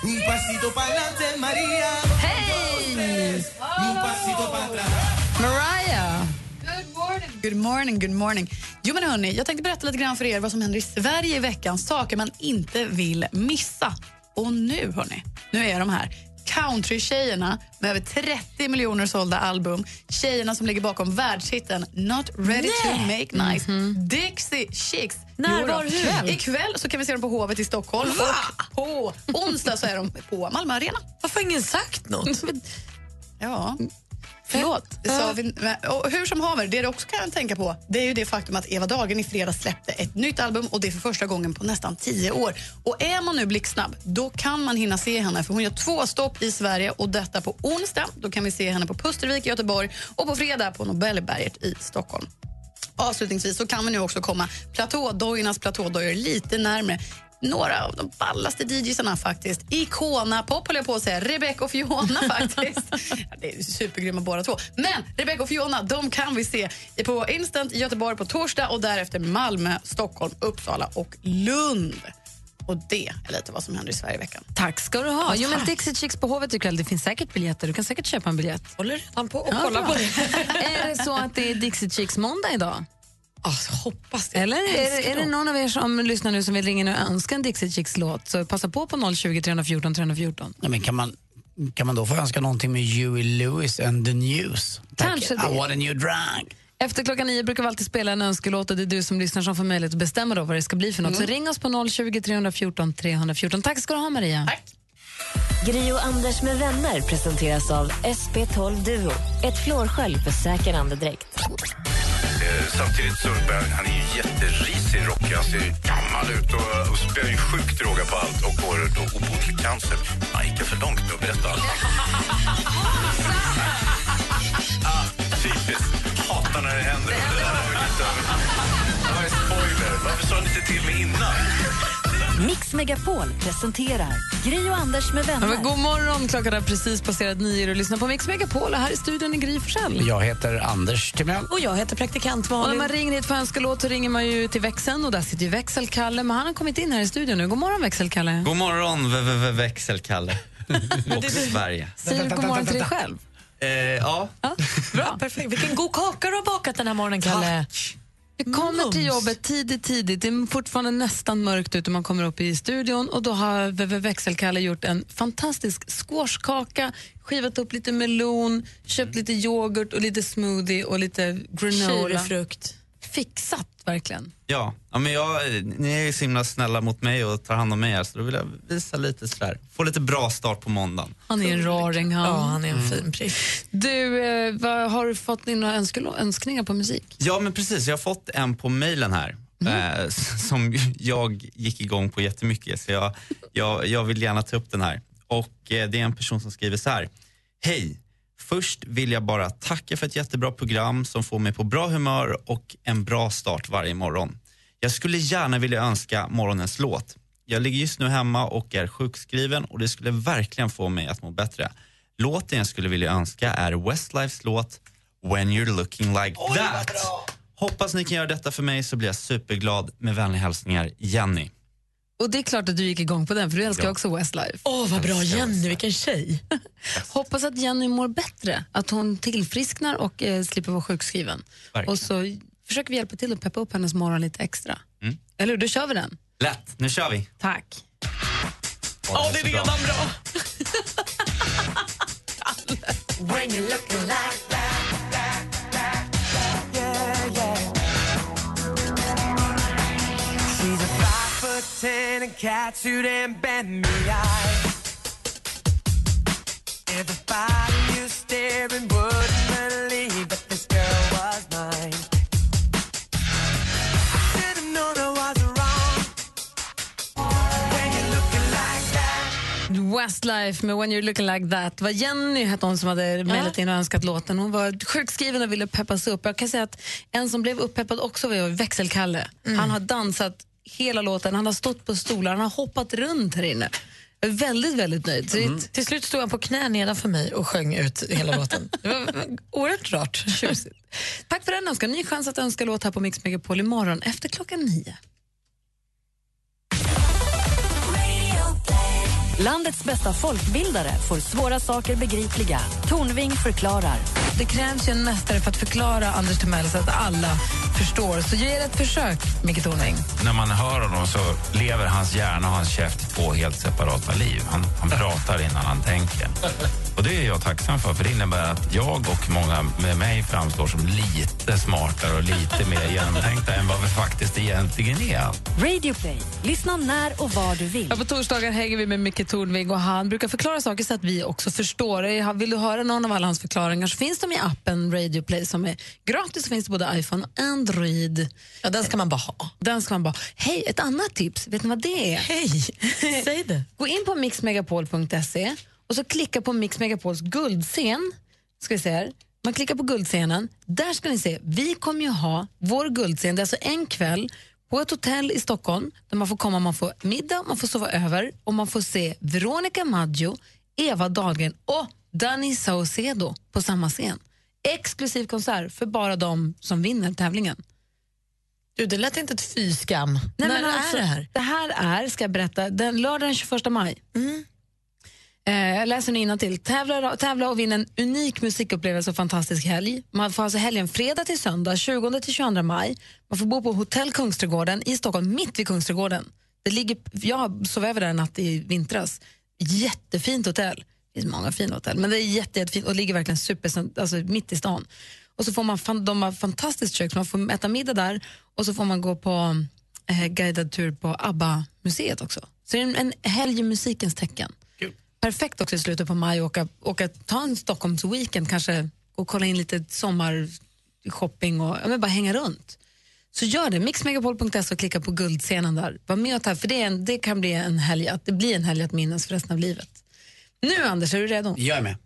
Speaker 13: Un pasito pa'lante, Maria.
Speaker 1: Hej!
Speaker 13: Un pasito para atrás.
Speaker 1: Mariah!
Speaker 26: Good morning, good morning. Jo men hörni, jag tänkte berätta lite grann för er vad som händer i Sverige i veckan. Saker man inte vill missa. Och nu hörni, nu är de här. Country-tjejerna med över 30 miljoner sålda album. Tjejerna som ligger bakom världshitten Not ready to
Speaker 3: Nej.
Speaker 26: make nice. Dixie Chicks.
Speaker 3: När, var, hur?
Speaker 26: Ikväll så kan vi se dem på Hovet i Stockholm. Och på onsdag så är de på Malmö Arena.
Speaker 3: Varför har ingen sagt något?
Speaker 26: Ja. Förlåt. Sa vi, och hur som haver, det du också kan tänka på det är ju det faktum att Eva Dagen i fredags släppte ett nytt album och det för första gången på nästan tio år. Och är man nu blixtsnabb, då kan man hinna se henne för hon gör två stopp i Sverige och detta på onsdag. Då kan vi se henne på Pustervik i Göteborg och på fredag på Nobelberget i Stockholm. Avslutningsvis så kan vi nu också komma platådojornas platådojor lite närmre. Några av de ballaste DJsarna faktiskt. Icona Pop höll jag på att säga. Rebecca och Fiona faktiskt. det är supergrymma båda två. Men Rebecca och Fiona, de kan vi se på Instant i Göteborg på torsdag och därefter Malmö, Stockholm, Uppsala och Lund. Och det är lite vad som händer i Sverige i veckan.
Speaker 1: Tack ska du ha.
Speaker 26: Ja,
Speaker 1: jo, men. Dixie Chicks på Hovet ikväll. Det finns säkert biljetter. Du kan säkert köpa en biljett.
Speaker 3: Håller redan på och
Speaker 1: Ja,
Speaker 3: kollar
Speaker 1: bra.
Speaker 3: på det.
Speaker 1: är det så att det är Dixie Chicks måndag idag?
Speaker 3: Alltså, hoppas det.
Speaker 1: Eller är, är det någon av er som lyssnar nu som vill ringa in och önska en Dixie Chicks-låt så passa på på 020 314 314.
Speaker 2: Ja, men kan, man, kan man då få önska någonting med Huey Lewis and the News?
Speaker 1: Kanske det.
Speaker 2: I want a new drag.
Speaker 1: Efter klockan nio brukar vi alltid spela en önskelåt och det är du som lyssnar som får möjlighet att bestämma då vad det ska bli för något. Så ring oss på 020 314 314. Tack ska du ha Maria.
Speaker 26: Tack.
Speaker 5: Gri och Anders med vänner presenteras av SP12 Duo. Ett flårskölj för säker andedräkt.
Speaker 7: Samtidigt så börjar han är ju jätterisig rockig. Han ser gammal ut och, och spelar ju sjukt droga på allt och får då obotlig cancer. Han gick för långt nu och berätta allt. ah, typiskt. Hatar när det händer. Det var en spoiler. Varför sa ni inte till mig innan?
Speaker 27: Mix Megapol presenterar Gri och Anders med
Speaker 1: Ja,
Speaker 27: vänner.
Speaker 1: men god morgon, klockan har precis passerat nio och lyssnar på Mix Megapol och här i studion är Gry Forssell.
Speaker 2: Jag heter Anders Timell.
Speaker 3: Och jag heter praktikant
Speaker 1: Och när
Speaker 3: Malin.
Speaker 1: man ringer hit för önskelåt så ringer man ju till växeln och där sitter ju växelkalle men han har kommit in här i studion nu. God morgon växelkalle.
Speaker 10: God morgon, v- v- v- växelkalle. Och Sverige.
Speaker 1: Säger du god morgon till dig själv?
Speaker 10: Eh, ja.
Speaker 3: Bra, perfekt. Vilken god kaka du har bakat den här morgonen, Kalle.
Speaker 1: Vi kommer till jobbet tidigt, tidigt. Det är fortfarande nästan mörkt ute. Man kommer upp i studion och då har VV Växelkalle gjort en fantastisk squashkaka, skivat upp lite melon, köpt lite yoghurt och lite smoothie och lite granola.
Speaker 3: Kyrefrukt.
Speaker 1: Fixat, verkligen.
Speaker 10: Ja, ja men jag, ni är ju så himla snälla mot mig och tar hand om mig här, så då vill jag visa lite sådär. Få lite bra start på måndagen.
Speaker 1: Han är en raring han.
Speaker 3: Ja, han är en fin prick.
Speaker 1: Du, eh, vad, har du fått in några önskelo- önskningar på musik?
Speaker 10: Ja, men precis. Jag har fått en på mejlen här. Eh, s- som jag gick igång på jättemycket, så jag, jag, jag vill gärna ta upp den här. Och eh, Det är en person som skriver så här. Hej! Först vill jag bara tacka för ett jättebra program som får mig på bra humör och en bra start varje morgon. Jag skulle gärna vilja önska morgonens låt. Jag ligger just nu hemma och är sjukskriven och det skulle verkligen få mig att må bättre. Låten jag skulle vilja önska är Westlifes låt When you're looking like that. Hoppas ni kan göra detta för mig så blir jag superglad. Med vänliga hälsningar, Jenny.
Speaker 1: Och det är klart att du gick igång på den, för du älskar
Speaker 10: Ja.
Speaker 1: också Westlife.
Speaker 3: Åh, vad bra. Jenny, vilken tjej.
Speaker 1: Hoppas att Jenny mår bättre, att hon tillfrisknar och eh, slipper vara sjukskriven.
Speaker 10: Verkligen.
Speaker 1: Och så försöker vi hjälpa till att peppa upp hennes morgon lite extra.
Speaker 10: Mm.
Speaker 1: Eller hur? Då kör vi den.
Speaker 10: Lätt, nu kör vi.
Speaker 1: Tack.
Speaker 3: Åh, det är redan bra.
Speaker 4: When five foot ten and catsuit and bend me eye. Everybody you staring wouldn't believe that this girl was mine. I should've known I was wrong. When you're looking like that.
Speaker 1: Westlife med When you're looking like that. Det var Jenny hette hon som hade mejlat in och önskat låten. Hon var sjukskriven och ville peppas upp. Jag kan säga att en som blev uppeppad också var Växelkalle. Han har dansat hela låten, han har stått på stolar, han har hoppat runt här inne. Jag är väldigt, väldigt nöjd. Mm.
Speaker 3: Till slut stod han på knä nedanför mig och sjöng ut hela låten. Det var oerhört rart.
Speaker 1: Tjusigt. Tack för den önskan. Ny chans att önska låt här på Mix Megapol imorgon efter klockan nio.
Speaker 5: Landets bästa folkbildare får svåra saker begripliga. Tornving förklarar.
Speaker 1: Det krävs ju en mästare för att förklara Anders Timell så att alla förstår. Så ge det ett försök, Micke Tornving.
Speaker 28: När man hör honom så lever hans hjärna och hans käft två helt separata liv. Han, han pratar innan han tänker. Och Det är jag tacksam för, för det innebär att jag och många med mig framstår som lite smartare och lite mer genomtänkta än vad vi faktiskt egentligen är.
Speaker 5: Radio Play. Lyssna när och var du vill.
Speaker 1: Ja, på torsdagar hänger vi med Micke Tornving och han brukar förklara saker så att vi också förstår. Vill du höra någon av alla hans förklaringar så finns de i appen Radio Play som är gratis. finns det både iPhone och Android.
Speaker 3: Ja, den ska man bara ha.
Speaker 1: Den ska man bara Hej, ett annat tips. Vet ni vad det är?
Speaker 3: Hej, säg det.
Speaker 1: Gå in på mixmegapol.se och så klicka på Mix Megapols guldscen. Ska vi se här. Man klickar på guldscenen. Där ska ni se, vi kommer ju ha vår guldscen. Det är alltså en kväll på ett hotell i Stockholm där man får komma, man får middag, man får sova över och man får se Veronica Maggio, Eva Dahlgren och Danny Saucedo på samma scen. Exklusiv konsert för bara de som vinner tävlingen.
Speaker 3: Du, det lät inte ett fyskam.
Speaker 1: Nej,
Speaker 3: När
Speaker 1: men
Speaker 3: är
Speaker 1: alltså,
Speaker 3: det här?
Speaker 1: Det här är, ska jag berätta, den, lördag den 21 maj. Eh, jag läser nu till. Tävla, tävla och vinna en unik musikupplevelse och fantastisk helg. Man får alltså helgen fredag till söndag, 20 till 22 maj. Man får bo på Hotell Kungsträdgården i Stockholm, mitt vid Kungsträdgården. Det ligger, jag sov över där en natt i vintras. Jättefint hotell. Det finns många fina hotell, men det är jätte, jättefint och ligger verkligen super, alltså mitt i stan. Och så får man, fan- de har fantastiskt kök, man får äta middag där och så får man gå på eh, guidad tur på ABBA-museet också. Så det är en, en helg i musikens tecken. Perfekt också i slutet på maj åka, åka ta en Stockholms-weekend, kanske och kolla in lite sommarshopping och ja, men bara hänga runt. Så gör det, mixmegapol.se och klicka på guldscenen där. Var med och ta, för det, är en, det kan bli en helg, att det blir en helg att minnas för resten av livet. Nu Anders, är du redo?
Speaker 2: Jag är med.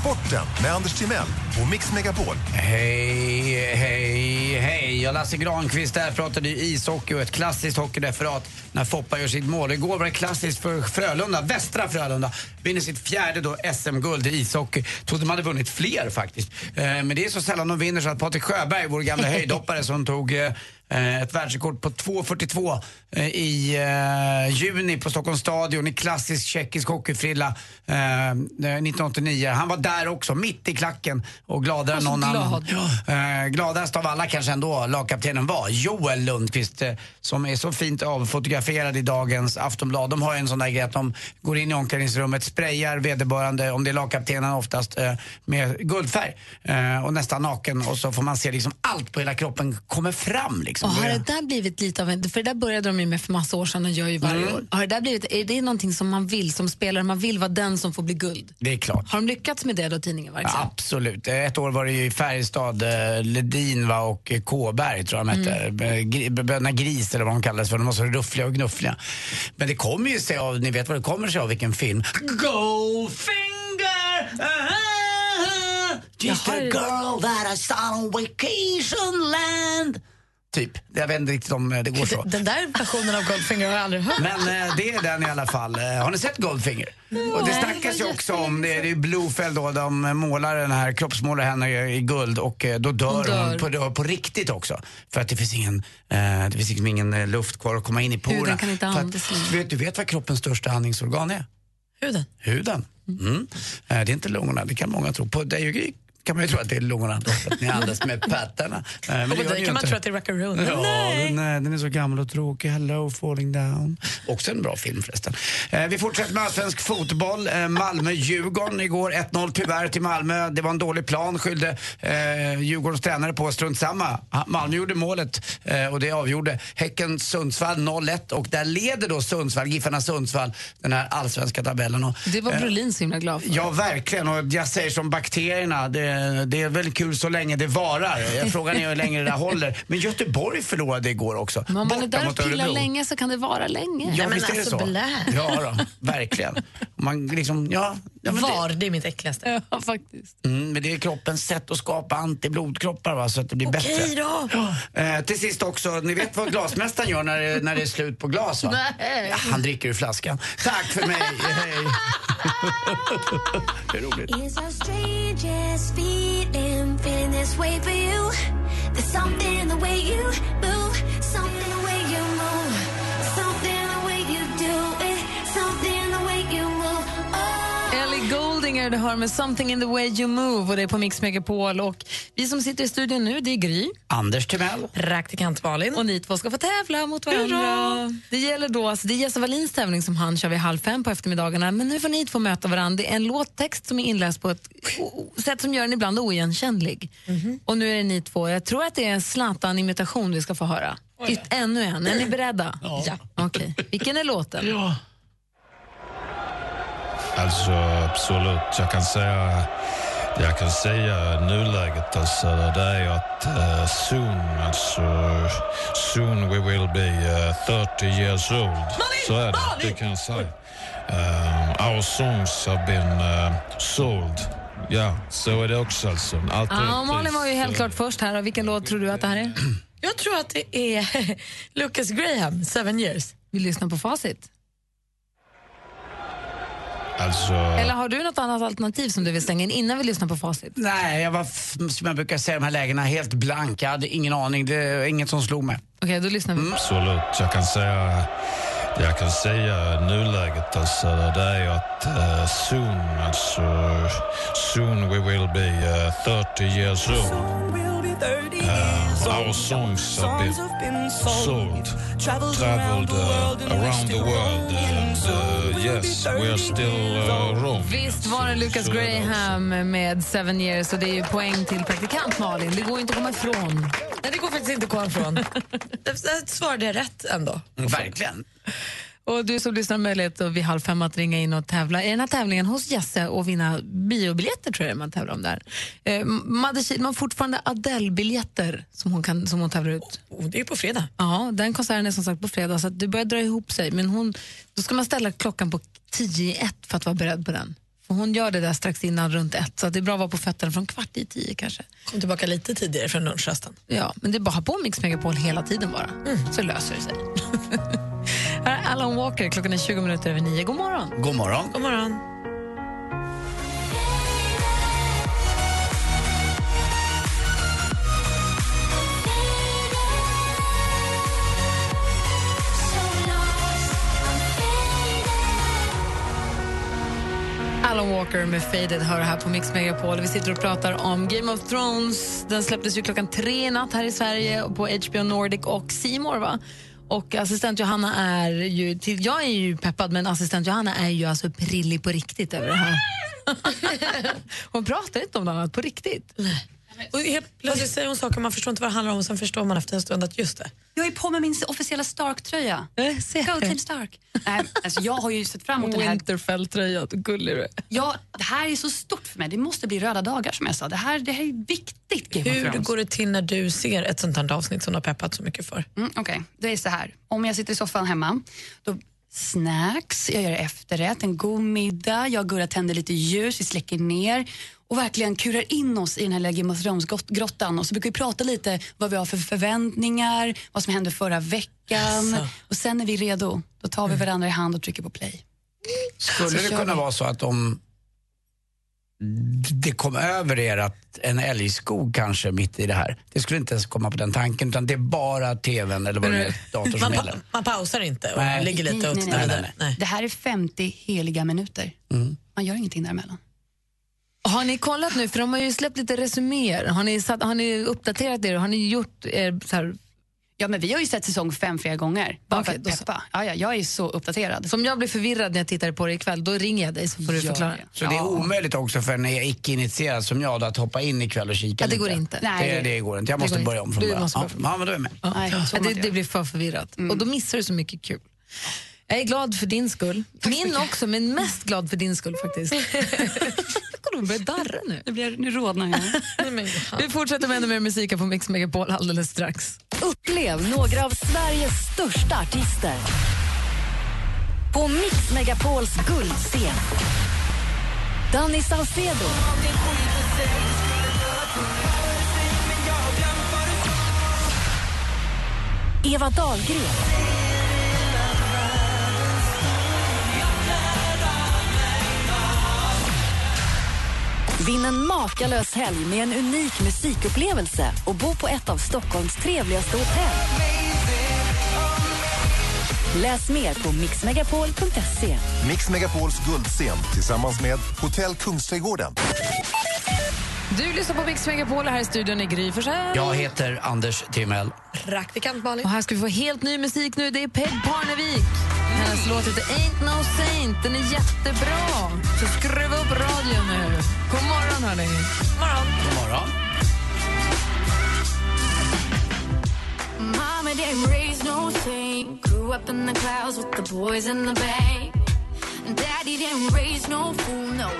Speaker 12: Sporten med Anders Timell på Mix Megapol.
Speaker 2: Hej, hej, hej. Jag Lasse Granqvist där pratade ju ishockey och ett klassiskt hockeyreferat när Foppa gör sitt mål. Igår var det klassiskt för Frölunda, Västra Frölunda. Vinner sitt fjärde då SM-guld i ishockey. Trodde de hade vunnit fler faktiskt. Eh, Men det är så sällan de vinner så att Patrik Sjöberg, vår gamla höjdhoppare som tog eh, ett världsrekord på 2.42 eh, i eh, juni på Stockholms stadion i klassisk tjeckisk hockeyfrilla eh, 1989. Han var där också, mitt i klacken och gladare än
Speaker 1: så
Speaker 2: någon annan.
Speaker 1: glad.
Speaker 2: Eh, gladast av alla kanske ändå lagkaptenen var Joel Lundqvist som är så fint avfotograferad i dagens Aftonblad. De har ju en sån där grej att de går in i omklädningsrummet, sprayar vederbörande, om det är lagkaptenen oftast, eh, med guldfärg eh, och nästan naken och så får man se liksom allt på hela kroppen kommer fram. Liksom.
Speaker 1: Och har
Speaker 2: Det-
Speaker 1: där blivit lite av en, för det där började de ju med för massa år sedan och gör ju varje
Speaker 2: Mm.
Speaker 1: år. Har det där blivit, är det någonting som man vill som spelare, man vill vara den som får bli guld?
Speaker 2: Det är klart.
Speaker 1: Har de lyckats med det då, tidningen verkligen?
Speaker 2: Absolut. Ett år var det ju i Färjestad, eh, Ledin va, och eh, Kåberg tror jag de hette.
Speaker 1: Mm.
Speaker 2: Eh, Bröderna Gris eller vad de kallades för. De var så ruffliga och gnuffliga. Men det kommer ju sig av, ni vet vad det kommer sig av vilken film? Goldfinger! Just a girl that I saw on vacation land. Typ. Jag vet inte riktigt om eh, det går så.
Speaker 3: Den där versionen av Goldfinger har jag aldrig hört.
Speaker 2: Men eh, det är den i alla fall. Eh, har ni sett Goldfinger? Och det snackas ju också om det. Det är Blofeld då, de målar den här, kroppsmålar henne i guld och eh, då dör
Speaker 1: Hon dör.
Speaker 2: hon på, dör på riktigt också. För att det finns ingen, eh, det finns liksom ingen luft kvar att komma in i porerna.
Speaker 1: Kan inte
Speaker 2: att- vet, du vet vad kroppens största andningsorgan är?
Speaker 3: Huden.
Speaker 2: Huden. Mm. Det är inte lungorna, det kan många tro. På dig och Gry kan man ju tro att det är lungorna då, för att ni andas med pattarna. Eh, men
Speaker 3: Och
Speaker 2: det
Speaker 3: på dig kan man
Speaker 2: inte.
Speaker 3: tro att det är Rackaroon.
Speaker 2: Ja,
Speaker 3: Nej.
Speaker 2: den, är- den är så gammal och tråkig. Hello falling down. Också en bra film förresten. Eh, vi fortsätter med svensk fotboll. Eh, Malmö-Djurgården igår. 1-0 tyvärr till Malmö. Det var en dålig plan skyllde eh, Djurgårdens tränare på. Strunt samma. Malmö gjorde målet eh, och det avgjorde. Häcken-Sundsvall 0-1 och där leder då Sundsvall, Giffarna Sundsvall, den här allsvenska tabellen. Och,
Speaker 1: Det var
Speaker 2: eh,
Speaker 1: Brolin så himla glad för.
Speaker 2: Ja, verkligen. Och jag säger som bakterierna, det, det är väl kul så länge det varar. Frågan är hur länge det där håller. Men Göteborg förlorade igår också.
Speaker 1: Men om man är där och pillar länge så kan det vara länge.
Speaker 2: Ja,
Speaker 3: men
Speaker 2: visst är det
Speaker 3: alltså,
Speaker 2: så.
Speaker 3: blä.
Speaker 2: Ja, då, verkligen. Man liksom, ja, ja,
Speaker 3: Var,
Speaker 2: det,
Speaker 3: det är mitt äckligaste.
Speaker 1: Ja, faktiskt.
Speaker 2: mm, men det är kroppens sätt att skapa antiblodkroppar va, så att det blir
Speaker 3: Okej
Speaker 2: bättre.
Speaker 3: då.
Speaker 2: Eh, till sist också, ni vet vad glasmästaren gör när det, när det är slut på glas va?
Speaker 1: Nej.
Speaker 2: Ja, han dricker ur flaskan. Tack för mig, hej. det är roligt.
Speaker 29: It's
Speaker 1: Goldinger, det hör med Something in the way you move och det är på Mix Megapol. Och vi som sitter i studion nu, det är Gry.
Speaker 2: Anders Timell.
Speaker 3: Praktikant Malin.
Speaker 1: Och ni två ska få tävla mot varandra. Det gäller då, alltså det är Jesse Wallins tävling som han kör vid halv fem på eftermiddagarna. Men nu får ni två möta varandra. Det är en låttext som är inläst på ett sätt som gör den ibland oigenkännlig. Och nu är det ni två. Jag tror att det är en Zlatan-imitation vi ska få höra. Yt, ännu en. Är ni beredda? Ja. Okej. Vilken är låten?
Speaker 30: Alltså absolut, jag kan säga, jag kan säga nuläget alltså, det är att uh, soon, alltså soon we will be uh, 30 years old. Så är det, det kan jag säga. Um, our songs have been uh, sold. Ja, så är det också alltså. Allt
Speaker 1: Ja, Malin var ju helt klart först här. Och vilken låt tror du att det här är?
Speaker 3: Jag tror att det är Lucas Graham, Seven years.
Speaker 1: Vi lyssnar på facit.
Speaker 30: Alltså,
Speaker 1: Eller har du något annat alternativ som du vill slänga in innan vi lyssnar på facit?
Speaker 2: Nej, jag var, som jag brukar säga de här lägena, helt blank. Jag hade ingen aning. Det är inget som slog mig.
Speaker 1: Okej, då lyssnar vi.
Speaker 30: Absolut, jag kan säga jag kan säga nuläget alltså, det är att uh, soon, alltså soon we will be uh, 30 years old. Uh, our songs have been sold, traveled uh, around the world and uh, yes, we are still uh, wrong.
Speaker 1: Visst var det Lucas Graham med Seven years och det är ju poäng till praktikant Malin. Det går inte att komma ifrån.
Speaker 3: Nej, det går faktiskt inte att komma ifrån. Svarade jag rätt ändå.
Speaker 2: Verkligen.
Speaker 1: Och du som lyssnar har möjlighet att vid halv fem att ringa in och tävla i den här tävlingen hos Jesse och vinna biobiljetter tror jag man tävlar om där. Eh, Madde Kihlman fortfarande Adele-biljetter som hon, kan, som hon tävlar ut.
Speaker 3: Oh, det är på fredag.
Speaker 1: Ja, den konserten är som sagt på fredag så det börjar dra ihop sig. Men hon, då ska man ställa klockan på tio i ett för att vara beredd på den. För hon gör det där strax innan runt ett, så det är bra att vara på fötterna från kvart i tio kanske.
Speaker 3: Kom tillbaka lite tidigare från lunchrasten.
Speaker 1: Ja, men det är bara på Mix Megapol hela tiden bara, så löser det sig. Här är Alan Walker, klockan är 20 minuter över nio. God morgon!
Speaker 2: God morgon.
Speaker 3: God morgon.
Speaker 1: Alan Walker med Faded hör här på Mix Megapol. Vi sitter och pratar om Game of Thrones. Den släpptes ju klockan tre i natt här i Sverige på HBO Nordic och More, va? Och assistent Johanna är ju... Till, jag är ju peppad, men assistent Johanna är ju alltså prillig på riktigt över det här. Hon pratar inte om något annat på riktigt.
Speaker 3: Och helt plötsligt säger hon saker man förstår inte vad det handlar om och sen förstår man efter en stund att just det.
Speaker 9: Jag är på med min officiella Stark-tröja. Go Team Stark. Nej, alltså jag har ju sett fram emot den här...
Speaker 1: Winterfell-tröja, gullig du är.
Speaker 9: Ja, det här är så stort för mig. Det måste bli röda dagar som jag sa. Det här, det här är viktigt. Game
Speaker 3: Hur går det till när du ser ett sånt här avsnitt som du har peppat så mycket för?
Speaker 9: Mm, Okej, det är så här. Om jag sitter i soffan hemma, då snacks, jag gör efterrätt, en god middag, jag och Gurra tänder lite ljus, vi släcker ner och verkligen kurar in oss i den här Thrones-grottan. Och så brukar vi prata lite vad vi har för förväntningar, vad som hände förra veckan.
Speaker 2: Asså.
Speaker 9: Och sen när vi är redo, då tar vi varandra i hand och trycker på play.
Speaker 2: Skulle det kunna
Speaker 9: vi.
Speaker 2: vara så att om det kom över er att en älgskog kanske mitt i det här. Det skulle inte ens komma på den tanken utan det är bara tvn eller vad det är, dator som
Speaker 3: Man,
Speaker 2: gäller.
Speaker 3: pa- man pausar inte och
Speaker 2: Nej.
Speaker 3: ligger lite och
Speaker 9: nej, nej, nej. Det här är 50 heliga minuter. Man gör ingenting däremellan.
Speaker 1: Har ni kollat nu, för de har ju släppt lite resuméer. Har ni, satt, har ni uppdaterat er? Har ni gjort er så här...
Speaker 9: Ja, men vi har ju sett säsong fem flera gånger. Bara för att peppa. Ja, ja, jag är så uppdaterad.
Speaker 1: Så om jag blir förvirrad när jag tittar på det ikväll, då ringer jag dig så får du
Speaker 9: Gör
Speaker 1: förklara.
Speaker 9: det.
Speaker 2: Så det är omöjligt också för en icke-initierad som jag då, att hoppa in ikväll och kika
Speaker 1: Ja, det går
Speaker 2: lite.
Speaker 1: inte.
Speaker 2: Det,
Speaker 1: Nej.
Speaker 2: det går inte. Jag
Speaker 1: Det
Speaker 2: måste börja om från
Speaker 1: Du
Speaker 2: början.
Speaker 1: måste
Speaker 2: Ja, ja, men då är jag med.
Speaker 1: Ja.
Speaker 9: Nej,
Speaker 1: Ja, det, det blir för förvirrat. Och då missar du så mycket kul. Jag är glad för din skull. Min också, men mest glad för din skull faktiskt. Hon börjar darra nu.
Speaker 9: Det blir, nu rodnar jag.
Speaker 1: Vi fortsätter med ännu mer musik på Mix Megapol alldeles strax.
Speaker 5: Upplev några av Sveriges största artister. På Mix Megapols guldscen. Danny Saucedo. Eva Dahlgren. Vinn en makalös helg med en unik musikupplevelse och bo på ett av Stockholms trevligaste hotell. Läs mer på mixmegapol.se.
Speaker 12: Mix Megapols guldscen tillsammans med Hotell Kungsträdgården.
Speaker 1: Du lyssnar på Mix Megapol här i studion är Gry.
Speaker 2: Jag heter Anders Timell.
Speaker 3: Praktikant Malin.
Speaker 1: Och här ska vi få helt ny musik nu. Det är Peg Parnevik. Hennes låt heter Ain't No Saint. Den är jättebra. Så skruva upp radion nu. God morgon, hörni.
Speaker 3: morgon.
Speaker 2: God morgon.
Speaker 29: Mama didn't raise no saint. Grew up in the clouds with the boys in the bank. And daddy didn't raise no fool, no.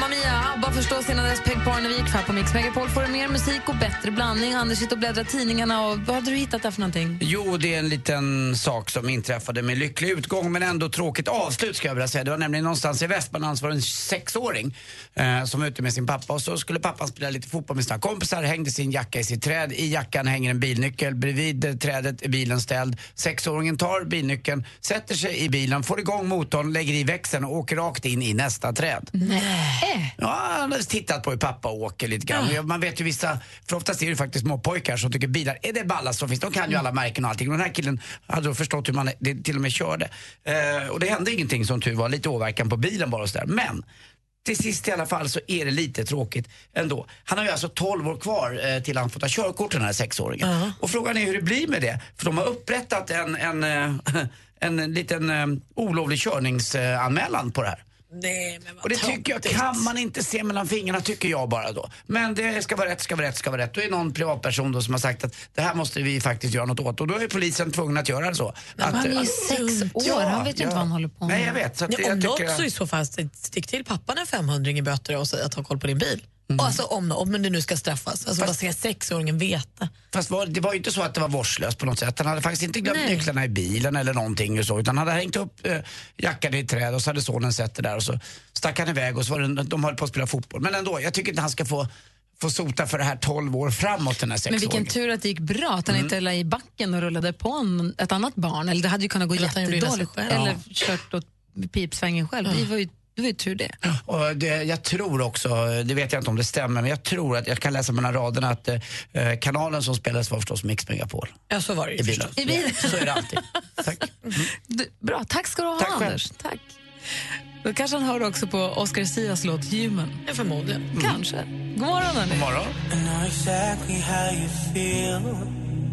Speaker 1: Mamma Mia, ABBA förstås innan dess Peg Parnevik. Här på Mix Megapol får du mer musik och bättre blandning. Anders sitter och bläddrar tidningarna. Och vad hade du hittat där för någonting?
Speaker 2: Jo, det är en liten sak som inträffade med lycklig utgång men ändå tråkigt avslut ska jag vilja säga. Det var nämligen någonstans i Västmanland så var det en sexåring eh, som var ute med sin pappa och så skulle pappan spela lite fotboll med sina kompisar, hängde sin jacka i sitt träd. I jackan hänger en bilnyckel, bredvid trädet är bilen ställd. Sexåringen tar bilnyckeln, sätter sig i bilen, får igång motorn, lägger i växeln och åker rakt in i nästa träd.
Speaker 1: Nej.
Speaker 2: Ja, han har tittat på hur pappa åker lite grann. Ja. Man vet ju vissa, för oftast är det faktiskt små pojkar som tycker bilar är det ballast som finns. De kan ju alla märken och allting. Och den här killen hade då förstått hur man det till och med körde. Eh, och det hände ingenting som tur var, lite åverkan på bilen bara och sådär. Men till sist i alla fall så är det lite tråkigt ändå. Han har ju alltså 12 år kvar eh, till han får ta körkort den här sexåringen. Och frågan är hur det blir med det. För de har upprättat en, en, eh, en liten eh, olovlig körningsanmälan på det här.
Speaker 3: Nej, men vad
Speaker 2: Och det tycker jag kan man inte se mellan fingrarna tycker jag bara då. Men det ska vara rätt, ska vara rätt, ska vara rätt. Då är någon privatperson då som har sagt att det här måste vi faktiskt göra något åt. Och då är polisen tvungen att göra så.
Speaker 1: Men
Speaker 2: att,
Speaker 1: han är ju
Speaker 2: att-
Speaker 1: sex år, han vet ju inte vad han håller på med.
Speaker 2: Nej, jag vet. Så att
Speaker 3: Ja,
Speaker 2: jag
Speaker 3: om något
Speaker 2: tycker
Speaker 3: så i så fall stick till pappan en 500 i böter och säg att ha koll på din bil. Och alltså om, om det nu ska straffas. Alltså vad ska sexåringen veta?
Speaker 2: Fast var, det var ju inte så att det var vårdslöst på något sätt. Han hade faktiskt inte glömt
Speaker 3: Nej.
Speaker 2: nycklarna i bilen eller någonting och så. Utan han hade hängt upp eh, jackan i ett träd och så hade sonen sett det där och så stack han iväg och så var det, de höll på att spela fotboll. Men ändå, jag tycker inte han ska få, få sota för det här 12 år framåt den här
Speaker 1: Men
Speaker 2: sexåringen.
Speaker 1: vilken tur att det gick bra, att han
Speaker 2: Mm.
Speaker 1: inte la i backen och rullade på en, ett annat barn. Eller det hade ju kunnat gå
Speaker 3: Eller
Speaker 1: jättedåligt. Eller kört åt pipsvängen själv. Det var ju, det var ju tur det.
Speaker 2: Och det, jag tror också, det vet jag inte om det stämmer, men jag tror att jag kan läsa mellan raderna att eh, kanalen som spelades var förstås Mix Megapol.
Speaker 3: Ja, så var det ju
Speaker 2: I bilen.
Speaker 1: I bilen.
Speaker 2: Ja, så är det alltid.
Speaker 1: Du, bra, tack ska du ha
Speaker 2: Tack själv.
Speaker 1: Anders. Tack. Då kanske han hör också på Oscar Sias låt Human.
Speaker 3: Ja, förmodligen.
Speaker 1: Kanske. God morgon hörni.
Speaker 2: God morgon.
Speaker 4: I know exactly how you feel.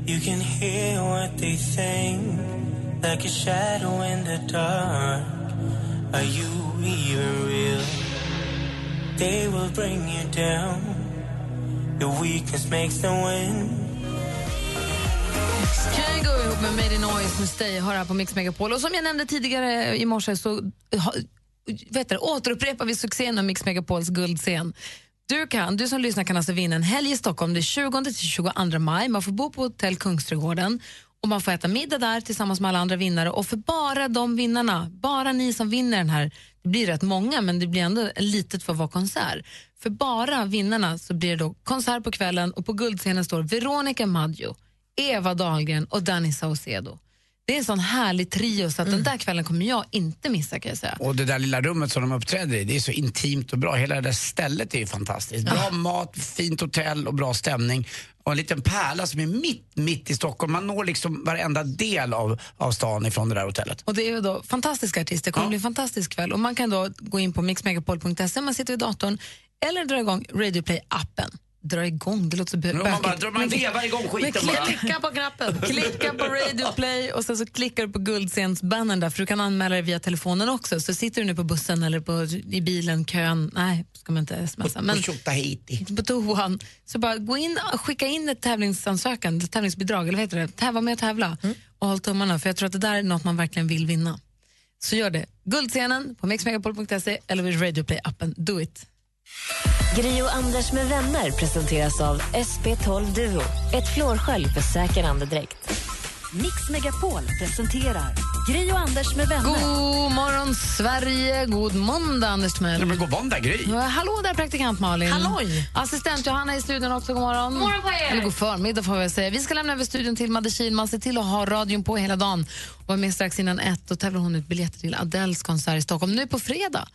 Speaker 4: You can hear what they think, like Are you even real? They will bring you down. Your weakness makes them win.
Speaker 1: Kygo ihop med Made in Noise med Stay hör här på Mix Megapol. Och som jag nämnde tidigare i morse så vet du, återupprepar vi succén av Mix Megapols guldscen. Du, kan, du som lyssnar kan alltså vinna en helg i Stockholm den 20-22 maj. Man får bo på hotell Kungsträdgården och man får äta middag där tillsammans med alla andra vinnare. Och för bara de vinnarna, bara ni som vinner den här, det blir rätt många men det blir ändå litet för att vara konsert. För bara vinnarna så blir det då konsert på kvällen och på guldscenen står Veronica Maggio, Eva Dahlgren och Danny Saucedo. Det är en sån härlig trio så att den där kvällen kommer jag inte missa kan jag säga.
Speaker 2: Och det där lilla rummet som de uppträder i, det är så intimt och bra. Hela det där stället är ju fantastiskt. Bra mat, fint hotell och bra stämning. Och en liten pärla som är mitt, mitt i Stockholm. Man når liksom varenda del av, av stan ifrån det där hotellet.
Speaker 1: Och det är då fantastiska artister, det kommer bli en fantastisk kväll. Och man kan då gå in på mixmegapol.se, man sitter vid datorn, eller dra igång Radioplay-appen. Dra igång, det låter så bö-
Speaker 2: Ja, man
Speaker 1: bökigt.
Speaker 2: bara- man vevar igång skiten bara.
Speaker 1: Klicka på knappen, klicka på Radio Play och sen så klickar du på guldscensbannern där, för du kan anmäla dig via telefonen också. Så sitter du nu på bussen eller på, i bilen, kön, nej, ska man inte smsa. Men
Speaker 2: På
Speaker 1: toan, så bara gå in och skicka in ett tävlingsansökan, ett tävlingsbidrag, eller vad heter det? Tävla med att tävla och håll tummarna, för jag tror att det där är något man verkligen vill vinna. Så gör det. Guldscenen på mixmegapol.se eller vid Radioplay-appen. Do it.
Speaker 6: Gri och Anders med vänner presenteras av SP12 Duo. Ett flårskölj för säker andedräkt.
Speaker 5: Mix Megapol presenterar Gri och Anders med vänner.
Speaker 1: God morgon, Sverige! God måndag, Anders Timell.
Speaker 2: Ja, men god måndag, Gry.
Speaker 1: Ja, Hallå där, praktikant Malin.
Speaker 3: Halloj.
Speaker 1: Assistent Johanna i studion också. God morgon. God
Speaker 3: morgon på er.
Speaker 1: Eller god förmiddag får jag säga. Vi ska lämna över studion till Madde Kihlman. Se till att ha radion på hela dagen. Och var med strax innan ett. Då tävlar hon ut biljetter till Adeles konsert i Stockholm nu på fredag.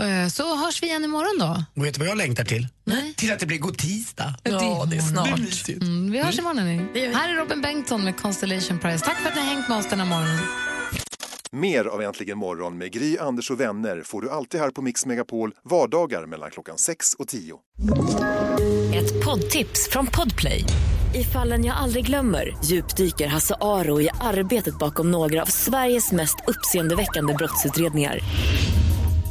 Speaker 1: Eh, Så hörs vi igen imorgon då.
Speaker 2: Och vet du vad jag längtar till? Till att det blir god tisdag.
Speaker 3: Ja, det är snart.
Speaker 1: Mm, vi hörs imorgon. hörni. Här är Robin Bengtsson med Constellation Prize. Tack för att ni har hängt med oss den här morgonen.
Speaker 12: Mer av Äntligen morgon med Gry, Anders och vänner får du alltid här på Mix Megapol vardagar mellan klockan 6 och 10.
Speaker 6: Ett poddtips från Podplay. I fallen jag aldrig glömmer djupdyker Hasse Aro i arbetet bakom några av Sveriges mest uppseendeväckande brottsutredningar.